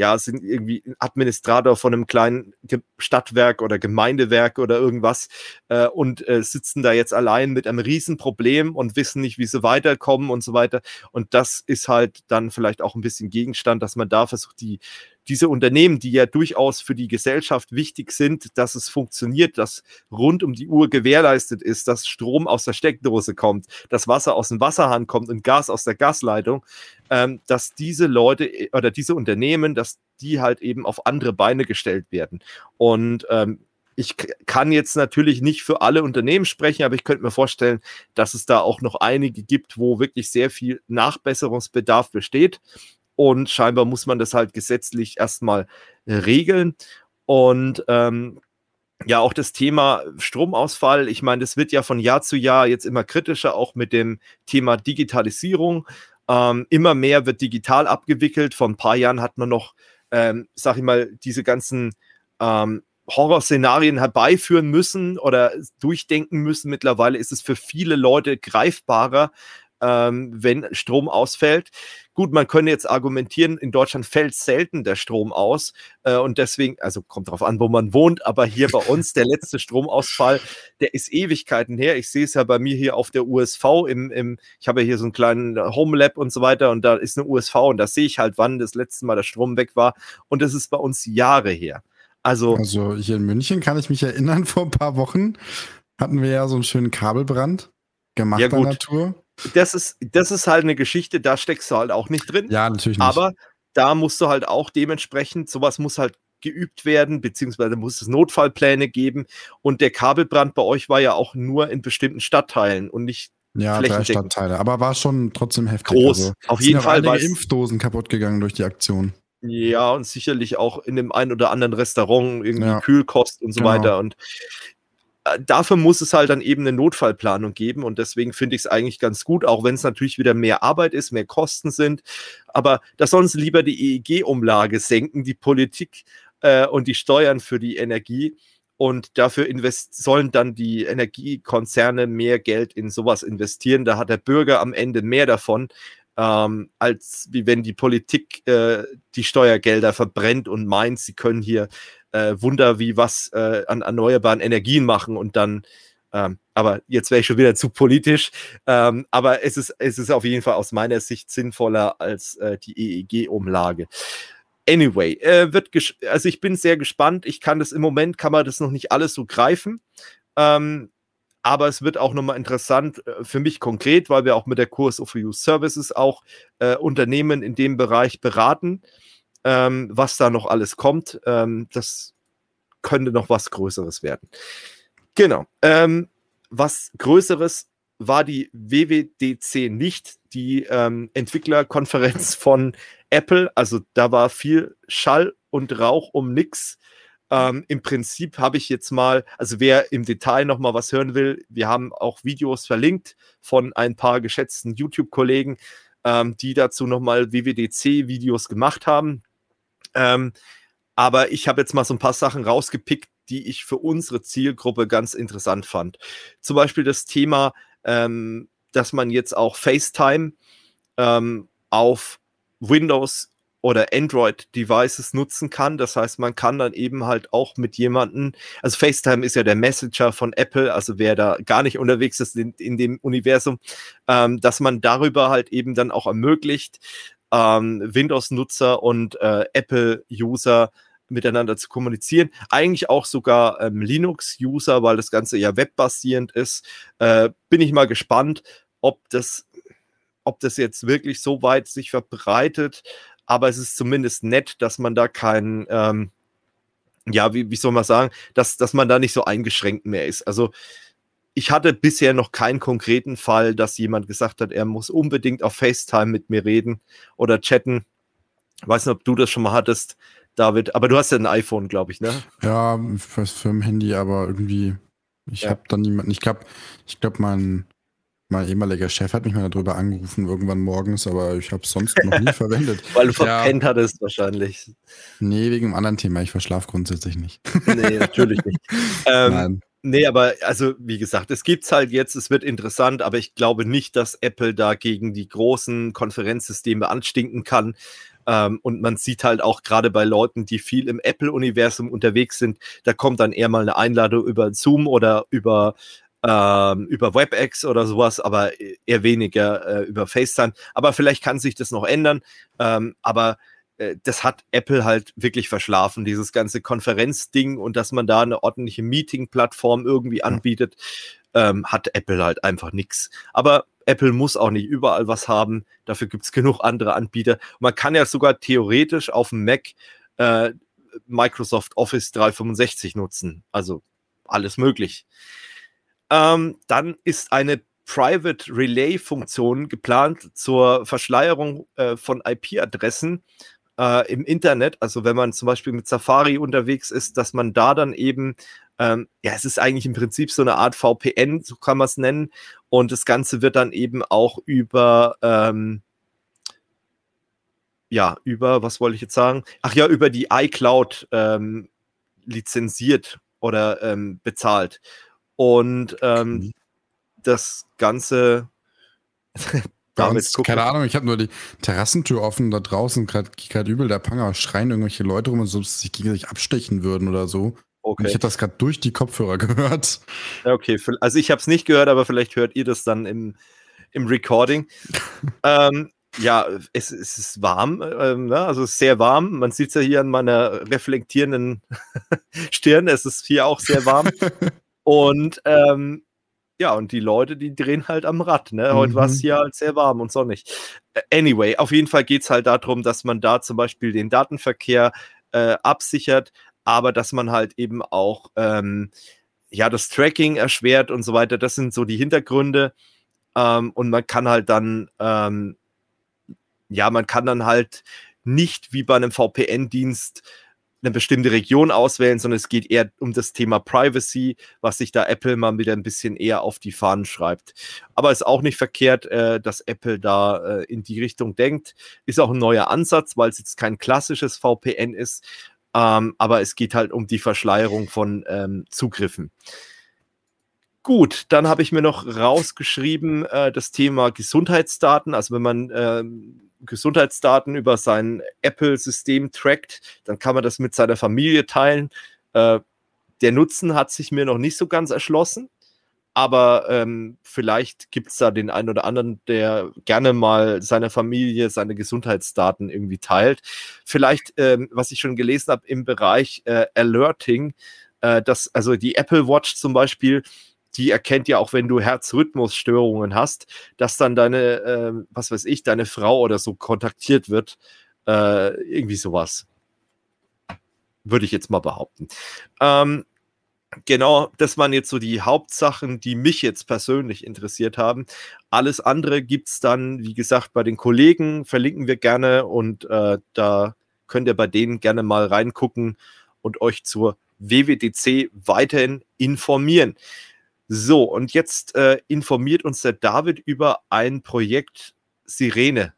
ja, sind irgendwie Administrator von einem kleinen Stadtwerk oder Gemeindewerk oder irgendwas äh, und äh, sitzen da jetzt allein mit einem Riesenproblem und wissen nicht, wie sie weiterkommen und so weiter. Und das ist halt dann vielleicht auch ein bisschen Gegenstand, dass man da versucht, die diese Unternehmen, die ja durchaus für die Gesellschaft wichtig sind, dass es funktioniert, dass rund um die Uhr gewährleistet ist, dass Strom aus der Steckdose kommt, dass Wasser aus dem Wasserhahn kommt und Gas aus der Gasleitung, ähm, dass diese Leute äh, oder diese Unternehmen, dass die halt eben auf andere Beine gestellt werden. Und ähm, ich kann jetzt natürlich nicht für alle Unternehmen sprechen, aber ich könnte mir vorstellen, dass es da auch noch einige gibt, wo wirklich sehr viel Nachbesserungsbedarf besteht. Und scheinbar muss man das halt gesetzlich erstmal äh, regeln. Und ähm, ja, auch das Thema Stromausfall, ich meine, das wird ja von Jahr zu Jahr jetzt immer kritischer, auch mit dem Thema Digitalisierung. Ähm, immer mehr wird digital abgewickelt. Vor ein paar Jahren hat man noch, ähm, sag ich mal, diese ganzen ähm, Horrorszenarien herbeiführen müssen oder durchdenken müssen. Mittlerweile ist es für viele Leute greifbarer, ähm, wenn Strom ausfällt. Gut, man könnte jetzt argumentieren, in Deutschland fällt selten der Strom aus äh, und deswegen, also kommt darauf an, wo man wohnt, aber hier bei uns der letzte Stromausfall, der ist Ewigkeiten her. Ich sehe es ja bei mir hier auf der USV im, im ich habe ja hier so einen kleinen Home Lab und so weiter und da ist eine USV und da sehe ich halt, wann das letzte Mal der Strom weg war und das ist bei uns Jahre her. Also, also hier in München kann ich mich erinnern, vor ein paar Wochen hatten wir ja so einen schönen Kabelbrand gemachter ja, Natur das ist, das ist halt eine Geschichte, da steckst du halt auch nicht drin. Ja, natürlich nicht. Aber da musst du halt auch dementsprechend, sowas muss halt geübt werden, beziehungsweise muss es Notfallpläne geben. Und der Kabelbrand bei euch war ja auch nur in bestimmten Stadtteilen und nicht ja, drei Stadtteile. Aber war schon trotzdem heftig. Groß. Also, Auf jeden Fall. Einige Impfdosen kaputt gegangen durch die Aktion. Ja, und sicherlich auch in dem einen oder anderen Restaurant irgendwie ja. Kühlkost und so genau. weiter. Und dafür muss es halt dann eben eine Notfallplanung geben und deswegen finde ich es eigentlich ganz gut, auch wenn es natürlich wieder mehr Arbeit ist, mehr Kosten sind. Aber da sollen sie lieber die EEG-Umlage senken, die Politik äh, und die Steuern für die Energie. Und dafür sollen dann die Energiekonzerne mehr Geld in sowas investieren. Da hat der Bürger am Ende mehr davon, ähm, als wie wenn die Politik äh, die Steuergelder verbrennt und meint, sie können hier äh, Wunder wie was äh, an erneuerbaren Energien machen und dann, ähm, aber jetzt wäre ich schon wieder zu politisch, ähm, aber es ist, es ist auf jeden Fall aus meiner Sicht sinnvoller als äh, die EEG-Umlage. Anyway, äh, wird also ich bin sehr gespannt. Ich kann das im Moment, kann man das noch nicht alles so greifen. Ähm, aber es wird auch nochmal interessant äh, für mich konkret, weil wir auch mit der Kurs of Use Services auch äh, Unternehmen in dem Bereich beraten ähm, was da noch alles kommt. Ähm, das könnte noch was Größeres werden. Genau. Ähm, was Größeres war die WWDC nicht, die ähm, Entwicklerkonferenz von Apple. Also da war viel Schall und Rauch um nix. Ähm, Im Prinzip habe ich jetzt mal, also wer im Detail noch mal was hören will, wir haben auch Videos verlinkt von ein paar geschätzten YouTube-Kollegen, ähm, die dazu noch mal WWDC-Videos gemacht haben. Ähm, aber ich habe jetzt mal so ein paar Sachen rausgepickt, die ich für unsere Zielgruppe ganz interessant fand. Zum Beispiel das Thema, ähm, dass man jetzt auch FaceTime ähm, auf Windows oder Android-Devices nutzen kann. Das heißt, man kann dann eben halt auch mit jemandem, also FaceTime ist ja der Messenger von Apple, also wer da gar nicht unterwegs ist in, in dem Universum, ähm, dass man darüber halt eben dann auch ermöglicht, ähm, Windows-Nutzer und äh, Apple-User miteinander zu kommunizieren. Eigentlich auch sogar ähm, Linux-User, weil das Ganze ja webbasierend ist. Äh, bin ich mal gespannt, ob das, ob das jetzt wirklich so weit sich verbreitet. Aber es ist zumindest nett, dass man da keinen, ähm, ja, wie, wie soll man sagen, dass, dass man da nicht so eingeschränkt mehr ist. Also ich hatte bisher noch keinen konkreten Fall, dass jemand gesagt hat, er muss unbedingt auf FaceTime mit mir reden oder chatten. Ich weiß nicht, ob du das schon mal hattest, David, aber du hast ja ein iPhone, glaube ich, ne? Ja, für, für ein Handy, aber irgendwie, ich ja. habe dann niemanden, ich glaube, ich glaube, mein, mein ehemaliger Chef hat mich mal darüber angerufen, irgendwann morgens, aber ich habe es sonst noch nie verwendet. Weil du verpennt ja. hattest wahrscheinlich. Nee, wegen einem anderen Thema. Ich verschlafe grundsätzlich nicht. nee, natürlich nicht. ähm, Nein. Nee, aber also wie gesagt, es gibt's halt jetzt, es wird interessant, aber ich glaube nicht, dass Apple da gegen die großen Konferenzsysteme anstinken kann. Ähm, und man sieht halt auch gerade bei Leuten, die viel im Apple-Universum unterwegs sind, da kommt dann eher mal eine Einladung über Zoom oder über ähm, über WebEx oder sowas, aber eher weniger äh, über FaceTime. Aber vielleicht kann sich das noch ändern. Ähm, aber äh, das hat Apple halt wirklich verschlafen, dieses ganze Konferenzding und dass man da eine ordentliche Meeting-Plattform irgendwie anbietet, ähm, hat Apple halt einfach nichts. Aber Apple muss auch nicht überall was haben. Dafür gibt es genug andere Anbieter. man kann ja sogar theoretisch auf dem Mac äh, Microsoft Office 365 nutzen. Also alles möglich. Ähm, dann ist eine Private Relay Funktion geplant zur Verschleierung äh, von IP-Adressen äh, im Internet, also wenn man zum Beispiel mit Safari unterwegs ist, dass man da dann eben, ähm, ja, es ist eigentlich im Prinzip so eine Art VPN, so kann man es nennen, und das Ganze wird dann eben auch über, ähm, ja, über, was wollte ich jetzt sagen? Ach ja, über die iCloud ähm, lizenziert oder ähm, bezahlt. Und ähm, mhm. das Ganze Uns, keine Ahnung, ich habe nur die Terrassentür offen, da draußen gerade übel der Panger, schreien irgendwelche Leute rum, als ob sie sich gegenseitig abstechen würden oder so. Okay. Und ich habe das gerade durch die Kopfhörer gehört. Ja, okay, also ich habe es nicht gehört, aber vielleicht hört ihr das dann im, im Recording. ähm, ja, es, es, ist warm, ähm, ne? also sehr warm. Man sieht es ja hier an meiner reflektierenden Stirn. Es ist hier auch sehr warm. Und ähm, ja, und die Leute, die drehen halt am Rad. Ne? Heute mhm. war es hier halt sehr warm und sonnig. Anyway, auf jeden Fall geht es halt darum, dass man da zum Beispiel den Datenverkehr äh, absichert, aber dass man halt eben auch ähm, ja, das Tracking erschwert und so weiter. Das sind so die Hintergründe. Ähm, und man kann halt dann, ähm, ja, man kann dann halt nicht wie bei einem VPN-Dienst eine bestimmte Region auswählen, sondern es geht eher um das Thema Privacy, was sich da Apple mal wieder ein bisschen eher auf die Fahnen schreibt. Aber ist auch nicht verkehrt, äh, dass Apple da äh, in die Richtung denkt. Ist auch ein neuer Ansatz, weil es jetzt kein klassisches VPN ist, ähm, aber es geht halt um die Verschleierung von ähm, Zugriffen. Gut, dann habe ich mir noch rausgeschrieben äh, das Thema Gesundheitsdaten. Also wenn man ähm, Gesundheitsdaten über sein Apple-System trackt, dann kann man das mit seiner Familie teilen. Äh, der Nutzen hat sich mir noch nicht so ganz erschlossen, aber ähm, vielleicht gibt es da den einen oder anderen, der gerne mal seiner Familie seine Gesundheitsdaten irgendwie teilt. Vielleicht, ähm, was ich schon gelesen habe im Bereich äh, Alerting, äh, dass also die Apple Watch zum Beispiel die erkennt ja auch, wenn du Herzrhythmusstörungen hast, dass dann deine, äh, was weiß ich, deine Frau oder so kontaktiert wird. Äh, irgendwie sowas. Würde ich jetzt mal behaupten. Ähm, genau, das waren jetzt so die Hauptsachen, die mich jetzt persönlich interessiert haben. Alles andere gibt es dann, wie gesagt, bei den Kollegen, verlinken wir gerne und äh, da könnt ihr bei denen gerne mal reingucken und euch zur WWDC weiterhin informieren. So, und jetzt äh, informiert uns der David über ein Projekt Sirene.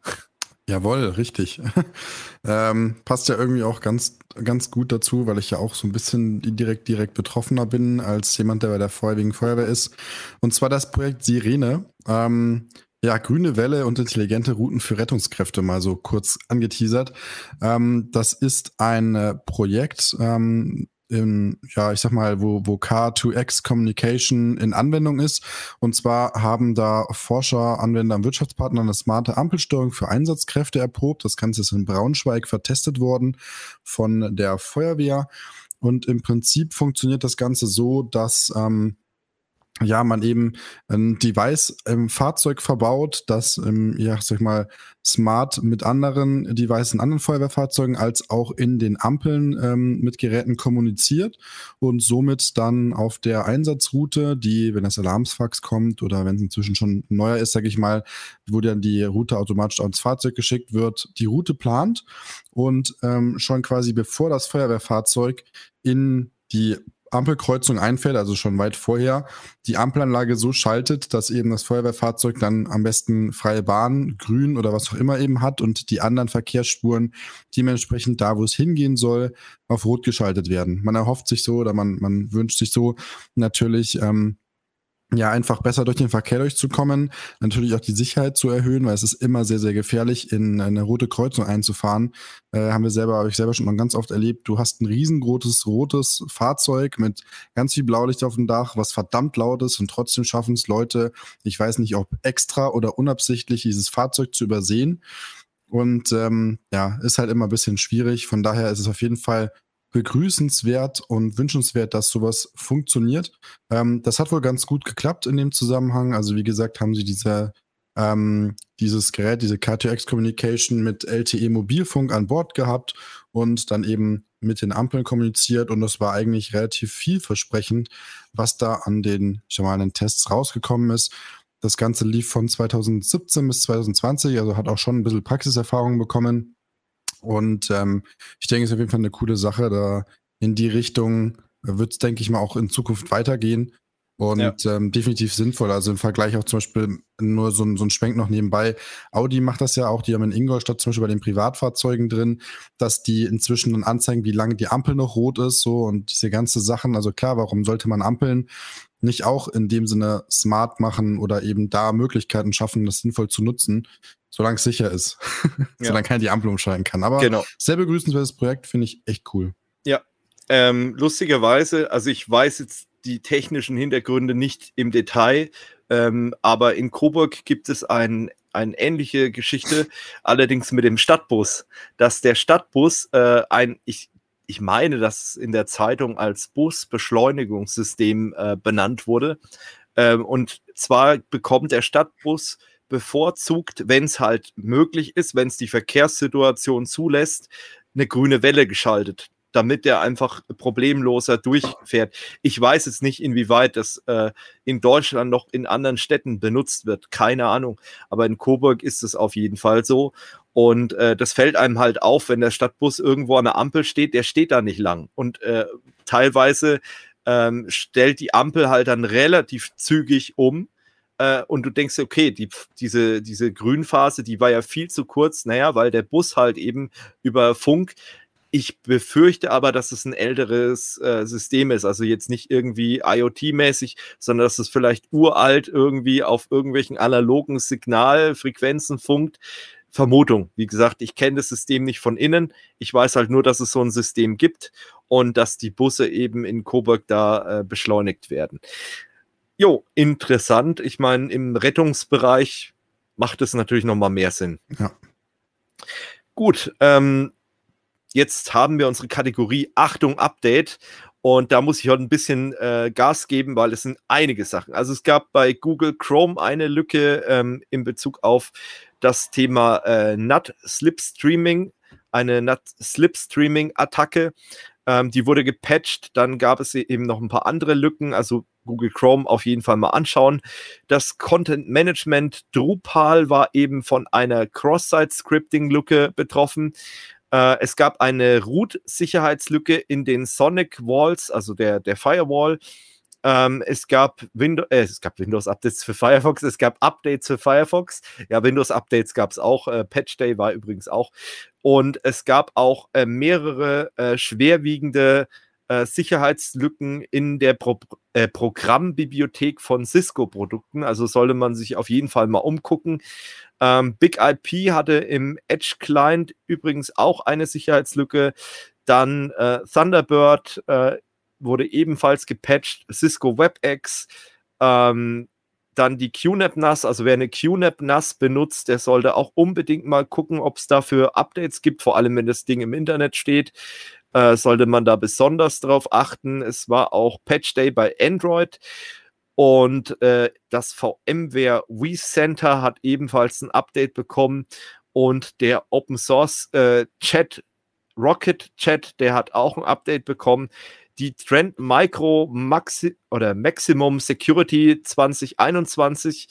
Jawohl, richtig. ähm, passt ja irgendwie auch ganz, ganz gut dazu, weil ich ja auch so ein bisschen direkt, direkt betroffener bin als jemand, der bei der Feuerwehr Feuerwehr ist. Und zwar das Projekt Sirene. Ähm, ja, grüne Welle und intelligente Routen für Rettungskräfte mal so kurz angeteasert. Ähm, das ist ein äh, Projekt, ähm, in, ja, ich sag mal, wo, wo K2X Communication in Anwendung ist. Und zwar haben da Forscher, Anwender und Wirtschaftspartner eine smarte Ampelsteuerung für Einsatzkräfte erprobt. Das Ganze ist in Braunschweig vertestet worden von der Feuerwehr. Und im Prinzip funktioniert das Ganze so, dass ähm, ja, man eben ein Device im Fahrzeug verbaut, das, ähm, ja, sag ich mal, smart mit anderen Devices in anderen Feuerwehrfahrzeugen als auch in den Ampeln ähm, mit Geräten kommuniziert und somit dann auf der Einsatzroute, die, wenn das Alarmsfax kommt oder wenn es inzwischen schon neuer ist, sag ich mal, wo dann die Route automatisch ans Fahrzeug geschickt wird, die Route plant und ähm, schon quasi bevor das Feuerwehrfahrzeug in die Ampelkreuzung einfährt, also schon weit vorher, die Ampelanlage so schaltet, dass eben das Feuerwehrfahrzeug dann am besten freie Bahn, grün oder was auch immer eben hat und die anderen Verkehrsspuren dementsprechend da, wo es hingehen soll, auf rot geschaltet werden. Man erhofft sich so oder man, man wünscht sich so natürlich, ähm, ja, einfach besser durch den Verkehr durchzukommen, natürlich auch die Sicherheit zu erhöhen, weil es ist immer sehr, sehr gefährlich, in eine rote Kreuzung einzufahren. Äh, haben wir selber, habe ich selber schon mal ganz oft erlebt. Du hast ein riesengroßes rotes Fahrzeug mit ganz viel Blaulicht auf dem Dach, was verdammt laut ist und trotzdem schaffen es Leute, ich weiß nicht, ob extra oder unabsichtlich dieses Fahrzeug zu übersehen. Und ähm, ja, ist halt immer ein bisschen schwierig. Von daher ist es auf jeden Fall begrüßenswert und wünschenswert, dass sowas funktioniert. Ähm, das hat wohl ganz gut geklappt in dem Zusammenhang. Also wie gesagt, haben sie diese, ähm, dieses Gerät, diese K2X Communication mit LTE Mobilfunk an Bord gehabt und dann eben mit den Ampeln kommuniziert und das war eigentlich relativ vielversprechend, was da an den, ich den Tests rausgekommen ist. Das Ganze lief von 2017 bis 2020, also hat auch schon ein bisschen Praxiserfahrung bekommen. Und ähm, ich denke, es ist auf jeden Fall eine coole Sache. Da in die Richtung wird es, denke ich mal, auch in Zukunft weitergehen. und ja. ähm, definitiv sinnvoll. Also im Vergleich auch zum Beispiel nur so, so ein Schwenk noch nebenbei. Audi macht das ja auch, die haben in Ingolstadt zum Beispiel bei den Privatfahrzeugen drin, dass die inzwischen dann anzeigen, wie lange die Ampel noch rot ist, so und diese ganze Sachen. Also klar, warum sollte man Ampeln nicht auch in dem Sinne smart machen oder eben da Möglichkeiten schaffen, das sinnvoll zu nutzen, solange es sicher ist. Ja. solange keiner die Ampel umschalten kann. Aber genau. sehr begrüßenswertes Projekt, finde ich echt cool. Ja, ähm, lustigerweise, also ich weiß jetzt die technischen Hintergründe nicht im Detail, ähm, aber in Coburg gibt es ein, eine ähnliche Geschichte, allerdings mit dem Stadtbus, dass der Stadtbus äh, ein, ich, ich meine, dass in der Zeitung als Busbeschleunigungssystem äh, benannt wurde. Ähm, und zwar bekommt der Stadtbus bevorzugt, wenn es halt möglich ist, wenn es die Verkehrssituation zulässt, eine grüne Welle geschaltet damit der einfach problemloser durchfährt. Ich weiß jetzt nicht, inwieweit das äh, in Deutschland noch in anderen Städten benutzt wird. Keine Ahnung. Aber in Coburg ist es auf jeden Fall so. Und äh, das fällt einem halt auf, wenn der Stadtbus irgendwo an der Ampel steht, der steht da nicht lang. Und äh, teilweise ähm, stellt die Ampel halt dann relativ zügig um. Äh, und du denkst, okay, die, diese, diese Grünphase, die war ja viel zu kurz, naja, weil der Bus halt eben über Funk ich befürchte aber, dass es ein älteres äh, System ist, also jetzt nicht irgendwie IoT-mäßig, sondern dass es vielleicht uralt irgendwie auf irgendwelchen analogen Signalfrequenzen funkt. Vermutung. Wie gesagt, ich kenne das System nicht von innen. Ich weiß halt nur, dass es so ein System gibt und dass die Busse eben in Coburg da äh, beschleunigt werden. Jo, interessant. Ich meine, im Rettungsbereich macht es natürlich noch mal mehr Sinn. Ja. Gut, ähm, jetzt haben wir unsere Kategorie Achtung Update und da muss ich heute ein bisschen äh, Gas geben, weil es sind einige Sachen. Also es gab bei Google Chrome eine Lücke ähm, in Bezug auf das Thema äh, NAT Slipstreaming, eine NAT Slipstreaming Attacke. Ähm, die wurde gepatcht. Dann gab es eben noch ein paar andere Lücken. Also Google Chrome auf jeden Fall mal anschauen. Das Content Management Drupal war eben von einer Cross-Site-Scripting-Lücke betroffen. Äh, es gab eine Root-Sicherheitslücke in den Sonic Walls, also der, der Firewall. Ähm, es, gab Windows, äh, es gab Windows-Updates für Firefox, es gab Updates für Firefox. Ja, Windows-Updates gab es auch. Äh, Patch Day war übrigens auch. Und es gab auch äh, mehrere äh, schwerwiegende äh, Sicherheitslücken in der Pro äh, Programmbibliothek von Cisco-Produkten. Also sollte man sich auf jeden Fall mal umgucken. Ähm, Big IP hatte im Edge Client übrigens auch eine Sicherheitslücke. Dann äh, Thunderbird äh, wurde ebenfalls gepatcht. Cisco WebEx. Ähm, dann die QNAP NAS, also wer eine QNAP NAS benutzt, der sollte auch unbedingt mal gucken, ob es dafür Updates gibt, vor allem wenn das Ding im Internet steht. Äh, sollte man da besonders drauf achten. Es war auch Patch Day bei Android. Und äh, das VMware vCenter hat ebenfalls ein Update bekommen. Und der Open Source äh, Chat, Rocket Chat, der hat auch ein Update bekommen. Die Trend Micro Maxi oder Maximum Security 2021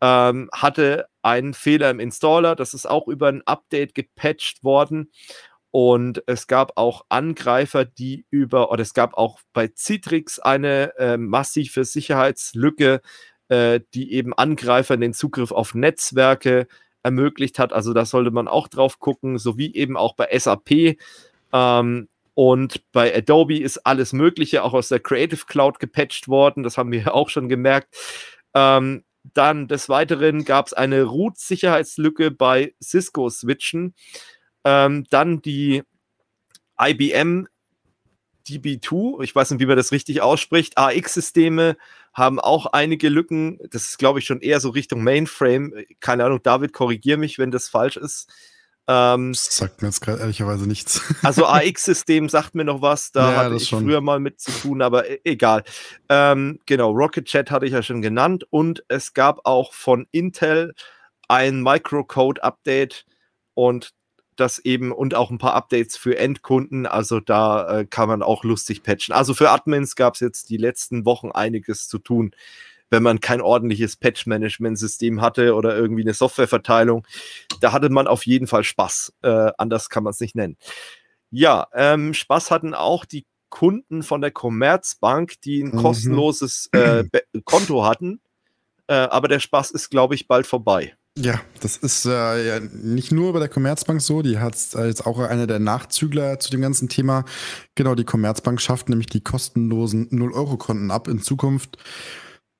ähm, hatte einen Fehler im Installer. Das ist auch über ein Update gepatcht worden. Und es gab auch Angreifer, die über, oder es gab auch bei Citrix eine äh, massive Sicherheitslücke, äh, die eben Angreifern den Zugriff auf Netzwerke ermöglicht hat. Also da sollte man auch drauf gucken, sowie eben auch bei SAP. Ähm, und bei Adobe ist alles Mögliche auch aus der Creative Cloud gepatcht worden. Das haben wir auch schon gemerkt. Ähm, dann des Weiteren gab es eine Root-Sicherheitslücke bei Cisco-Switchen. Ähm, dann die IBM DB2, ich weiß nicht, wie man das richtig ausspricht. AX-Systeme haben auch einige Lücken. Das ist, glaube ich, schon eher so Richtung Mainframe. Keine Ahnung, David, korrigier mich, wenn das falsch ist. Ähm, das sagt mir jetzt gerade ehrlicherweise nichts. Also AX-System sagt mir noch was, da ja, hatte ich schon. früher mal mit zu tun, aber e egal. Ähm, genau, Rocket Chat hatte ich ja schon genannt und es gab auch von Intel ein Microcode-Update und das eben und auch ein paar Updates für Endkunden. Also da äh, kann man auch lustig patchen. Also für Admins gab es jetzt die letzten Wochen einiges zu tun, wenn man kein ordentliches Patch-Management-System hatte oder irgendwie eine Softwareverteilung. Da hatte man auf jeden Fall Spaß. Äh, anders kann man es nicht nennen. Ja, ähm, Spaß hatten auch die Kunden von der Commerzbank, die ein mhm. kostenloses äh, Konto hatten. Äh, aber der Spaß ist, glaube ich, bald vorbei. Ja, das ist äh, ja nicht nur bei der Commerzbank so, die hat jetzt auch einer der Nachzügler zu dem ganzen Thema. Genau, die Commerzbank schafft nämlich die kostenlosen 0-Euro-Konten ab in Zukunft.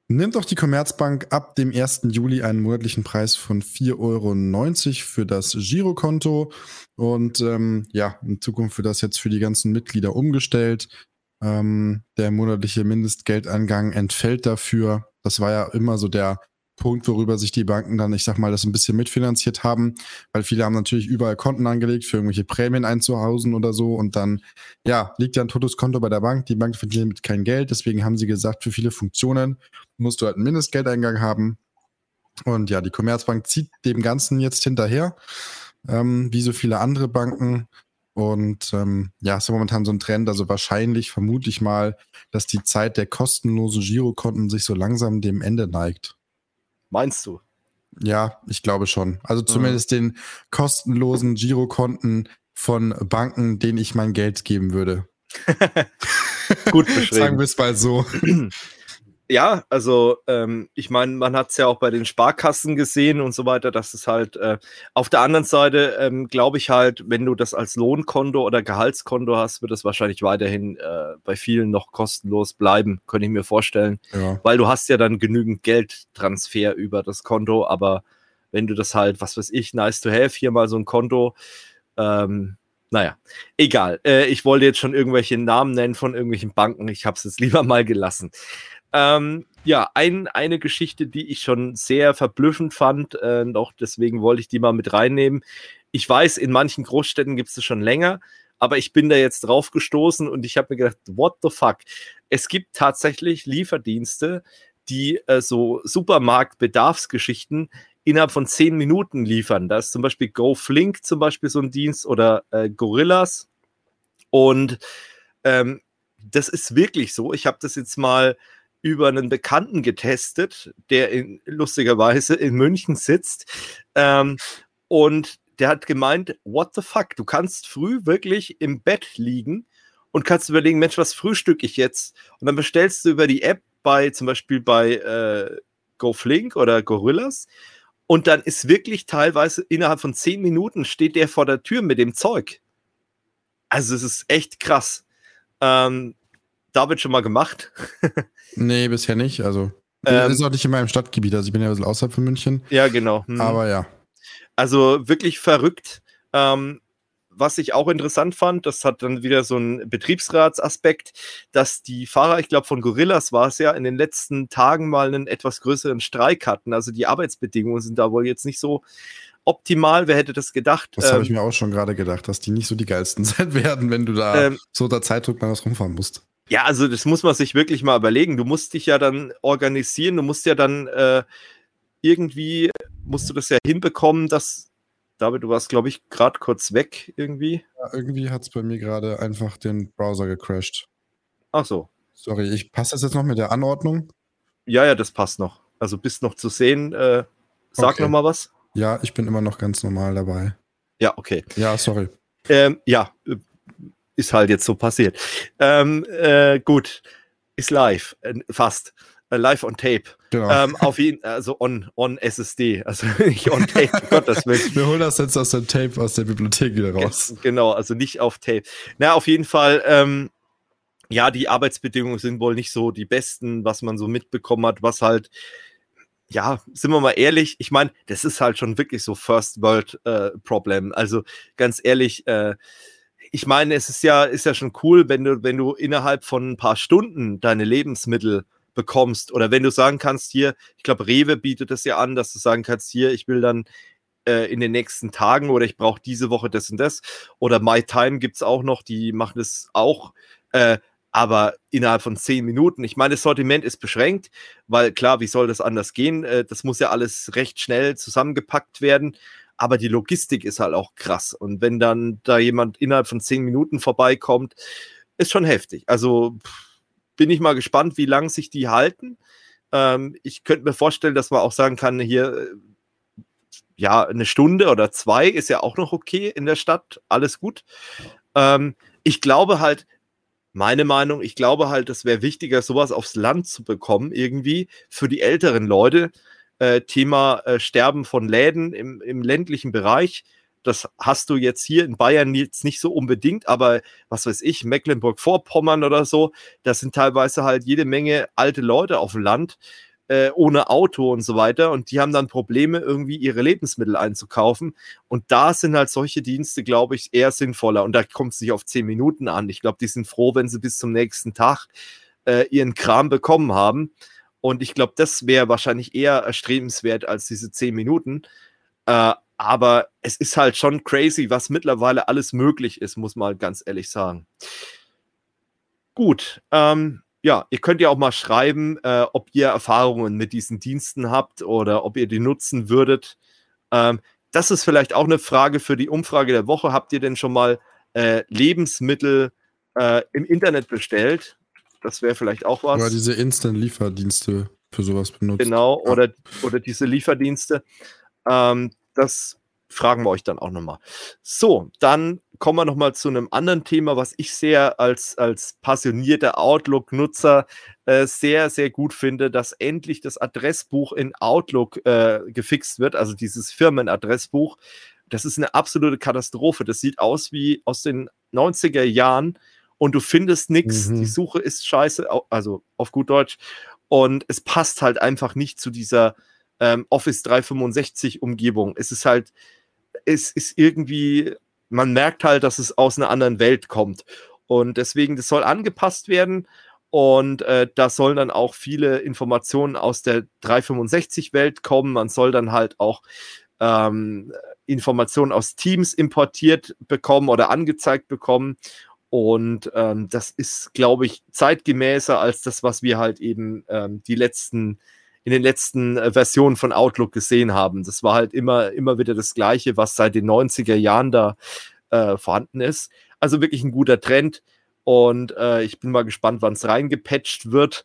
Nimmt auch die Commerzbank ab dem 1. Juli einen monatlichen Preis von 4,90 Euro für das Girokonto. Und ähm, ja, in Zukunft wird das jetzt für die ganzen Mitglieder umgestellt. Ähm, der monatliche Mindestgeldangang entfällt dafür. Das war ja immer so der Punkt, worüber sich die Banken dann, ich sag mal, das ein bisschen mitfinanziert haben, weil viele haben natürlich überall Konten angelegt für irgendwelche Prämien einzuhausen oder so und dann, ja, liegt ja ein totes Konto bei der Bank, die Bank verdient mit kein Geld, deswegen haben sie gesagt, für viele Funktionen musst du halt einen Mindestgeldeingang haben und ja, die Commerzbank zieht dem Ganzen jetzt hinterher, ähm, wie so viele andere Banken und ähm, ja, ist momentan so ein Trend. Also wahrscheinlich vermute ich mal, dass die Zeit der kostenlosen Girokonten sich so langsam dem Ende neigt. Meinst du? Ja, ich glaube schon. Also zumindest mhm. den kostenlosen Girokonten von Banken, denen ich mein Geld geben würde. Gut beschrieben. Sagen wir es mal so. ja, also ähm, ich meine, man hat es ja auch bei den Sparkassen gesehen und so weiter, dass es halt äh, auf der anderen Seite ähm, glaube ich halt, wenn du das als Lohnkonto oder Gehaltskonto hast, wird es wahrscheinlich weiterhin äh, bei vielen noch kostenlos bleiben, könnte ich mir vorstellen, ja. weil du hast ja dann genügend Geldtransfer über das Konto, aber wenn du das halt, was weiß ich, nice to have, hier mal so ein Konto, ähm, naja, egal. Äh, ich wollte jetzt schon irgendwelche Namen nennen von irgendwelchen Banken. Ich habe es jetzt lieber mal gelassen. Ähm, ja, ein, eine Geschichte, die ich schon sehr verblüffend fand, äh, noch deswegen wollte ich die mal mit reinnehmen. Ich weiß, in manchen Großstädten gibt es das schon länger, aber ich bin da jetzt drauf gestoßen und ich habe mir gedacht, what the fuck? Es gibt tatsächlich Lieferdienste, die äh, so Supermarkt-Bedarfsgeschichten innerhalb von zehn Minuten liefern. Da ist zum Beispiel GoFlink zum Beispiel so ein Dienst oder äh, Gorillas. Und ähm, das ist wirklich so. Ich habe das jetzt mal über einen Bekannten getestet, der in, lustigerweise in München sitzt. Ähm, und der hat gemeint, what the fuck, du kannst früh wirklich im Bett liegen und kannst überlegen, Mensch, was frühstück ich jetzt? Und dann bestellst du über die App bei, zum Beispiel bei äh, GoFlink oder Gorillas. Und dann ist wirklich teilweise innerhalb von zehn Minuten steht der vor der Tür mit dem Zeug. Also es ist echt krass. Ähm, David schon mal gemacht? nee, bisher nicht. Also, ähm, das ist auch nicht in meinem Stadtgebiet. Also, ich bin ja ein bisschen außerhalb von München. Ja, genau. Hm. Aber ja. Also, wirklich verrückt. Ähm, was ich auch interessant fand, das hat dann wieder so einen Betriebsratsaspekt, dass die Fahrer, ich glaube von Gorillas war es ja, in den letzten Tagen mal einen etwas größeren Streik hatten. Also die Arbeitsbedingungen sind da wohl jetzt nicht so optimal. Wer hätte das gedacht? Das ähm, habe ich mir auch schon gerade gedacht, dass die nicht so die geilsten sein werden, wenn du da ähm, so unter Zeitdruck mal was rumfahren musst. Ja, also das muss man sich wirklich mal überlegen. Du musst dich ja dann organisieren, du musst ja dann äh, irgendwie, musst du das ja hinbekommen, dass, David, du warst, glaube ich, gerade kurz weg irgendwie. Ja, irgendwie hat es bei mir gerade einfach den Browser gecrashed. Ach so. Sorry, ich passe das jetzt noch mit der Anordnung? Ja, ja, das passt noch. Also bist noch zu sehen. Äh, sag okay. noch mal was. Ja, ich bin immer noch ganz normal dabei. Ja, okay. Ja, sorry. Ähm, ja, ist halt jetzt so passiert. Ähm, äh, gut, ist live, äh, fast. Äh, live on Tape. Genau. Ähm, auf jeden also on, on SSD, also nicht on Tape, Gottes Willen. Wir holen das jetzt aus dem Tape aus der Bibliothek wieder raus. Genau, also nicht auf Tape. Na, auf jeden Fall, ähm, ja, die Arbeitsbedingungen sind wohl nicht so die besten, was man so mitbekommen hat, was halt, ja, sind wir mal ehrlich, ich meine, das ist halt schon wirklich so First World äh, Problem. Also ganz ehrlich, äh, ich meine, es ist ja, ist ja schon cool, wenn du, wenn du innerhalb von ein paar Stunden deine Lebensmittel bekommst oder wenn du sagen kannst, hier, ich glaube, Rewe bietet es ja an, dass du sagen kannst, hier, ich will dann äh, in den nächsten Tagen oder ich brauche diese Woche das und das oder MyTime gibt es auch noch, die machen es auch, äh, aber innerhalb von zehn Minuten. Ich meine, das Sortiment ist beschränkt, weil klar, wie soll das anders gehen? Äh, das muss ja alles recht schnell zusammengepackt werden aber die Logistik ist halt auch krass. Und wenn dann da jemand innerhalb von zehn Minuten vorbeikommt, ist schon heftig. Also bin ich mal gespannt, wie lange sich die halten. Ähm, ich könnte mir vorstellen, dass man auch sagen kann, hier, äh, ja, eine Stunde oder zwei ist ja auch noch okay in der Stadt, alles gut. Ähm, ich glaube halt, meine Meinung. Ich glaube halt, es wäre wichtiger, sowas aufs Land zu bekommen, irgendwie für die älteren Leute. Äh, Thema äh, Sterben von Läden im, im ländlichen Bereich. Das hast du jetzt hier in Bayern jetzt nicht so unbedingt, aber was weiß ich, Mecklenburg-Vorpommern oder so, das sind teilweise halt jede Menge alte Leute auf dem Land äh, ohne Auto und so weiter. Und die haben dann Probleme, irgendwie ihre Lebensmittel einzukaufen. Und da sind halt solche Dienste, glaube ich, eher sinnvoller. Und da kommt es nicht auf zehn Minuten an. Ich glaube, die sind froh, wenn sie bis zum nächsten Tag äh, ihren Kram bekommen haben. Und ich glaube, das wäre wahrscheinlich eher erstrebenswert als diese zehn Minuten. Äh, aber es ist halt schon crazy, was mittlerweile alles möglich ist, muss man halt ganz ehrlich sagen. Gut, ähm, ja, ihr könnt ja auch mal schreiben, äh, ob ihr Erfahrungen mit diesen Diensten habt oder ob ihr die nutzen würdet. Ähm, das ist vielleicht auch eine Frage für die Umfrage der Woche. Habt ihr denn schon mal äh, Lebensmittel äh, im Internet bestellt? Das wäre vielleicht auch was. Oder diese Instant-Lieferdienste für sowas benutzt. Genau, ja. oder, oder diese Lieferdienste. Ähm, das fragen wir euch dann auch nochmal. So, dann kommen wir nochmal zu einem anderen Thema, was ich sehr als, als passionierter Outlook-Nutzer äh, sehr, sehr gut finde, dass endlich das Adressbuch in Outlook äh, gefixt wird, also dieses Firmenadressbuch. Das ist eine absolute Katastrophe. Das sieht aus wie aus den 90er Jahren und du findest nichts. Mhm. Die Suche ist scheiße, also auf gut Deutsch. Und es passt halt einfach nicht zu dieser ähm, Office 365 Umgebung. Es ist halt, es ist irgendwie, man merkt halt, dass es aus einer anderen Welt kommt. Und deswegen, das soll angepasst werden. Und äh, da sollen dann auch viele Informationen aus der 365-Welt kommen. Man soll dann halt auch ähm, Informationen aus Teams importiert bekommen oder angezeigt bekommen. Und ähm, das ist, glaube ich, zeitgemäßer als das, was wir halt eben ähm, die letzten in den letzten äh, Versionen von Outlook gesehen haben. Das war halt immer, immer wieder das Gleiche, was seit den 90er Jahren da äh, vorhanden ist. Also wirklich ein guter Trend. Und äh, ich bin mal gespannt, wann es reingepatcht wird.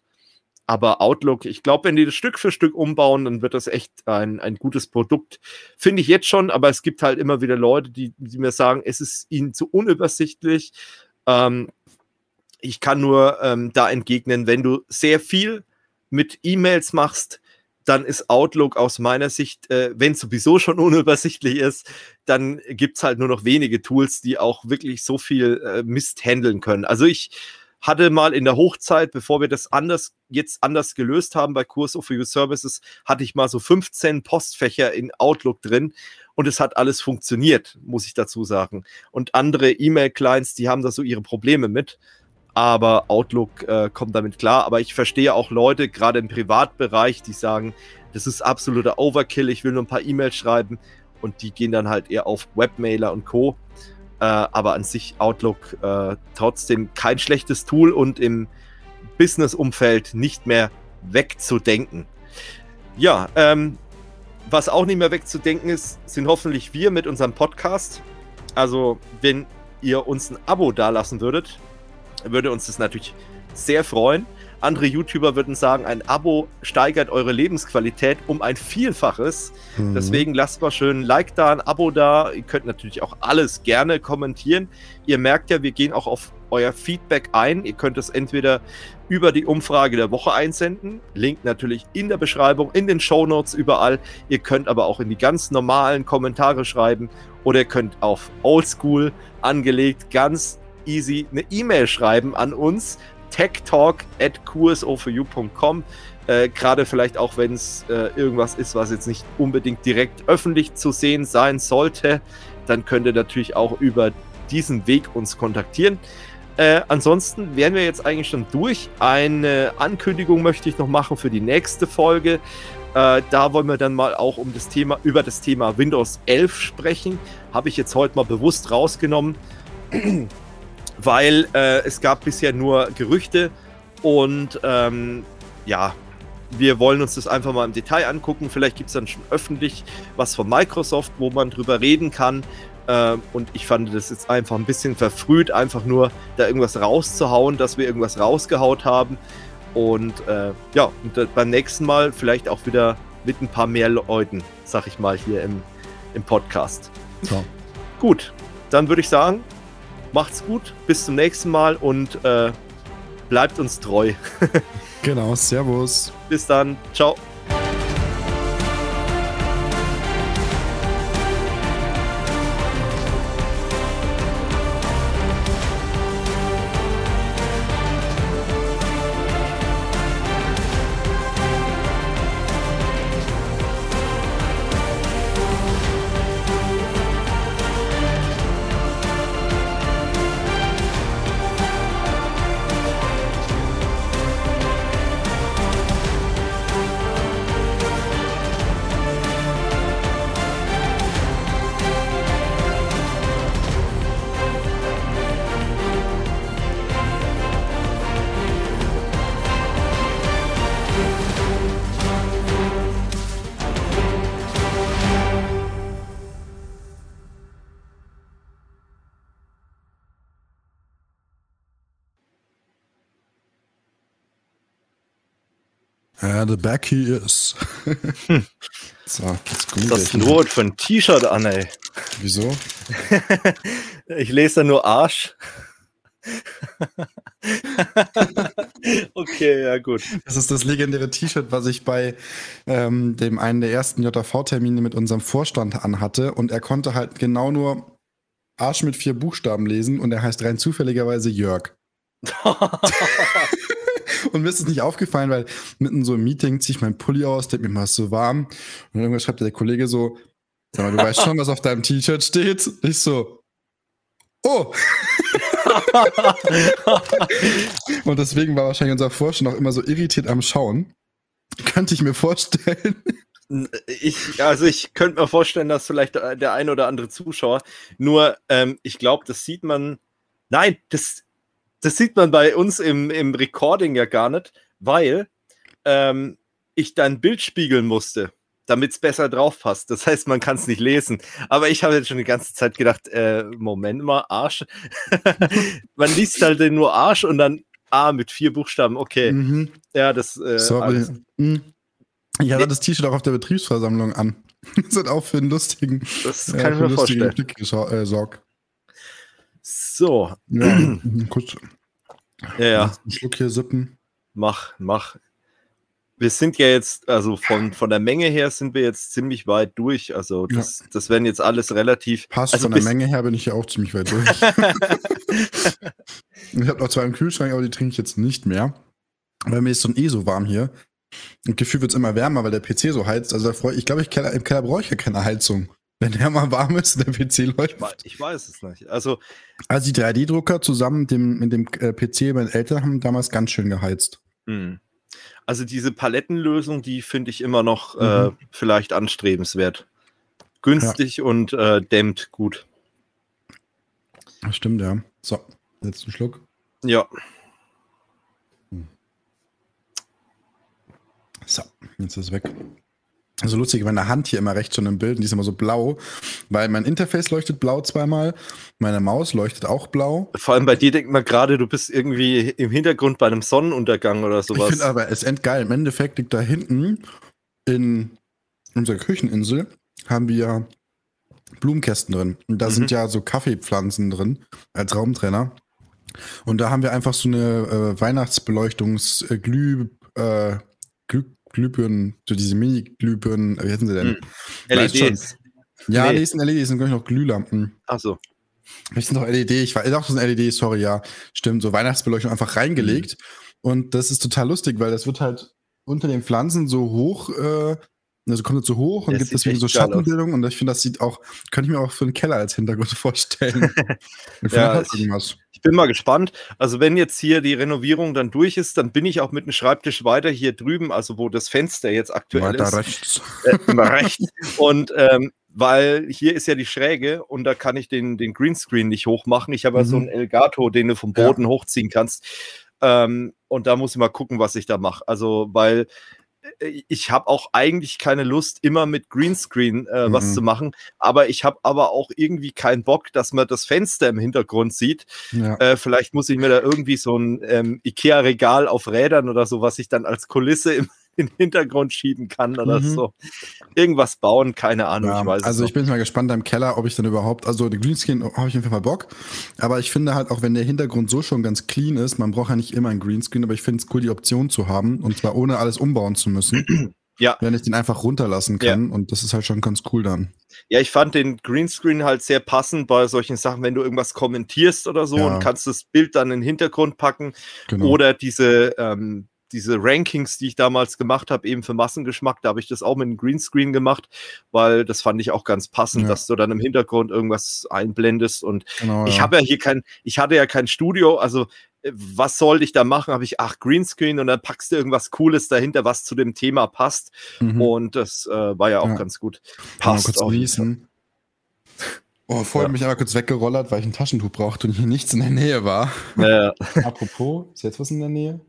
Aber Outlook, ich glaube, wenn die das Stück für Stück umbauen, dann wird das echt ein, ein gutes Produkt. Finde ich jetzt schon, aber es gibt halt immer wieder Leute, die, die mir sagen, es ist ihnen zu unübersichtlich. Ähm, ich kann nur ähm, da entgegnen, wenn du sehr viel mit E-Mails machst, dann ist Outlook aus meiner Sicht, äh, wenn es sowieso schon unübersichtlich ist, dann gibt es halt nur noch wenige Tools, die auch wirklich so viel äh, Mist handeln können. Also ich hatte mal in der Hochzeit, bevor wir das anders jetzt anders gelöst haben bei Kurs of You Services, hatte ich mal so 15 Postfächer in Outlook drin und es hat alles funktioniert, muss ich dazu sagen. Und andere E-Mail-Clients, die haben da so ihre Probleme mit aber Outlook äh, kommt damit klar. Aber ich verstehe auch Leute, gerade im Privatbereich, die sagen, das ist absoluter Overkill, ich will nur ein paar E-Mails schreiben und die gehen dann halt eher auf Webmailer und Co. Äh, aber an sich Outlook äh, trotzdem kein schlechtes Tool und im Business-Umfeld nicht mehr wegzudenken. Ja, ähm, was auch nicht mehr wegzudenken ist, sind hoffentlich wir mit unserem Podcast. Also, wenn ihr uns ein Abo dalassen würdet, würde uns das natürlich sehr freuen. Andere YouTuber würden sagen, ein Abo steigert eure Lebensqualität um ein Vielfaches. Mhm. Deswegen lasst mal schön ein Like da, ein Abo da. Ihr könnt natürlich auch alles gerne kommentieren. Ihr merkt ja, wir gehen auch auf euer Feedback ein. Ihr könnt es entweder über die Umfrage der Woche einsenden. Link natürlich in der Beschreibung, in den Show Notes überall. Ihr könnt aber auch in die ganz normalen Kommentare schreiben oder ihr könnt auf Oldschool angelegt ganz easy eine E-Mail schreiben an uns, techtalk at qso4u.com. Äh, Gerade vielleicht auch, wenn es äh, irgendwas ist, was jetzt nicht unbedingt direkt öffentlich zu sehen sein sollte, dann könnt ihr natürlich auch über diesen Weg uns kontaktieren. Äh, ansonsten wären wir jetzt eigentlich schon durch. Eine Ankündigung möchte ich noch machen für die nächste Folge. Äh, da wollen wir dann mal auch um das Thema, über das Thema Windows 11 sprechen. Habe ich jetzt heute mal bewusst rausgenommen weil äh, es gab bisher nur Gerüchte und ähm, ja, wir wollen uns das einfach mal im Detail angucken. Vielleicht gibt es dann schon öffentlich was von Microsoft, wo man drüber reden kann. Äh, und ich fand das jetzt einfach ein bisschen verfrüht, einfach nur da irgendwas rauszuhauen, dass wir irgendwas rausgehaut haben. Und äh, ja, und beim nächsten Mal vielleicht auch wieder mit ein paar mehr Leuten, sag ich mal, hier im, im Podcast. So. Gut, dann würde ich sagen, macht's gut, bis zum nächsten Mal und äh, bleibt uns treu. genau, Servus. Bis dann, ciao. The back he is. so, jetzt kommt Das ist nur für ein T-Shirt an, ey. Wieso? ich lese da nur Arsch. okay, ja gut. Das ist das legendäre T-Shirt, was ich bei ähm, dem einen der ersten JV-Termine mit unserem Vorstand anhatte. Und er konnte halt genau nur Arsch mit vier Buchstaben lesen und er heißt rein zufälligerweise Jörg. Und mir ist es nicht aufgefallen, weil mitten so im Meeting ziehe ich meinen Pulli aus, denke mir mal, ist so warm. Und irgendwann schreibt der Kollege so, sag mal, du weißt schon, was auf deinem T-Shirt steht? Ich so, oh! und deswegen war wahrscheinlich unser Vorstand auch immer so irritiert am Schauen. Könnte ich mir vorstellen. Ich, also ich könnte mir vorstellen, dass vielleicht der ein oder andere Zuschauer, nur ähm, ich glaube, das sieht man, nein, das, das sieht man bei uns im, im Recording ja gar nicht, weil ähm, ich dann Bild spiegeln musste, damit es besser drauf passt. Das heißt, man kann es nicht lesen. Aber ich habe jetzt schon die ganze Zeit gedacht, äh, Moment mal, Arsch. man liest halt nur Arsch und dann A mit vier Buchstaben. Okay. Mhm. Ja, das. Äh, Sorry. Mhm. Ich hatte das T-Shirt auch auf der Betriebsversammlung an. Das hat auch für einen lustigen. Das kann äh, ich mir vorstellen. Blick gesorgt. So. Ja, kurz. Ja, ja. Einen Schluck hier sippen. Mach, mach. Wir sind ja jetzt, also von, von der Menge her sind wir jetzt ziemlich weit durch. Also das, ja. das werden jetzt alles relativ. Passt, also von der Menge her bin ich ja auch ziemlich weit durch. ich habe noch zwei im Kühlschrank, aber die trinke ich jetzt nicht mehr. Weil mir ist so ein eh so warm hier. Und Gefühl wird es immer wärmer, weil der PC so heizt. Also ich glaube, ich, im Keller brauche ich ja keine Heizung. Wenn der mal warm ist, der PC läuft. Ich weiß es nicht. Also, also die 3D-Drucker zusammen mit dem, mit dem äh, PC meine Eltern haben damals ganz schön geheizt. Hm. Also diese Palettenlösung, die finde ich immer noch äh, mhm. äh, vielleicht anstrebenswert. Günstig ja. und äh, dämmt gut. Das stimmt, ja. So, letzten Schluck. Ja. Hm. So, jetzt ist es weg. Also lustig, meine Hand hier immer rechts schon im Bild und die ist immer so blau, weil mein Interface leuchtet blau zweimal, meine Maus leuchtet auch blau. Vor allem bei dir denkt man gerade, du bist irgendwie im Hintergrund bei einem Sonnenuntergang oder sowas. Ich finde aber, es ist geil. Im Endeffekt liegt da hinten in unserer Kücheninsel haben wir Blumenkästen drin. Und da mhm. sind ja so Kaffeepflanzen drin als Raumtrenner. Und da haben wir einfach so eine äh, Weihnachtsbeleuchtungsglüh äh, Glüh Glühbirnen, so diese Mini-Glühbirnen, wie heißen sie denn? Hm. LEDs. Ja, nee. die sind LEDs, sind glaube ich noch Glühlampen. Ach so. Das sind doch LED, ich weiß, doch, das sind LED, sorry, ja. Stimmt, so Weihnachtsbeleuchtung einfach reingelegt. Mhm. Und das ist total lustig, weil das wird halt unter den Pflanzen so hoch, äh, also kommt es so hoch und das gibt deswegen so Schattenbildung. Und ich finde, das sieht auch, könnte ich mir auch für einen Keller als Hintergrund vorstellen. ja, irgendwas bin mal gespannt. Also wenn jetzt hier die Renovierung dann durch ist, dann bin ich auch mit dem Schreibtisch weiter hier drüben, also wo das Fenster jetzt aktuell weiter ist. Rechts. Äh, rechts. Und ähm, weil hier ist ja die Schräge und da kann ich den, den Greenscreen nicht hochmachen. Ich habe ja so mhm. einen Elgato, den du vom Boden ja. hochziehen kannst. Ähm, und da muss ich mal gucken, was ich da mache. Also, weil ich habe auch eigentlich keine Lust, immer mit Greenscreen äh, mhm. was zu machen, aber ich habe aber auch irgendwie keinen Bock, dass man das Fenster im Hintergrund sieht. Ja. Äh, vielleicht muss ich mir da irgendwie so ein ähm, Ikea-Regal auf Rädern oder so, was ich dann als Kulisse im, in den Hintergrund schieben kann oder mhm. so. Irgendwas bauen, keine Ahnung, ja, ich weiß Also ich bin mal gespannt im Keller, ob ich dann überhaupt, also der Greenscreen habe ich einfach mal Bock, aber ich finde halt auch, wenn der Hintergrund so schon ganz clean ist, man braucht ja nicht immer ein Greenscreen, aber ich finde es cool, die Option zu haben und zwar ohne alles umbauen zu müssen. Ja. Wenn ich den einfach runterlassen kann. Ja. Und das ist halt schon ganz cool dann. Ja, ich fand den Greenscreen halt sehr passend bei solchen Sachen, wenn du irgendwas kommentierst oder so ja. und kannst das Bild dann in den Hintergrund packen. Genau. Oder diese, ähm, diese Rankings, die ich damals gemacht habe, eben für Massengeschmack, da habe ich das auch mit einem Greenscreen gemacht, weil das fand ich auch ganz passend, ja. dass du dann im Hintergrund irgendwas einblendest. Und genau, ich habe ja hier kein, ich hatte ja kein Studio, also was sollte ich da machen? Habe ich, ach, Greenscreen und dann packst du irgendwas Cooles dahinter, was zu dem Thema passt. Mhm. Und das äh, war ja auch ja. ganz gut. Passt kurz auch. Niesen. Oh, vorher ja. mich aber kurz weggerollert, weil ich ein Taschentuch brauchte und hier nichts in der Nähe war. Ja. Apropos, ist jetzt was in der Nähe?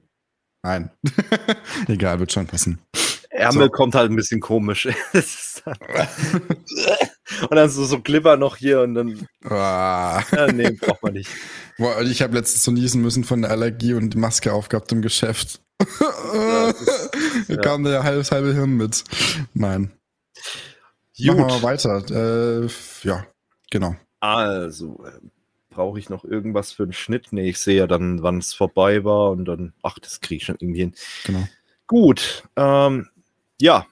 Nein. Egal, wird schon passen. Ärmel so. kommt halt ein bisschen komisch. und dann so, so Glibber noch hier und dann. Ah. Ja, nee, braucht man nicht. Boah, ich habe letztens so niesen müssen von der Allergie und Maske aufgehabt im Geschäft. da ja. kam der halbe, halbe Hirn mit. Nein. Gut. Machen wir mal weiter. Äh, ja, genau. Also, äh, brauche ich noch irgendwas für einen Schnitt? Nee, ich sehe ja dann, wann es vorbei war und dann, ach, das kriege ich schon irgendwie hin. Genau. Gut. Ähm, ja,